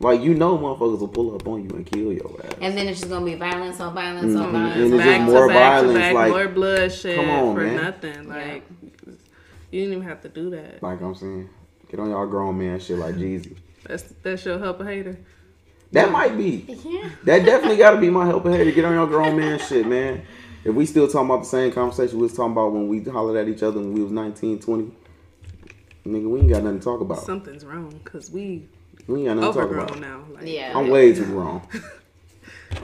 Like you know, motherfuckers will pull up on you and kill your ass. And then it's just gonna be violence on violence on Mhm. violence. And it's just back violence. more to back violence, to back, like, more bloodshed come on, for man. nothing. Like, you didn't even have to do that. Like I'm saying, get on y'all grown man shit like Jeezy. That's that's your help a hater. That might be. Yeah. That definitely got to be my helping hand to get on your grown man shit, man. If we still talking about the same conversation we was talking about when we hollered at each other when we was 19, 20, nigga, we ain't got nothing to talk about. Something's wrong because we We ain't got nothing to talk about. now. Like, Yeah. I'm way too grown.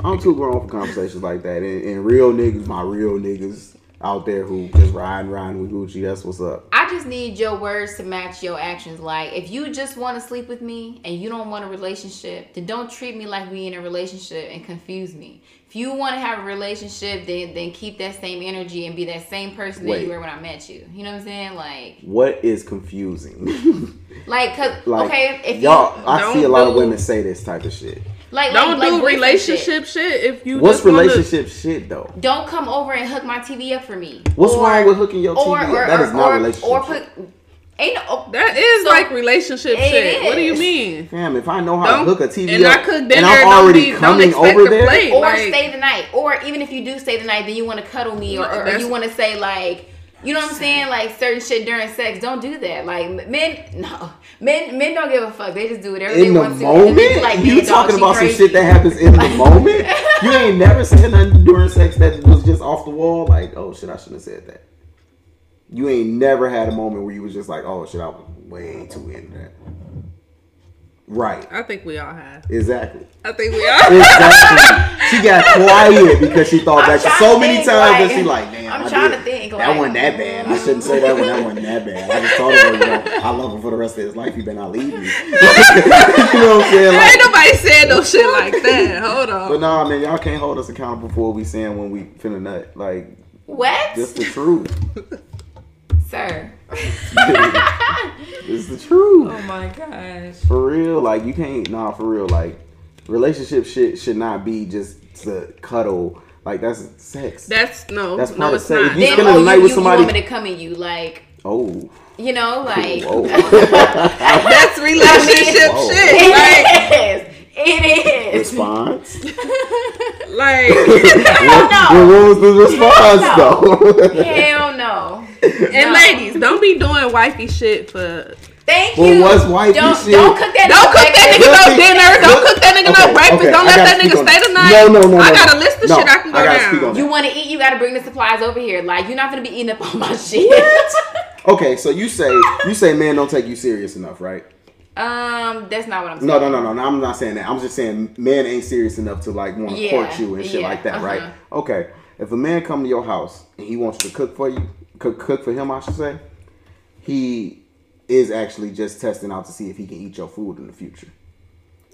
I'm too grown for conversations like that. And, and real niggas, my real niggas out there who just riding, riding with Gucci, that's what's up. I just need your words to match your actions. Like, if you just want to sleep with me and you don't want a relationship, then don't treat me like we in a relationship and confuse me. If you want to have a relationship, then then keep that same energy and be that same person that you were when I met you. You know what I'm saying? Like, What is confusing? like, cause like, okay, if y'all, you I see a lot of women say this type of shit. like Don't like, do like relationship shit. shit. if you What's just wanna- relationship shit though? Don't come over and hook my TV up for me. What's Or- wrong with hooking your TV up? That is not relationship Or shit. put ain't no, That is So- like relationship It shit. What do you mean? Damn, if I know how to Don't- hook a TV and up I cook and dinner, I'm don't already be- don't coming expect over to there, play. or Like- stay the night. Or even if you do stay the night, then you want to cuddle me, or, or, or you want to say like, you know what I'm saying, like certain shit during sex. Don't do that. Like men, no, men, men don't give a fuck. They just do whatever in they the want to. And then moment, be like, you talking she about some shit that happens in the moment. You ain't never said nothing during sex that was just off the wall. Like, oh shit, I shouldn't have said that. You ain't never had a moment where you was just like, oh shit, I was way too into that. Right. I think we all have. Exactly. I think we all. Exactly. she got quiet because she thought I'm back so many times like- that she like, man, I'm I trying did- to think, that like- wasn't that bad. I shouldn't say that one. That wasn't that bad. I just thought it was, you know, I love him for the rest of his life. He better not leave me. you know what I'm saying? Like, Ain't nobody said no shit like that. Hold on. but nah, man, y'all can't hold us accountable for what we saying when we finna nut. Like, What, just the truth. sir? it's the truth. Oh my gosh. For real. Like, you can't, nah, for real. Like, relationship shit should not be just to cuddle. Like, that's sex. That's no. That's part no, of it's sex. not. If you Then spending oh, the night you, with you, somebody- you want me to come at you like, oh. you know, like. Whoa. That's relationship Whoa. shit. Like, It is. It is. Response? like, Well, what was the response, though? Hell no. and No. ladies, don't be doing wifey shit for. Thank Well, you. what's wifey don't, shit? Don't cook that. Don't cook that nigga no dinner. Don't cook that nigga no breakfast. okay, Don't let that nigga stay that. the night. No, no, no, I no, got no. a list of No, shit I can go gotta speak on down. You want to eat? You got to bring the supplies over here. Like you're not gonna be eating up all my shit. Okay, so you say you say man don't take you serious enough, right? um, that's not what I'm saying. No, no, no, no, no. I'm not saying that. I'm just saying man ain't serious enough to like want to Yeah, court you and shit yeah, like that, uh-huh. right? Okay, if a man come to your house and he wants to cook for you, cook cook for him, I should say, he is actually just testing out to see if he can eat your food in the future.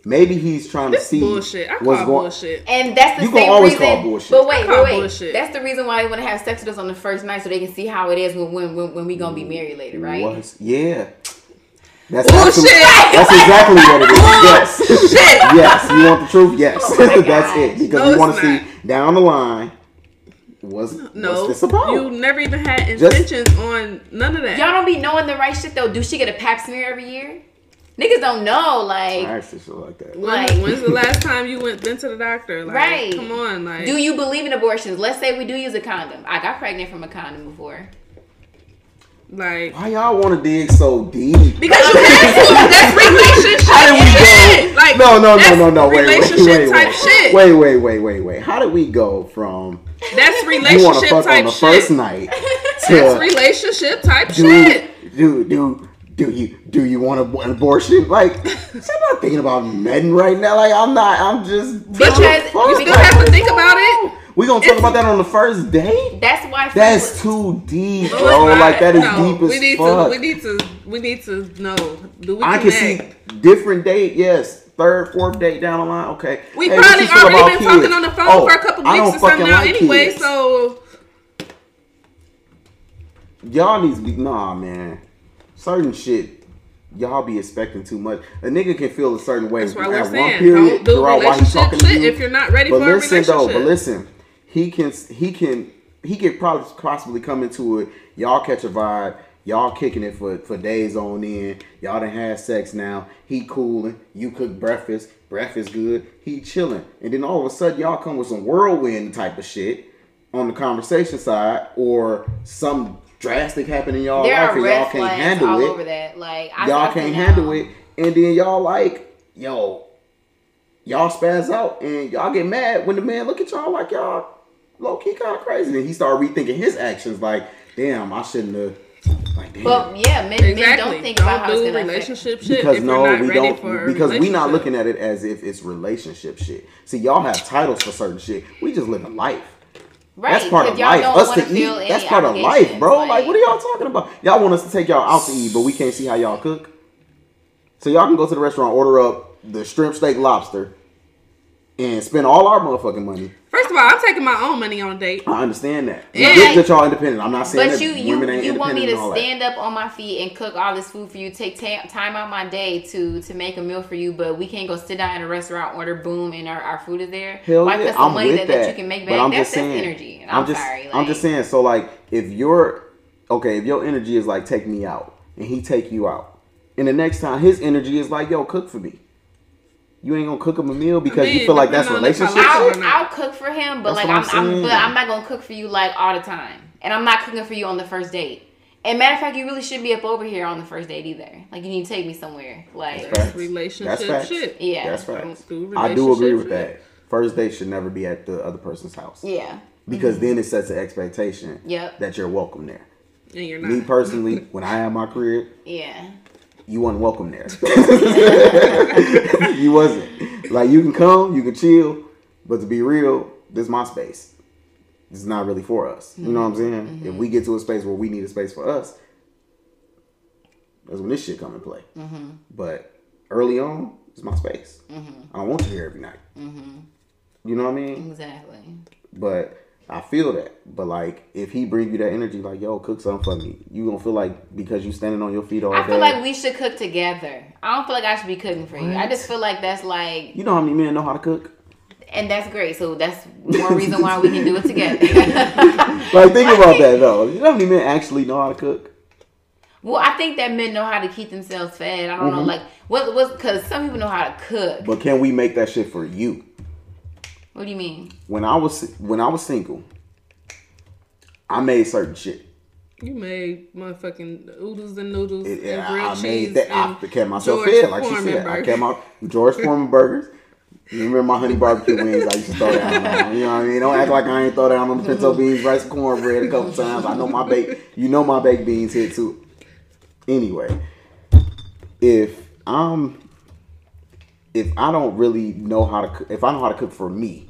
Maybe he's trying to see bullshit. I what's going. bullshit. And that's the You same always reason. call bullshit. But wait, I call wait, wait. bullshit. That's the reason why they want to have sex with us on the first night so they can see how it is when when, when, when we gonna be mm. married later, right? Was yeah. That's Bullshit. absolutely- That's exactly what it is. Yes. Yes. You want the truth? Yes. Oh That's it. Because No, we want to see down the line. What's No, what's this about? you never even had Just- intentions on none of that. Y'all don't be knowing the right shit though. Do she get a pap smear every year? Niggas don't know. Like, I actually feel like that. When, Like- when's the last time you went been to the doctor? Like, Right. Come on, like. do you believe in abortions? Let's say we do use a condom. I got pregnant from a condom before. like? Why y'all want to dig so deep? Because you have to. That's relationship How did we go? Like no, no, no, no, no. Wait, wait, relationship wait, wait. Wait, wait, wait, wait, wait. How did we go from That's relationship you want to relationship fuck on type the shit. first night That's relationship type do shit. do do do you do you want a- an abortion? Like, I'm not thinking about men right now. Like, I'm not. I'm just. But you, Because- you you still have to think about it. We gonna talk It's- about that on the first date? That's why. That's too deep, No, bro. not. Like that is No, deep as we need fuck. to. We need to. We need to know. Do we I can see different date, yes. Third, fourth date down the line, okay. We Hey, probably already been kids? talking on the phone Oh, for a couple oh, weeks or something now like anyway. kids. So y'all needs to be nah, man. Certain shit, y'all be expecting too much. A nigga can feel a certain way That's why at one saying period do throughout while he's relationship talking to you. if you're not ready but for a listen though, but listen, he can he can he could probably possibly come into it. Y'all catch a vibe. Y'all kicking it for, for days on end. Y'all done had sex now. He cooling. You cook breakfast. Breakfast good. He chilling. And then all of a sudden y'all come with some whirlwind type of shit on the conversation side or some drastic happen in y'all There life and y'all can't handle all it over that. Like I, y'all can't handle it, and then y'all like, yo, y'all spaz out, and y'all get mad when the man look at y'all like y'all low key kind of crazy. And he start rethinking his actions, like, damn, I shouldn't have, like, damn. But yeah, men, men don't think about how it's do gonna affect. relationship shit because if no, you're not we ready don't. Because we not looking at it as if it's relationship shit. See, y'all have titles for certain shit. We just live a life. Right, that's part of life. Us wanna eat. That's part of life, bro. Like, like- what are y'all talking about? Y'all want us to take y'all out to eat, but we can't see how y'all cook. So y'all can go to the restaurant, order up the shrimp steak lobster, and spend all our motherfucking money. First of all, I'm taking my own money on a date. I understand that. Yeah. Yeah. Get that y'all independent. I'm not saying But that you, you, women ain't you want me to and that. stand up on my feet and cook all this food for you, take ta- time out my day to to make a meal for you, but we can't go sit down at a restaurant, order boom, and our, our food is there. Hell Why yeah, I'm money with that, that. that you can make But? I'm That's, just that's saying. energy. And I'm, just, sorry. I'm just saying. So like, if you're okay, if your energy is like take me out, and he take you out, and the next time his energy is like, yo, cook for me. You ain't gonna cook him a meal because you feel like that's depending on if I relationship. like shit? it I'll, I'll cook for him, but That's like I'm, I'm I'm, but I'm not gonna cook for you like all the time, and I'm not cooking for you on the first date. And matter of fact, you really should be up over here on the first date either. Like you need to take me somewhere. Like Facts. relationship That's facts. shit. Yeah. That's right. Don't I do agree with shit. that. First date should never be at the other person's house yeah, because mm-hmm. then it sets an expectation Yep. that you're welcome there. and you're not. Me personally, when I had my career, yeah. You wasn't welcome there. you wasn't. Like you can come, you can chill, but to be real, this is my space. This is not really for us. You know what I'm mm-hmm. saying? If we get to a space where we need a space for us, that's when this shit come in play. Mm-hmm. But early on, it's my space. Mm-hmm. I don't want you here every night. You know what I mean? Exactly. But I feel that. But like, if he bring you that energy, like, yo, cook something for me, you gonna feel like because you standing on your feet all I day. feel like we should cook together. I don't feel like I should be cooking for you. I just feel like that's like, you know how many men know how to cook? and that's great. So that's more reason why we can do it together. Like, think about that though. You know how many men actually know how to cook? well, I think that men know how to keep themselves fed. I don't know, Mhm. like what was because some people know how to cook. But can we make that shit for you? What do you mean? When I was when I was single, I made certain shit. You made motherfucking oodles and noodles It- and I, grilled I cheese. made that. I and kept myself George fed, like she Foreman said. I burger. kept my George Foreman burgers. You remember my honey barbecue wings? I used to throw down on. You know what I mean? Don't act like I ain't throw down on the pinto beans, rice, and cornbread a couple times. I know my bake. You know my baked beans hit too. Anyway, if I'm, if I don't really know how to, cook, if I know how to cook for me,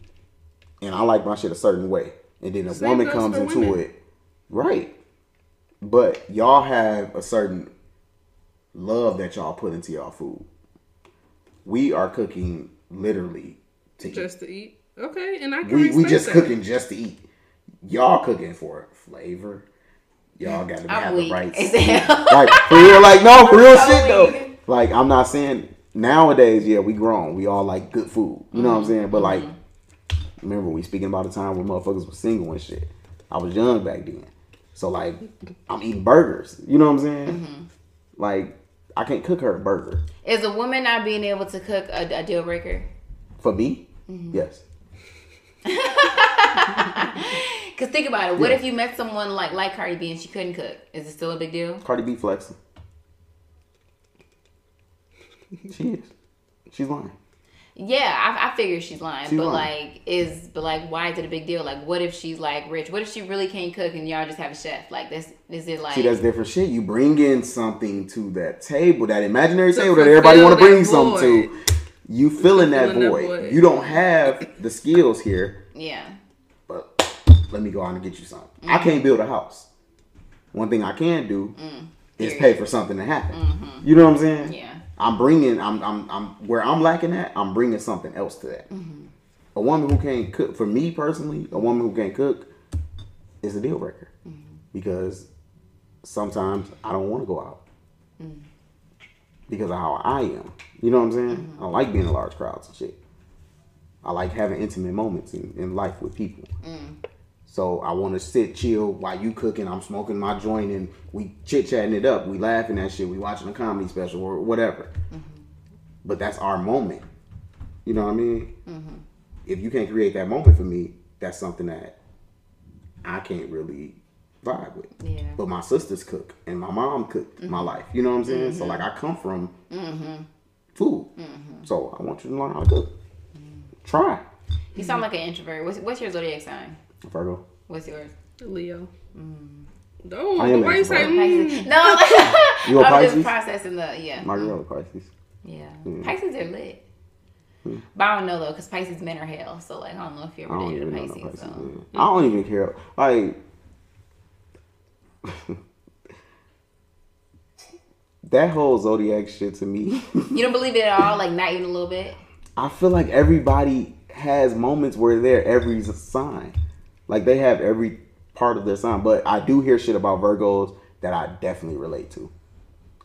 and I like my shit a certain way, and then a Same woman comes into women. it, right? But y'all have a certain love that y'all put into y'all food. We are cooking literally to eat. just to eat. Okay, and I can We we just that. cooking just to eat. Y'all cooking for flavor. Y'all got to I'm have weak. the right. As like for real, like no, for real I'm shit though. Like I'm not saying nowadays, yeah, we grown. We all like good food. You know what I'm mm-hmm. saying? But like, mm-hmm. Remember we speaking about a time when motherfuckers was single and shit. I was young back then, so like I'm eating burgers. You know what I'm saying? Mm-hmm. Like I can't cook her a burger. Is a woman not being able to cook a, a deal breaker? For me, mm-hmm. yes. Because think about it. What Yeah. if you met someone like like Cardi B and she couldn't cook? Is it still a big deal? Cardi B flexing. She is. She's lying. Yeah, I, I figure she's lying, She's but lying. like, is but like, why is it a big deal? Like, what if she's like rich? What if she really can't cook and y'all just have a chef? Like, this is it like? See, that's different shit. You bring in something to that table, that imaginary To table that everybody want to bring something to. You filling that that void. You don't have the skills here, yeah, but let me go out and get you something. I mm-hmm. can't build a house. One thing I can do mm. is pay for something to happen. Mm-hmm. You know what I'm saying? yeah, I'm bringing. I'm. I'm. I'm where I'm lacking at. I'm bringing something else to that. Mm-hmm. A woman who can't cook. For me personally, a woman who can't cook is a deal breaker mm-hmm. because sometimes I don't want to go out mm-hmm. because of how I am. You know what I'm saying? I don't like being in large crowds and shit. I like having intimate moments in, in life with people. Mm. So I want to sit chill while you cooking. I'm smoking my joint and we chit chatting it up. We laughing at shit. We watching a comedy special or whatever. Mm-hmm. But that's our moment. You know what I mean? Mm-hmm. If you can't create that moment for me, that's something that I can't really vibe with. Yeah. But my sisters cook and my mom cooked my mm-hmm. life. You know what I'm saying? So like I come from food. So I want you to learn how to cook. Try. You sound like an introvert. What's, what's your zodiac sign? Virgo. What's yours? Leo. Mm. Oh, I am why you say. Pisces. mm? No, You a I'm just processing the yeah. My girl Pisces. Yeah, Mm. Pisces are lit. But I don't know though, cause Pisces men are hell. So like, I don't know if you're ever don't dated even a no Pisces. Pisces. so. man. I don't even care. Like that whole zodiac shit to me. You don't believe it at all? Like not even a little bit? I feel like everybody has moments where they're every sign. Like they have every part of their sign. But I do hear shit about Virgos that I definitely relate to.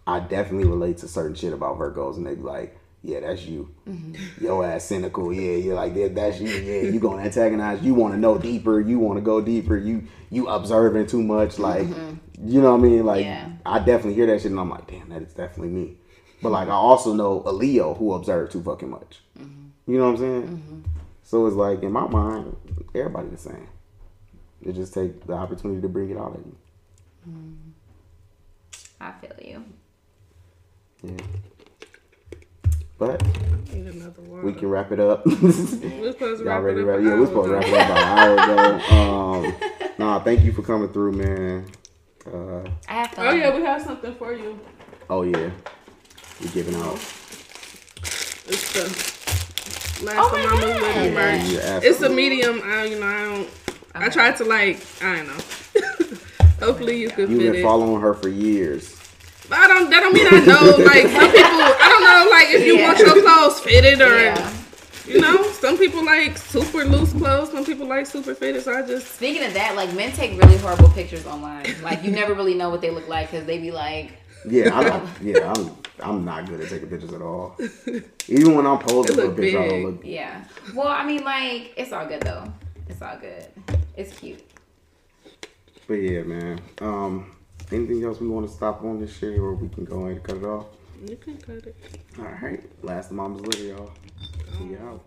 I definitely relate to certain shit about Virgos and they be like, yeah, that's you. Mm-hmm. Yo ass cynical. Yeah, you're like that, that's you. Yeah, you gonna antagonize. You want to know deeper. You want to go deeper. You you observing too much. Like mm-hmm. you know what I mean. Like Yeah. I definitely hear that shit and I'm like, damn, that is definitely me. But like I also know a Leo who observes too fucking much. Mm-hmm. You know what I'm saying? So it's like in my mind, everybody the same. It just take the opportunity to bring it out at you. I feel you. Yeah. But Need another water. we can wrap it up. We're Y'all wrap ready? it up. Yeah, we're supposed to wrap it up about an hour ago. Um, nah, thank you for coming through, man. Uh, I have fun. Oh yeah, we have something for you. oh yeah, we're giving out. It's the last Oh of my Mama's God. wedding merch. Yeah, It's a medium. I you know I don't. I Okay. tried to like I don't know. Hopefully you could You've fit been it. following her for years. But I don't. That don't mean I know. Like some people, I don't know. Like if you Yeah. want your clothes fitted or Yeah. you know, some people like super loose clothes. Some people like super fitted. So I just Speaking of that, like men take really horrible pictures online. Like you never really know what they look like because they be like, Yeah, I don't. Yeah, I'm. I'm not good at taking pictures at all. Even when I'm posing It for a look picture, I don't big. look. yeah. Well, I mean, like it's all good though. It's all good. It's cute. But yeah, man. Um, anything else we want to stop on this shit, or we can go ahead and cut it off? You can cut it. All right. Last mom's litter, y'all. See y'all.